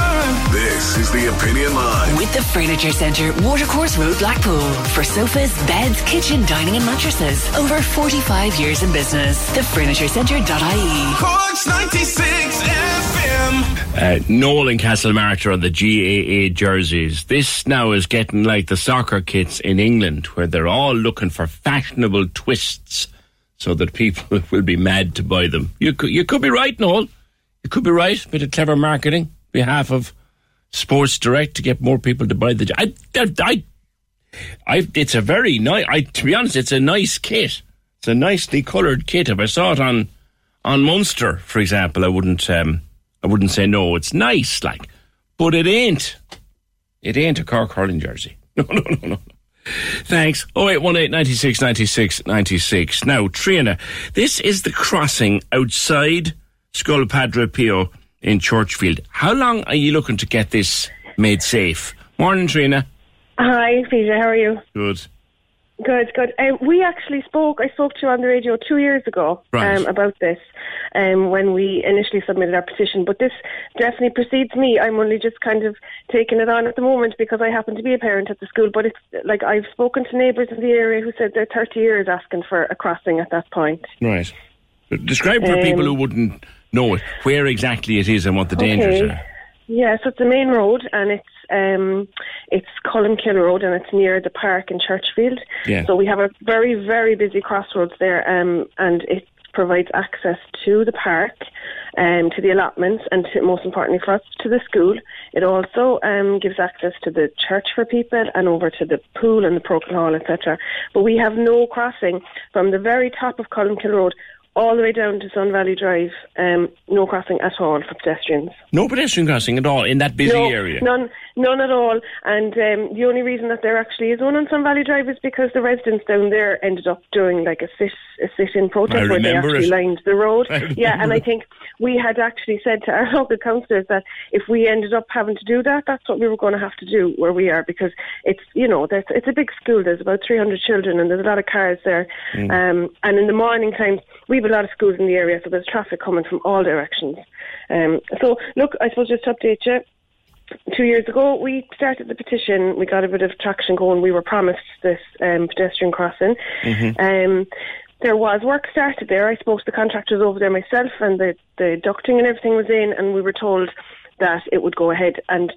This is the Opinion Line. With the Furniture Centre, Watercourse Road, Blackpool. For sofas, beds, kitchen, dining, and mattresses. Over 45 years in business. TheFurnitureCentre.ie. Corks 96 FM. Uh, Noel and Castlemartyr on the GAA jerseys. This now is getting like the soccer kits in England, where they're all looking for fashionable twists so that people [LAUGHS] will be mad to buy them. You could, you could be right, Noel. You could be right. Bit of clever marketing behalf of Sports Direct to get more people to buy the. I, I, I, it's a very nice. I, to be honest, it's a nice kit. It's a nicely coloured kit. If I saw it on on Munster, for example, I wouldn't. Um, I wouldn't say no. It's nice, like, but it ain't. It ain't a Cork hurling jersey. [LAUGHS] No, no, no, no. Thanks. 0818 96 96 96. Now, Trina, this is the crossing outside Scoil Padre Pio in Churchfield. How long are you looking to get this made safe? Morning, Trina. Hi, PJ. How are you? Good. Good, good. Um, we actually spoke. I spoke to you on the radio two years ago Right. um, about this um, when we initially submitted our petition. But this definitely precedes me. I'm only just kind of taking it on at the moment because I happen to be a parent at the school. But it's like I've spoken to neighbours in the area who said they're 30 years asking for a crossing at that point. Right. Describe for Um, people who wouldn't know it where exactly it is and what the dangers Okay. are. Yeah, so it's the main road, and it's um, it's Cullenkill Road, and it's near the park in Churchfield. Yeah. So we have a very very busy crossroads there, um, and it provides access to the park, um, to the allotments, and to, most importantly for us, to the school. It also um, gives access to the church for people and over to the pool and the Procon Hall, etc. But we have no crossing from the very top of Cullenkill Road all the way down to Sun Valley Drive, um, no crossing at all for pedestrians. No pedestrian crossing at all in that busy no, area. None, none at all. And um, the only reason that there actually is one on Sun Valley Drive is because the residents down there ended up doing like a sit, a sit-in protest where they actually it. lined the road. [LAUGHS] Yeah, and I think we had actually said to our [LAUGHS] local councillors that if we ended up having to do that, that's what we were going to have to do where we are because it's you know there's, it's a big school. There's about 300 children and there's a lot of cars there. Mm. Um, and in the morning times we have a lot of schools in the area, so there's traffic coming from all directions. Um, so look, I suppose just to update you two years ago, we started the petition. We got a bit of traction going. We were promised this um, pedestrian crossing. Um, there was work started there. I spoke to the contractors over there myself, and the, the ducting and everything was in, and we were told that it would go ahead. And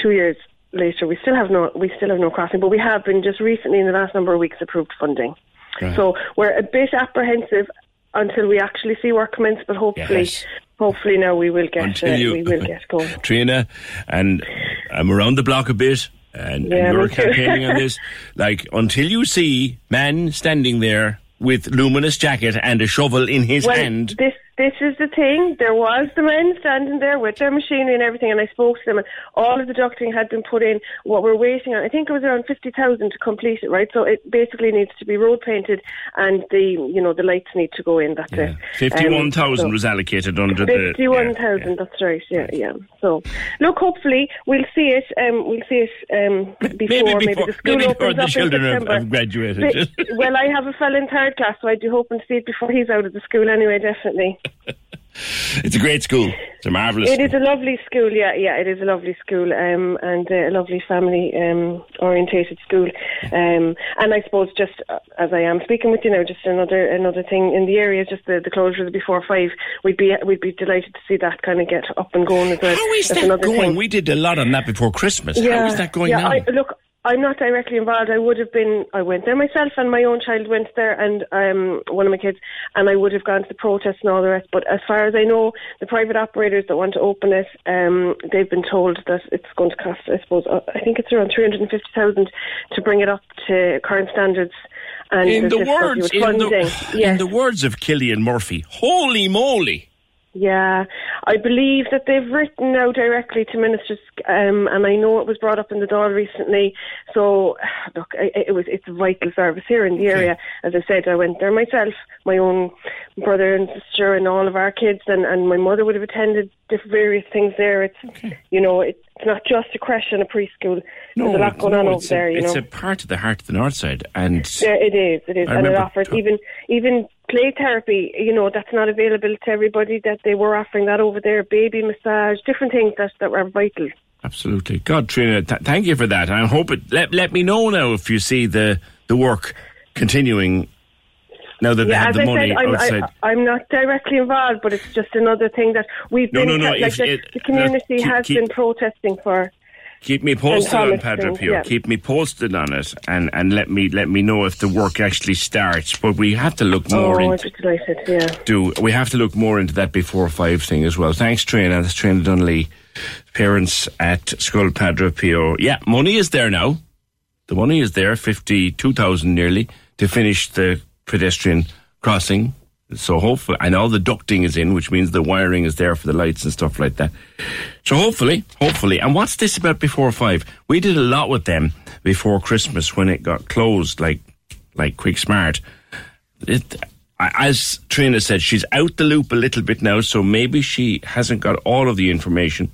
two years later, we still have no we still have no crossing, but we have been just recently in the last number of weeks approved funding. Right. So we're a bit apprehensive until we actually see work commence, but hopefully, Yes. hopefully now we will get uh, you- we will get going. [LAUGHS] Trina, and I'm around the block a bit, and, and you're campaigning on [LAUGHS] this. Like until you see man standing there with luminous jacket and a shovel in his well, hand. This this is the thing. There was the men standing there with their machinery and everything, and I spoke to them, and all of the ducting had been put in. What we're waiting on, I think it was around fifty thousand to complete it, right? So it basically needs to be road painted, and the you know the lights need to go in. That's it. Fifty-one thousand Um, so- was allocated under the. Fifty-one thousand. That's right. Yeah, yeah. So, look, hopefully we'll see it. Um, we'll see it um, before maybe, before- the school maybe opens the up children in have- September. have graduated. Well, I have a fella in third class, so I'd be hoping to see it before he's out of the school anyway. Definitely. [LAUGHS] It's a great school. It's a marvelous. It is a lovely school, yeah, yeah. It is a lovely school, um, and uh, a lovely family um, orientated school. Um, and I suppose just uh, as I am speaking with you now, just another another thing in the area, just the, the closure of the before five. We'd be we'd be delighted to see that kind of get up and going as well. How is That's that going? thing. We did a lot on that before Christmas. How is that going yeah, now? I, look, I'm not directly involved. I would have been. I went there myself, and my own child went there, and um, one of my kids, and I would have gone to the protest and all the rest. But as far as I know, the private operators that want to open it, um, they've been told that it's going to cost. I suppose uh, I think it's around three hundred and fifty thousand to bring it up to current standards. And in the words, in the, funding. [LAUGHS] in the words of Cillian Murphy, holy moly! Yeah, I believe that they've written now directly to ministers, um, and I know it was brought up in the Dáil recently. So, [SIGHS] look, I, it was it's a vital service here in the area. As I said, I went there myself, my own brother and sister, and all of our kids, and, and my mother would have attended different various things there. It's you know, it's not just a creche and a preschool. There's a lot going no, on over it's there. A, You it's know, a part of the heart of the north side, and yeah, it is. It is, I and it offers even even play therapy. You know, that's not available to everybody. That they were offering that over there, baby massage, different things that that were vital. Absolutely. God, Trina, th- thank you for that. I hope it. Let, let me know now if you see the, the work continuing now that they have the I money said, I'm, outside. I, I'm not directly involved, but it's just another thing that we've No, been no, no, like if the, it- the community keep- has keep- been protesting for. Keep me posted on Padre Pio. yeah. Keep me posted on it, and, and let me let me know if the work actually starts. But we have to look more oh, into delighted. Yeah. do we have to look more into that before five thing as well. Thanks, Trina. That's Trina Dunley, parents at Scoil Padre Pio. Yeah, money is there now. The money is there, fifty-two thousand nearly to finish the pedestrian crossing. So hopefully, and all the ducting is in, which means the wiring is there for the lights and stuff like that. So hopefully, hopefully, and what's this about before five? We did a lot with them before Christmas when it got closed, like like Quick Smart. It, as Trina said, she's out the loop a little bit now, so maybe she hasn't got all of the information.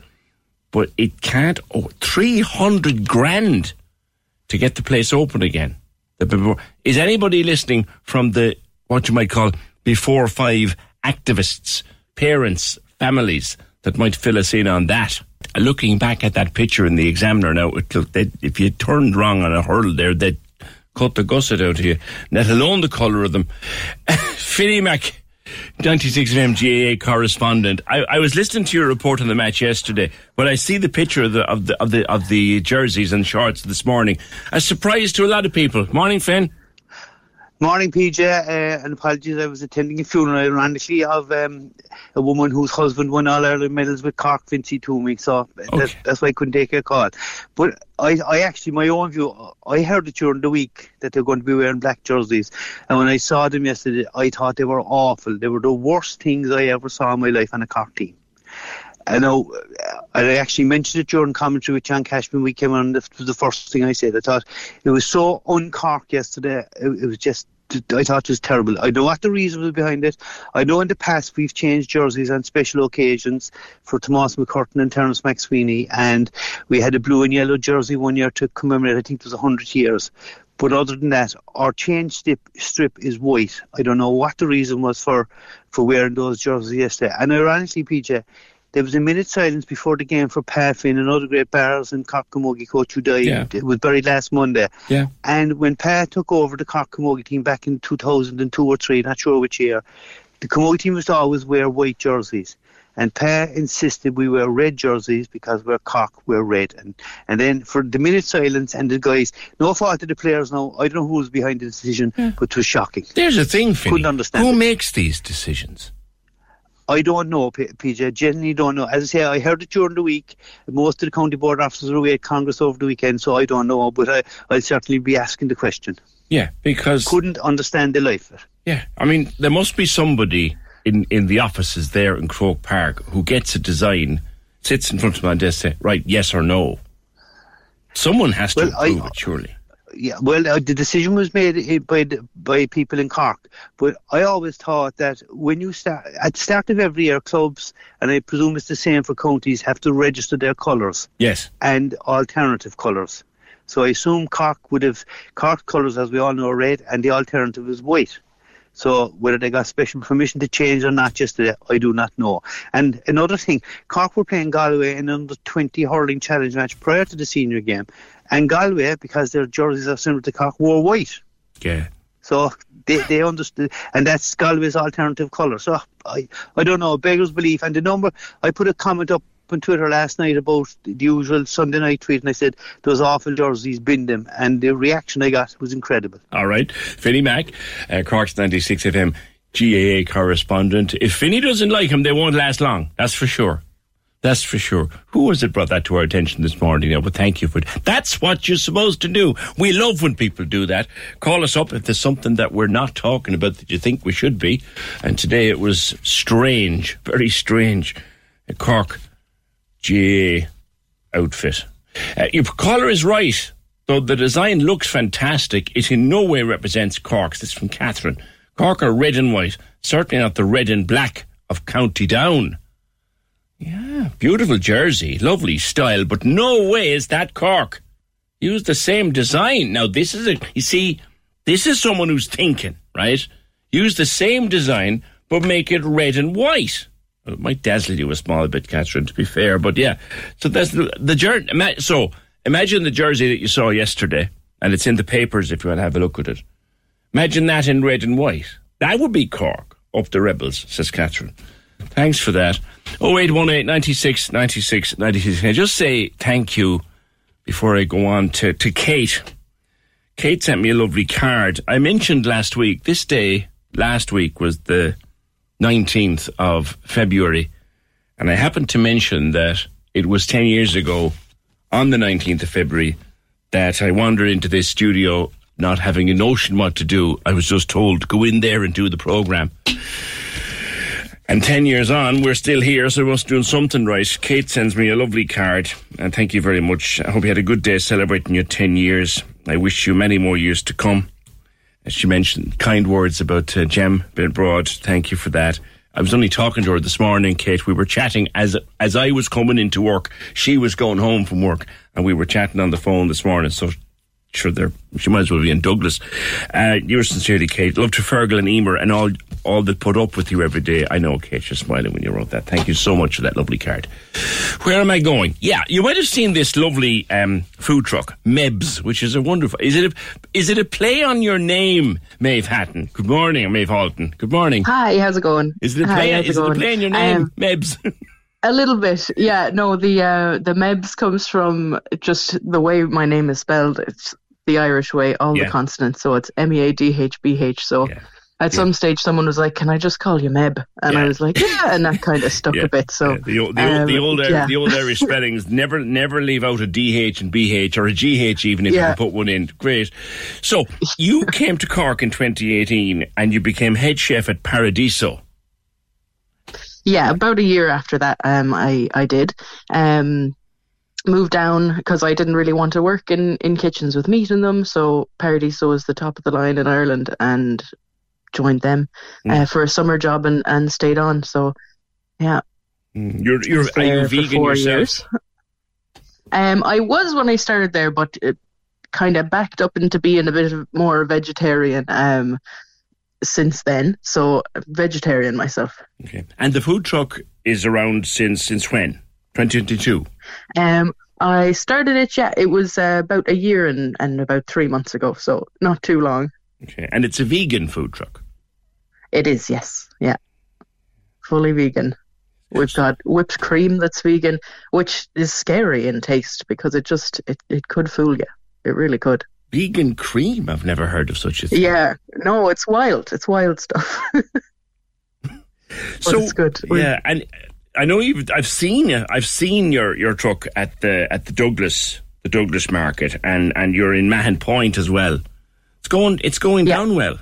But it can't. Oh, 300 grand to get the place open again. Is anybody listening from the, what you might call, before five activists, parents, families that might fill us in on that? Uh, looking back at that picture in the examiner now, it looked, they'd- if you turned wrong on a hurdle there, they'd cut the gusset out of you, let alone the colour of them. [LAUGHS] Finny Mac, 96 FM GAA correspondent. I, I was listening to your report on the match yesterday. When I see the picture of the of the of the of the jerseys and shorts this morning, a surprise to a lot of people. Morning, Finn. Morning, PJ, uh, and apologies. I was attending a funeral, ironically, of um, a woman whose husband won all Ireland medals with Cork, Vincie Twomey. So that, that's why I couldn't take a call. But I, I actually, my own view, I heard it during the week that they're going to be wearing black jerseys. And when I saw them yesterday, I thought they were awful. They were the worst things I ever saw in my life on a Cork team. I know, uh, I actually mentioned it during commentary with John Cashman. We came on, It was the first thing I said. I thought it was so uncork yesterday. It, it was just, I thought it was terrible. I know what the reason was behind it. I know in the past we've changed jerseys on special occasions for Tomas McCurtain and Terence MacSwiney, and we had a blue and yellow jersey one year to commemorate, I think it was 100 years. But other than that, our change strip, strip is white. I don't know what the reason was for, for wearing those jerseys yesterday. And ironically, PJ, there was a minute silence before the game for Pat Finn, another great Barrows and Cork Camogie coach who died. Yeah. It was buried last Monday. Yeah. And when Pat took over the Cork Camogie team back in 2002 or 3, not sure which year, the Camogie team to always wear white jerseys. And Pat insisted we wear red jerseys because we're Cork, we're red. And and then for the minute silence and the guys, no fault to the players now. I don't know who was behind the decision, but it was shocking. There's a thing, Finney. Couldn't understand Who it. makes these decisions? I don't know, PJ. Genuinely don't know. As I say, I heard it during the week. Most of the county board officers were away at Congress over the weekend, so I don't know. But I, I'll certainly be asking the question. Yeah, because couldn't understand the life of it. Yeah, I mean, there must be somebody in, in the offices there in Croke Park who gets a design, sits in front of my desk, say, right, yes or no. Someone has to Well, I- approve it, surely. Yeah, well, uh, the decision was made uh, by the, by people in Cork, but I always thought that when you start at the start of every year, clubs and I presume it's the same for counties have to register their colours Yes. and alternative colours. So I assume Cork would have Cork colours, as we all know, are red, and the alternative is white. So whether they got special permission to change or not yesterday, I do not know. And another thing, Cork were playing Galway in an under 20 hurling challenge match prior to the senior game, and Galway, because their jerseys are similar to Cork, wore white. Yeah. So they, they understood, and that's Galway's alternative colour. So I, I don't know, beggars belief. And the number, I put a comment up on Twitter last night about the usual Sunday night tweet, and I said, those awful jerseys, bin them. And the reaction I got was incredible. All right. Finny Mac, uh, Cork's 96 FM GAA correspondent. If Finny doesn't like him, they won't last long. That's for sure. That's for sure. Who was it brought that to our attention this morning? Yeah, but thank you for it. That's what you're supposed to do. We love when people do that. Call us up if there's something that we're not talking about that you think we should be. And today it was strange, very strange. Cork GAA outfit. Uh, your caller is right. Though the design looks fantastic, it in no way represents Cork's. This is from Catherine. Cork are red and white, certainly not the red and black of County Down. Yeah, beautiful jersey, lovely style, but no way is that Cork. Use the same design. Now, this is a, you see, this is someone who's thinking, right? Use the same design, but make it red and white. It might dazzle you a small bit, Catherine, to be fair, but yeah. So that's the, the jersey. So imagine the jersey that you saw yesterday, and it's in the papers if you want to have a look at it. Imagine that in red and white. That would be Cork, up the Rebels, says Catherine. Thanks for that. 0818 96 96 96. Can I just say thank you before I go on to, to Kate? Kate sent me a lovely card. I mentioned last week, this day last week was the 19th of February, and I happened to mention that it was 10 years ago on the 19th of February that I wandered into this studio not having a notion what to do. I was just told go in there and do the program. And 10 years on, we're still here, so we must doing something right. Kate sends me a lovely card, and thank you very much. I hope you had a good day celebrating your 10 years. I wish you many more years to come. As she mentioned, kind words about uh, Jem being abroad. Thank you for that. I was only talking to her this morning, Kate. We were chatting as as I was coming into work. She was going home from work, and we were chatting on the phone this morning. So sure there she might as well be in Douglas. Uh, yours sincerely, Kate. Love to Fergal and Emer and all all that put up with you every day. I know, Kate, you're smiling when you wrote that. Thank you so much for that lovely card. Where am I going? Yeah, you might have seen this lovely um, food truck, Mebs, which is a wonderful. Is it a, is it a play on your name, Maeve Hatton? Good morning, or Maeve Halton. Good morning. Hi, how's it going? Is it a play? how's is it a play on your name, Um, Mebs? a little bit, yeah. No, the uh, the Mebs comes from just the way my name is spelled. It's the Irish way, all Yeah. the consonants. So it's M E A D H B H. So at some stage, someone was like, "Can I just call you Meb?" And I was like, "Yeah," and that kind of stuck a bit. So The, old- the, old, the, um, old, yeah. the old Irish [LAUGHS] spellings never never leave out a DH and BH or a GH even if Yeah. you can put one in. Great. So you [LAUGHS] came to Cork in 2018 and you became head chef at Paradiso. Yeah, about a year after that, um, I I did um, move down because I didn't really want to work in in kitchens with meat in them. So Paradiso was the top of the line in Ireland, and joined them uh, for a summer job and and stayed on. So yeah, You're you're are you vegan four yourself? years. Um, I was when I started there, but it kind of backed up into being a bit of more vegetarian um, since then. So vegetarian myself. Okay. And the food truck is around since since when? 2022. Um, I started it. Yeah, it was uh, about a year and, and about three months ago, so not too long. Okay. And it's a vegan food truck. It is, yes, yeah, fully vegan. We've got whipped cream that's vegan, which is scary in taste because it just it, it could fool you. It really could. Vegan cream? I've never heard of such a thing. Yeah, no, it's wild. It's wild stuff. [LAUGHS] [LAUGHS] so it's good. Yeah, and I know you've. I've seen you. I've seen your your truck at the at the Douglas the Douglas Market, and and you're in Mahon Point as well. It's going. It's going down well.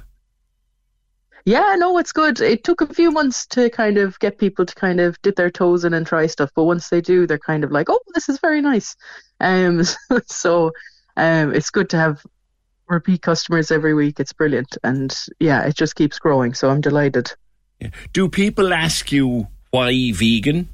Yeah, no, it's good. It took a few months to kind of get people to kind of dip their toes in and try stuff, but once they do, they're kind of like, "Oh, this is very nice." Um, [LAUGHS] so um, it's good to have repeat customers every week. It's brilliant, and yeah, it just keeps growing. So I'm delighted. Do people ask you why vegan?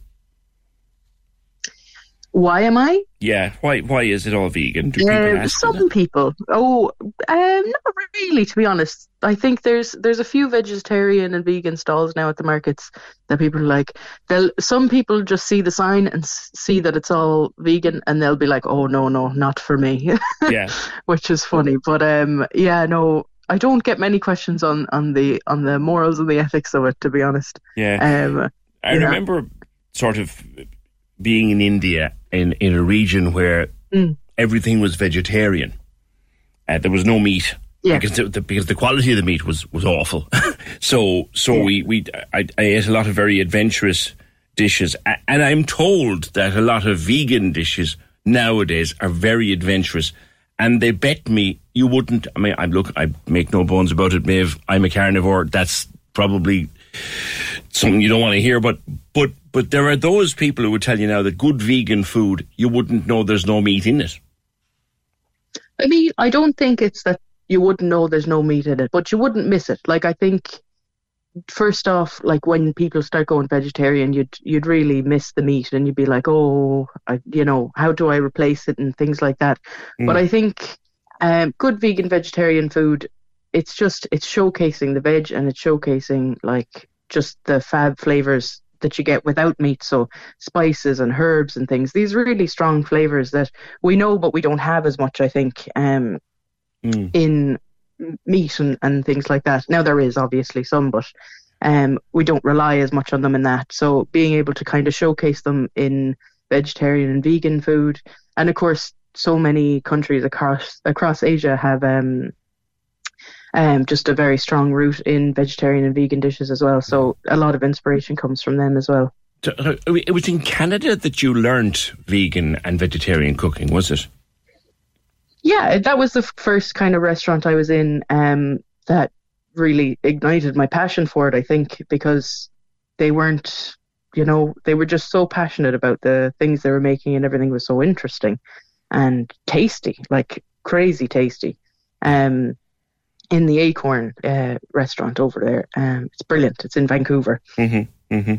Why am I? Yeah, why why is it all vegan? Do people Uh, some people. Oh, um, not really. To be honest, I think there's there's a few vegetarian and vegan stalls now at the markets that people like. They'll some people just see the sign and see that it's all vegan, and they'll be like, "Oh no, no, not for me," [LAUGHS] Yeah. which is funny. But um, yeah, no, I don't get many questions on on the on the morals and the ethics of it. To be honest. Yeah. Um, I yeah. remember sort of being in India in, in a region where Mm. everything was vegetarian. Uh, there was no meat. Yeah. Because the, the, because the quality of the meat was, was awful. [LAUGHS] so so we, we I, I ate a lot of very adventurous dishes. And I'm told that a lot of vegan dishes nowadays are very adventurous. And they bet me you wouldn't. I mean, I look. I make no bones about it, Maeve. I'm a carnivore. That's probably something you don't want to hear, but but but there are those people who would tell you now that good vegan food you wouldn't know there's no meat in it. I mean, I don't think it's that you wouldn't know there's no meat in it, but you wouldn't miss it. Like I think first off, like when people start going vegetarian, you'd you'd really miss the meat, and you'd be like, oh, I, you know, how do I replace it and things like that. But Mm. I think um, good vegan vegetarian food, it's just it's showcasing the veg and it's showcasing like just the fab flavors that you get without meat. So spices and herbs and things. These really strong flavors that we know, but we don't have as much. I think. Um, in meat and, and things like that. Now there is obviously some, but um, we don't rely as much on them in that. So being able to kind of showcase them in vegetarian and vegan food, and of course, so many countries across across Asia have um, um, just a very strong root in vegetarian and vegan dishes as well. So a lot of inspiration comes from them as well. It was in Canada that you learnt vegan and vegetarian cooking, was it? Yeah, that was the first kind of restaurant I was in um, that really ignited my passion for it, I think, because they weren't, you know, they were just so passionate about the things they were making and everything was so interesting and tasty, like crazy tasty. Um, in the Acorn uh, restaurant over there. Um, it's brilliant. It's in Vancouver. Mm-hmm. Mm-hmm.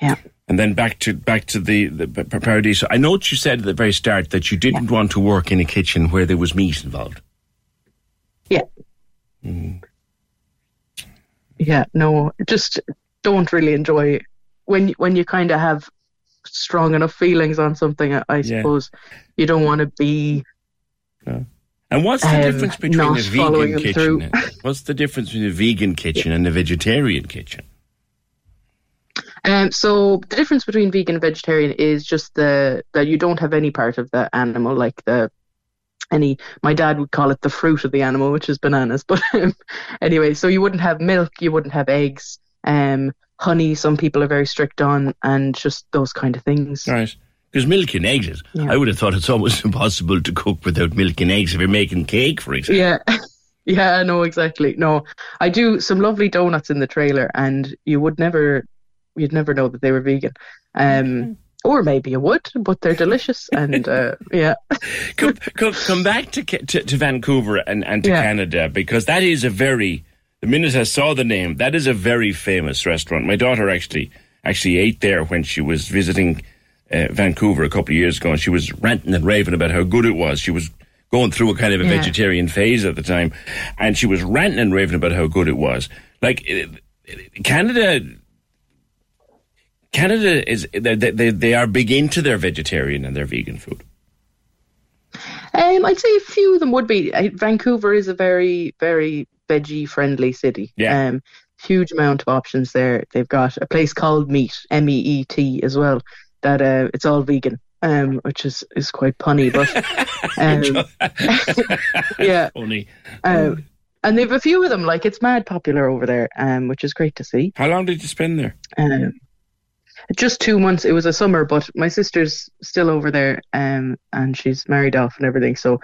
Yeah. And then back to back to the, the Paradiso. I know what you said at the very start that you didn't want to work in a kitchen where there was meat involved. Yeah. Mm. Yeah, no, just don't really enjoy when when you kind of have strong enough feelings on something. I, I Yeah. suppose you don't want to be. And what's the Um, difference between a vegan kitchen? what's the difference between a vegan kitchen and a vegetarian kitchen? Um, so the difference between vegan and vegetarian is just the that you don't have any part of the animal, like the any my dad would call it the fruit of the animal which is bananas but [LAUGHS] um, anyway so you wouldn't have milk you wouldn't have eggs um honey some people are very strict on and just those kind of things Right. Because milk and eggs, Yeah. I would have thought it's almost [LAUGHS] impossible to cook without milk and eggs if you're making cake, for example. yeah [LAUGHS] yeah no exactly no i do some lovely donuts in the trailer and you would never you'd never know that they were vegan um or maybe you would but they're delicious [LAUGHS] and uh yeah come, come, come back to, to to Vancouver and, and to Yeah. Canada because that is a very. The minute I saw the name, that is a very famous restaurant. My daughter actually actually ate there when she was visiting uh, Vancouver a couple of years ago, and she was ranting and raving about how good it was. She was going through a kind of a Yeah. vegetarian phase at the time, and she was ranting and raving about how good it was. Like uh, Canada. Canada is they, they, they are big into their vegetarian and their vegan food. Um, I'd say a few of them would be. I, Vancouver is a very, very veggie friendly city. Yeah. Um, huge amount of options there. They've got a place called Meat, M E E T, as well. That uh, it's all vegan, um, which is is quite punny, but [LAUGHS] um, [LAUGHS] yeah. Funny. Um, and they've a few of them. Like it's mad popular over there, um, which is great to see. How long did you spend there? Um, just two months. It was a summer, but my sister's still over there, um, and she's married off and everything. So,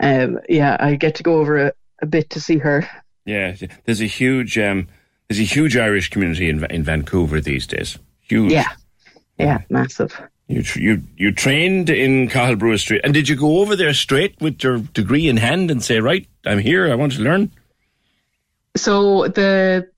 um, yeah, I get to go over a, a bit to see her. Yeah, there's a huge um, there's a huge Irish community in in Vancouver these days. Huge. Yeah, yeah, massive. You tr- you you trained in Cahill Street, and did you go over there straight with your degree in hand and say, right, I'm here, I want to learn? So the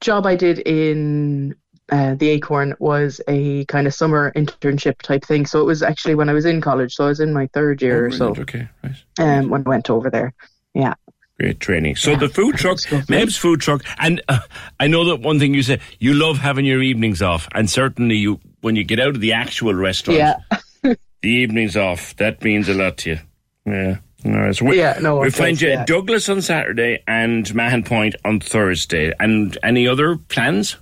job I did in uh, the Acorn was a kind of summer internship type thing. So it was actually when I was in college. So I was in my third year or so. Okay, right. Um, when I went over there. Yeah. Great training. So the food truck, Meb's food truck, and uh, I know that one thing you said you love having your evenings off, and certainly you when you get out of the actual restaurant, Yeah. [LAUGHS] the evenings off that means a lot to you. Yeah. All right. So we, Yeah, no, we find you at Douglas on Saturday and Mahon Point on Thursday. And any other plans?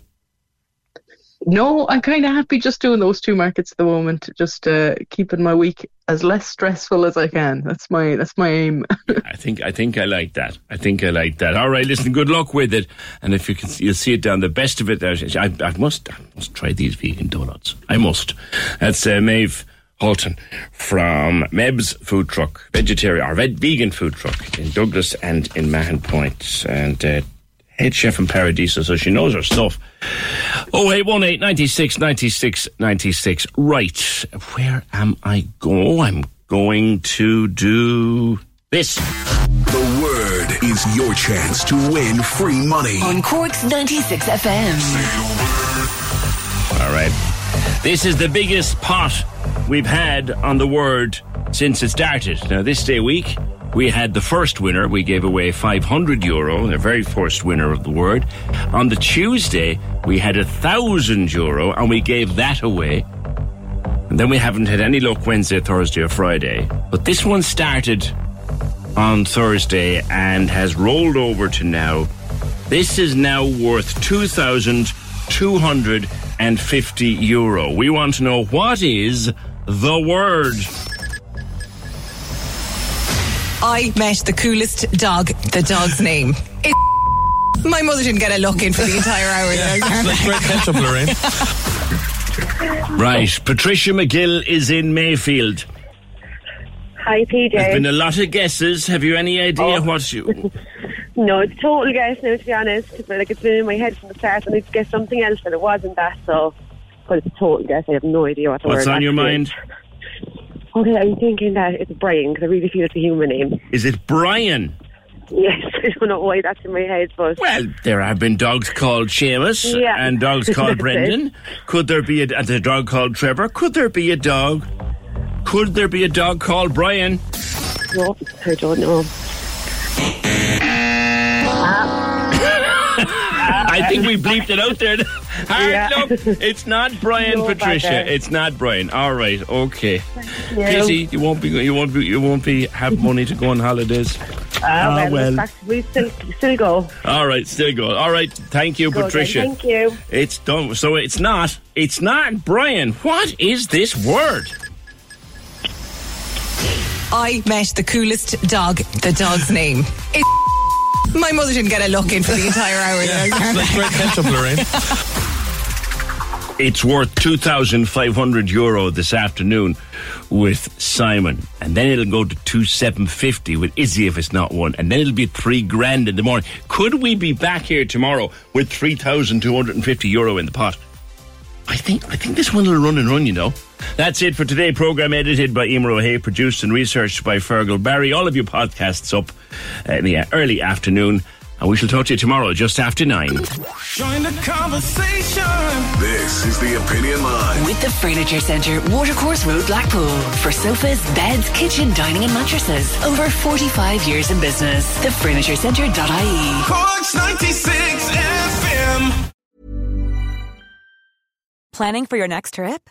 No, I'm kind of happy just doing those two markets at the moment. Just uh, keeping my week as less stressful as I can. That's my that's my aim. [LAUGHS] I think I think I like that. I think I like that. All right, listen. Good luck with it. And if you can, you'll see it down. The best of it. I, I must I must try these vegan donuts. I must. That's uh, Maeve Halton from Meb's Food Truck, vegetarian or veg, vegan food truck in Douglas and in Mahon Point, and uh, head chef in Paradiso, so she knows her stuff. Oh eight one eight ninety six ninety six ninety six. Right, where am I going? I'm going to do this. The word is your chance to win free money. On Cork's 96 FM. All right. This is the biggest pot we've had on the word since it started. Now, this day week, we had the first winner. We gave away 500 euro, the very first winner of the word. On the Tuesday, we had a thousand euro, and we gave that away. And then we haven't had any luck Wednesday, Thursday, or Friday. But this one started on Thursday and has rolled over to now. This is now worth 2,250 euro. We want to know what is the word? I met the coolest dog. The dog's name. It [LAUGHS] my mother didn't get a look in for the entire hour. catch up, Lorraine. Right, Patricia McGill is in Mayfield. Hi, PJ. There's been a lot of guesses. Have you any idea Oh. what [LAUGHS] you? No, it's total guess now, to be honest. 'cause, like it's been in my head from the start, and I'd guessed something else, but it wasn't that. So, but it's a total guess. I have no idea what the What's on your actually mind? Okay, I'm thinking that it's Brian because I really feel it's a human name. Is it Brian? Yes, [LAUGHS] I don't know why that's in my head, but Well, there have been dogs called Seamus Yeah. and dogs called [LAUGHS] it. Brendan. Could there be a, and a dog called Trevor? Could there be a dog? Could there be a dog called Brian? no, I don't know. [LAUGHS] I think we bleeped it out there. [LAUGHS] Hard Yeah. luck. It's not Brian, [LAUGHS] No Patricia. bother. It's not Brian. All right, okay. you. Pity you won't be. You won't be. You won't be have money to go on holidays. Ah, Ah, well. back- we still still go. All right, still go. All right, thank you, Go then. Patricia. Thank you. It's done. So it's not. It's not Brian. What is this word? I met the coolest dog. The dog's name. Is [LAUGHS] my mother didn't get a look in for the entire hour. there. It's like great catch [LAUGHS] up, Lorraine. It's worth 2,500 euro this afternoon with Simon. And then it'll go to 2,750 with Izzy if it's not one. And then it'll be three grand in the morning. Could we be back here tomorrow with 3,250 euro in the pot? I think I think this one will run and run, you know. That's it for today. Program edited by Emer O'Hay, produced and researched by Fergal Barry. All of your podcasts up uh, in the uh, early afternoon. And we shall talk to you tomorrow just after nine. Join the conversation. This is the Opinion Line. With the Furniture Centre, Watercourse Road, Blackpool. For sofas, beds, kitchen, dining, and mattresses. Over 45 years in business. TheFurnitureCentre.ie. Corks 96 FM. Planning for your next trip?